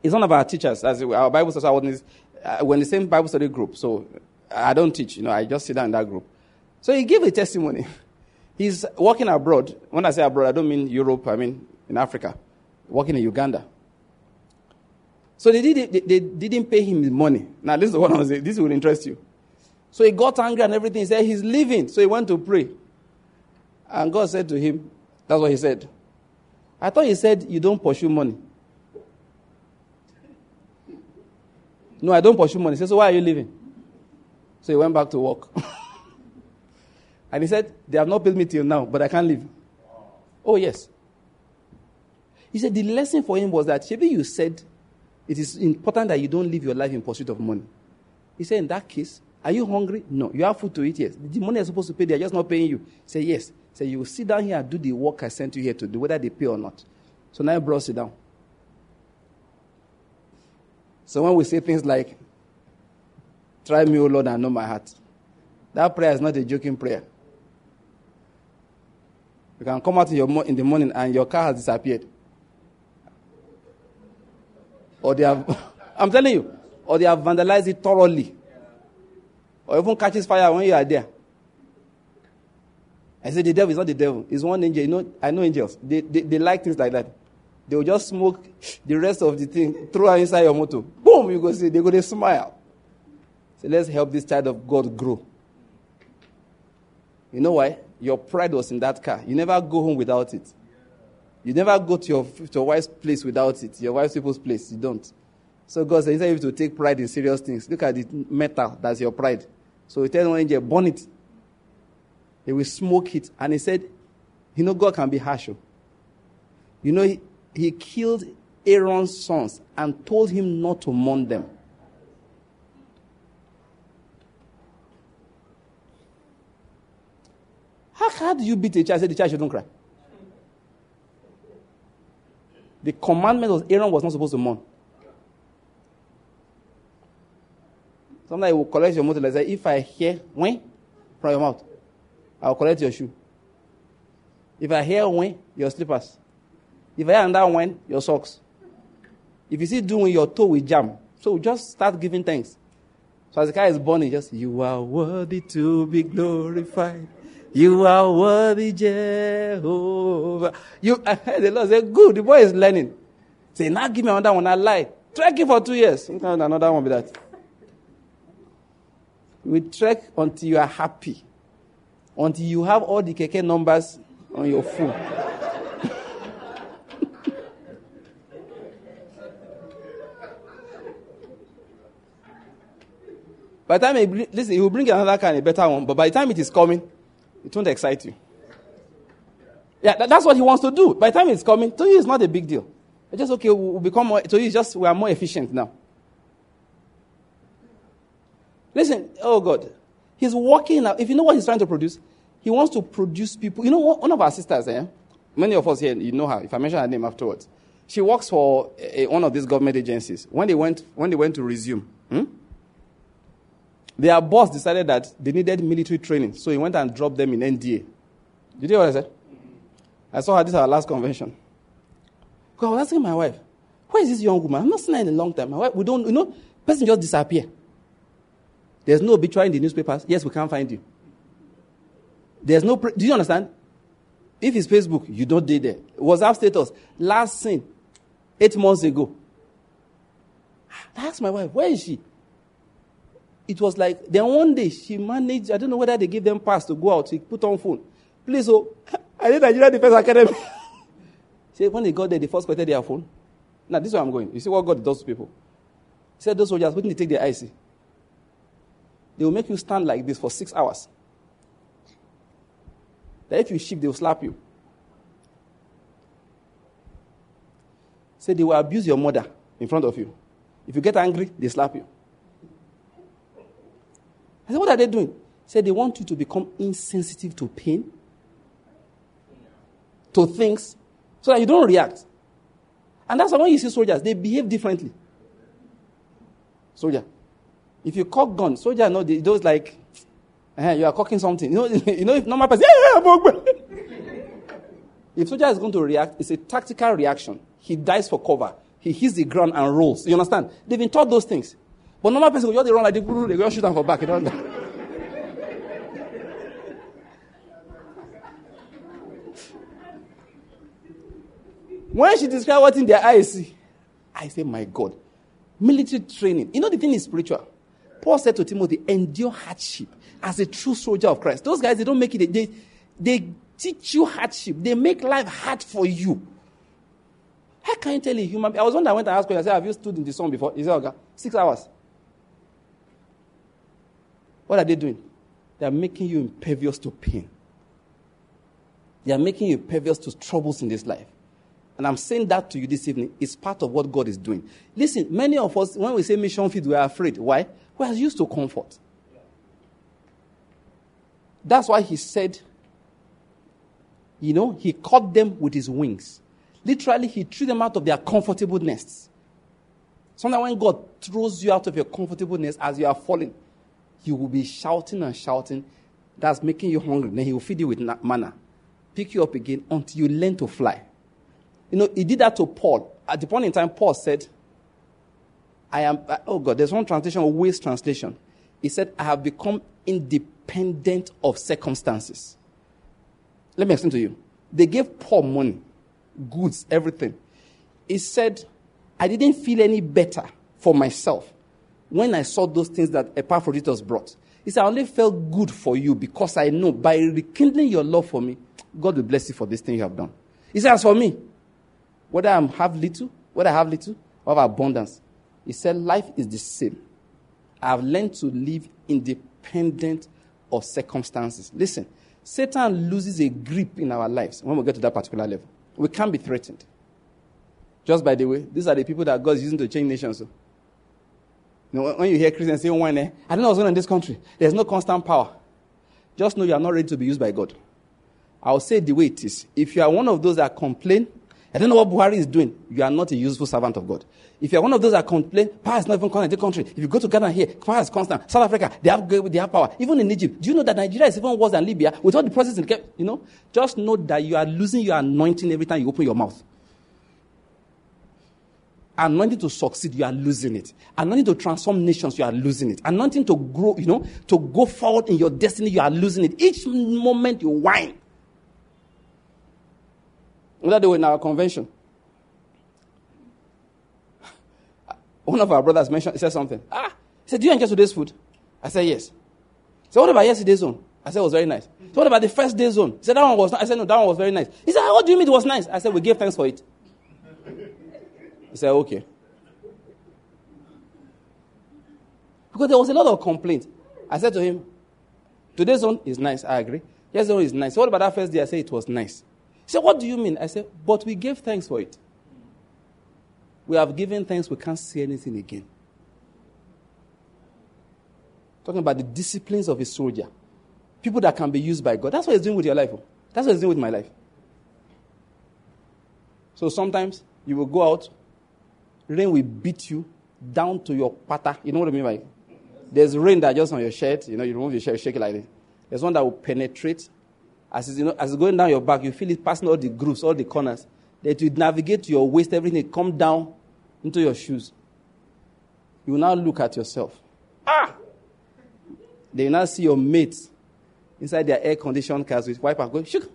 He's one of our teachers, as our Bible study, uh, we're in the same Bible study group. So I don't teach, you know, I just sit down in that group. So he gave a testimony. <laughs> He's working abroad. When I say abroad, I don't mean Europe, I mean in Africa, working in Uganda. So they, did, they, they didn't pay him money. Now, this is what I was saying. This will interest you. So he got angry and everything. He said he's leaving. So he went to pray. And God said to him, That's what he said. I thought he said, You don't pursue money. No, I don't pursue money. He said, So why are you leaving? So he went back to work. <laughs> And he said, They have not paid me till now, but I can't leave. Oh, yes. He said, The lesson for him was that, maybe you said it is important that you don't live your life in pursuit of money. He said, In that case, are you hungry? No. You have food to eat? Yes. The money is supposed to pay, they're just not paying you. Said, Yes. Said, You will sit down here and do the work I sent you here to do, whether they pay or not. So now I brought sit down. So when we say things like, Try me, O Lord, and know my heart, that prayer is not a joking prayer. You can come out in, your, in the morning and your car has disappeared. Or they have, <laughs> I'm telling you, or they have vandalized it thoroughly. Or even catches fire when you are there. I said, the devil is not the devil. It's one angel. You know, I know angels. They, they, they like things like that. They will just smoke <laughs> the rest of the thing, throw it inside your motor. Boom, you go see, they go to smile. So let's help this child of God grow. You know why? Your pride was in that car. You never go home without it. You never go to your, to your wife's place without it. Your wife's people's place. You don't. So God said, instead of you have to take pride in serious things, look at the metal. That's your pride. So he tells one angel, burn it. He will smoke it. And he said, you know, God can be harsh. Oh. You know, he, he killed Aaron's sons and told him not to mourn them. How, how do you beat a child? Say the child shouldn't cry. The commandment of Aaron was not supposed to mourn. Sometimes he will collect your motor and say, if I hear when from your mouth, I will collect your shoe. If I hear when, your slippers. If I hear another when, your socks. If you see doing your toe with jam, so just start giving thanks. So as the car is born, he just you are worthy to be glorified. You are worthy, Jehovah. You, I the Lord say, good, the boy is learning. Say, now give me another one. I lie. Trek it for two years. Sometimes another one with that. We trek until you are happy. Until you have all the KK numbers on your phone. <laughs> by the time he, listen, he will bring another kind, a better one, but by the time it is coming, it won't excite you. Yeah, that, that's what he wants to do. By the time it's coming, to you it's not a big deal. It's just okay, we'll become more, to you just we are more efficient now. Listen, oh God, he's working now. If you know what he's trying to produce, he wants to produce people. You know, one of our sisters, eh? Many of us here, you know her. If I mention her name afterwards, she works for a, one of these government agencies. When they went, when they went to resume, hmm? Their boss decided that they needed military training, so he went and dropped them in NDA. Did you hear what I said? I saw her this our last convention. Because I was asking my wife, where is this young woman? I've not seen her in a long time. My wife, we don't, you know, person just disappear. There's no obituary in the newspapers. Yes, we can't find you. There's no, pre- do you understand? If it's Facebook, you don't date there. WhatsApp status, last seen eight months ago. Ah, I asked my wife, where is she? It was like, then one day she managed, I don't know whether they gave them pass to go out, she put on phone. Please, oh, <laughs> I did Nigeria Defense Academy. <laughs> See, when they got there, they first collected their phone. Now, this is where I'm going. You see what God does to people. He said, those soldiers, when they take their IC, they will make you stand like this for six hours. That if you shift, they will slap you. Say they will abuse your mother in front of you. If you get angry, they slap you. I said, What are they doing? Say they want you to become insensitive to pain, to things, so that you don't react. And that's why when you see soldiers, they behave differently. Soldier. If you cock gun, soldier know they those like uh, you are cocking something. You know, <laughs> you know if normal person, <laughs> if soldier is going to react, it's a tactical reaction. He dies for cover. He hits the ground and rolls. You understand? They've been taught those things. But normal person will just run like they go shoot them for back. You don't When she described what in their eyes I say, my God, military training. You know, the thing is spiritual. Paul said to Timothy, endure hardship as a true soldier of Christ. Those guys, they don't make it, they, they teach you hardship. They make life hard for you. How can you tell a human I was one that went and asked I said, Have you stood in the sun before? He said, okay, six hours. What are they doing? They are making you impervious to pain. They are making you impervious to troubles in this life. And I'm saying that to you this evening. It's part of what God is doing. Listen, many of us, when we say mission field, we are afraid. Why? We are used to comfort. That's why he said, you know, he caught them with his wings. Literally, he threw them out of their comfortable nests. Sometimes when God throws you out of your comfortable nest as you are falling, you will be shouting and shouting. That's making you hungry. Then he will feed you with manna, pick you up again until you learn to fly. You know, he did that to Paul. At the point in time, Paul said, I am, oh God, there's one translation, Wuest translation. He said, I have become independent of circumstances. Let me explain to you. They gave Paul money, goods, everything. He said, I didn't feel any better for myself when I saw those things that Epaphroditus brought. He said, I only felt good for you because I know by rekindling your love for me, God will bless you for this thing you have done. He said, As for me, whether I have little, whether I have little, or have abundance, he said, Life is the same. I have learned to live independent of circumstances. Listen, Satan loses a grip in our lives when we get to that particular level. We can't be threatened. Just by the way, these are the people that God is using to change nations. So. You know, when you hear Christians say, oh, eh, I don't know what's going on in this country. There's no constant power. Just know you are not ready to be used by God. I'll say the way it is. If you are one of those that complain I don't know what Buhari is doing. You are not a useful servant of God. If you are one of those that complain, power is not even constant in the country. If you go to Ghana here, power is constant. South Africa, they have, they have power. Even in Egypt, do you know that Nigeria is even worse than Libya with all the process in You know, just know that you are losing your anointing every time you open your mouth. Anointing to succeed, you are losing it. Anointing to transform nations, you are losing it. Anointing to grow, you know, to go forward in your destiny, you are losing it. Each moment you whine, that day in our convention, <laughs> one of our brothers mentioned, he said something. Ah, he said, Do you enjoy today's food? I said, Yes. So what about yesterday's zone? I said, It was very nice. So what about the first day's zone? He said, That one was I said, No, that one was very nice. He said, What do you mean it was nice? I said, We gave thanks for it. He said, Okay. Because there was a lot of complaint. I said to him, Today's zone is nice. I agree. Yesterday's zone is nice. What about that first day? I said, It was nice. He said, What do you mean? I said, But we gave thanks for it. We have given thanks, we can't say anything again. Talking about the disciplines of a soldier. People that can be used by God. That's what he's doing with your life. Oh. That's what he's doing with my life. So sometimes you will go out, rain will beat you down to your pata. You know what I mean by it? There's rain that just on your shirt, you know, you remove your shirt, shake it like this. There's one that will penetrate as it's, you know, as it's going down your back, you feel it passing all the grooves, all the corners. That will navigate to your waist, everything come down into your shoes. You will now look at yourself. Ah! They will now see your mates inside their air conditioned cars with wiper going, shook,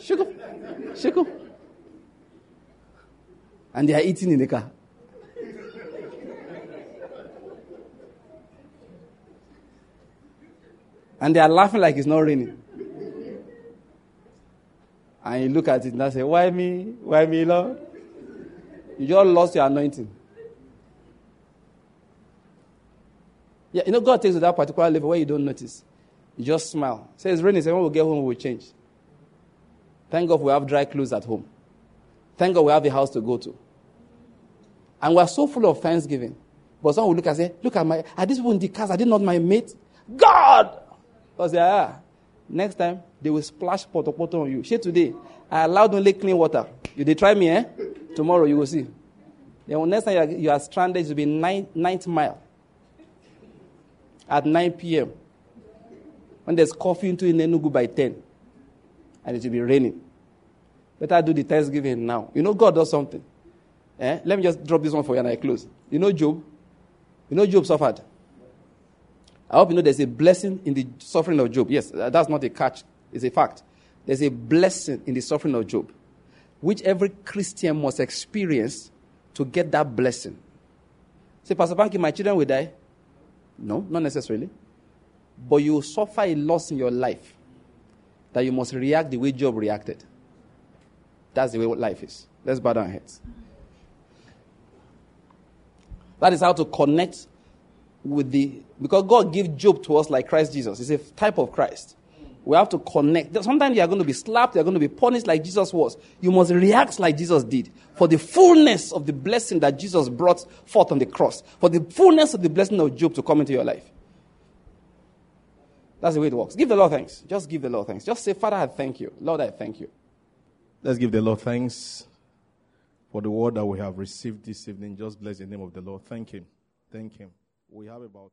shook, shook. And they are eating in the car. And they are laughing like it's not raining. And you look at it and I say, Why me? Why me, Lord? You just lost your anointing. Yeah, you know, God takes you to that particular level where you don't notice. You just smile. Say it's raining. Say when we get home, we'll change. Thank God we have dry clothes at home. Thank God we have a house to go to. And we're so full of thanksgiving. But some will look and say, Look at my, are these people in the cars? Are they not my mates? God! I say, Ah, Next time, they will splash poto poto on you. Share today, I allowed only clean water. You they try me, eh? Tomorrow you will see. Then next time you are, you are stranded, it will be nine, ninth mile at 9 p.m. When there's coffee into Enugu by 10, and it will be raining. Better do the Thanksgiving now. You know God does something. Eh? Let me just drop this one for you and I close. You know Job? You know Job suffered. I hope you know there's a blessing in the suffering of Job. Yes, that's not a catch, it's a fact. There's a blessing in the suffering of Job, which every Christian must experience to get that blessing. Say, Pastor Banky, my children will die. No, not necessarily. But you suffer a loss in your life that you must react the way Job reacted. That's the way life is. Let's bow our heads. That is how to connect with the because God gave Job to us like Christ Jesus. It's a type of Christ. We have to connect. Sometimes you are going to be slapped, you are going to be punished like Jesus was. You must react like Jesus did for the fullness of the blessing that Jesus brought forth on the cross, for the fullness of the blessing of Job to come into your life. That's the way it works. Give the Lord thanks. Just give the Lord thanks. Just say, Father, I thank you. Lord, I thank you.
Let's give the Lord thanks for the word that we have received this evening. Just bless the name of the Lord. Thank Him. Thank Him. We have about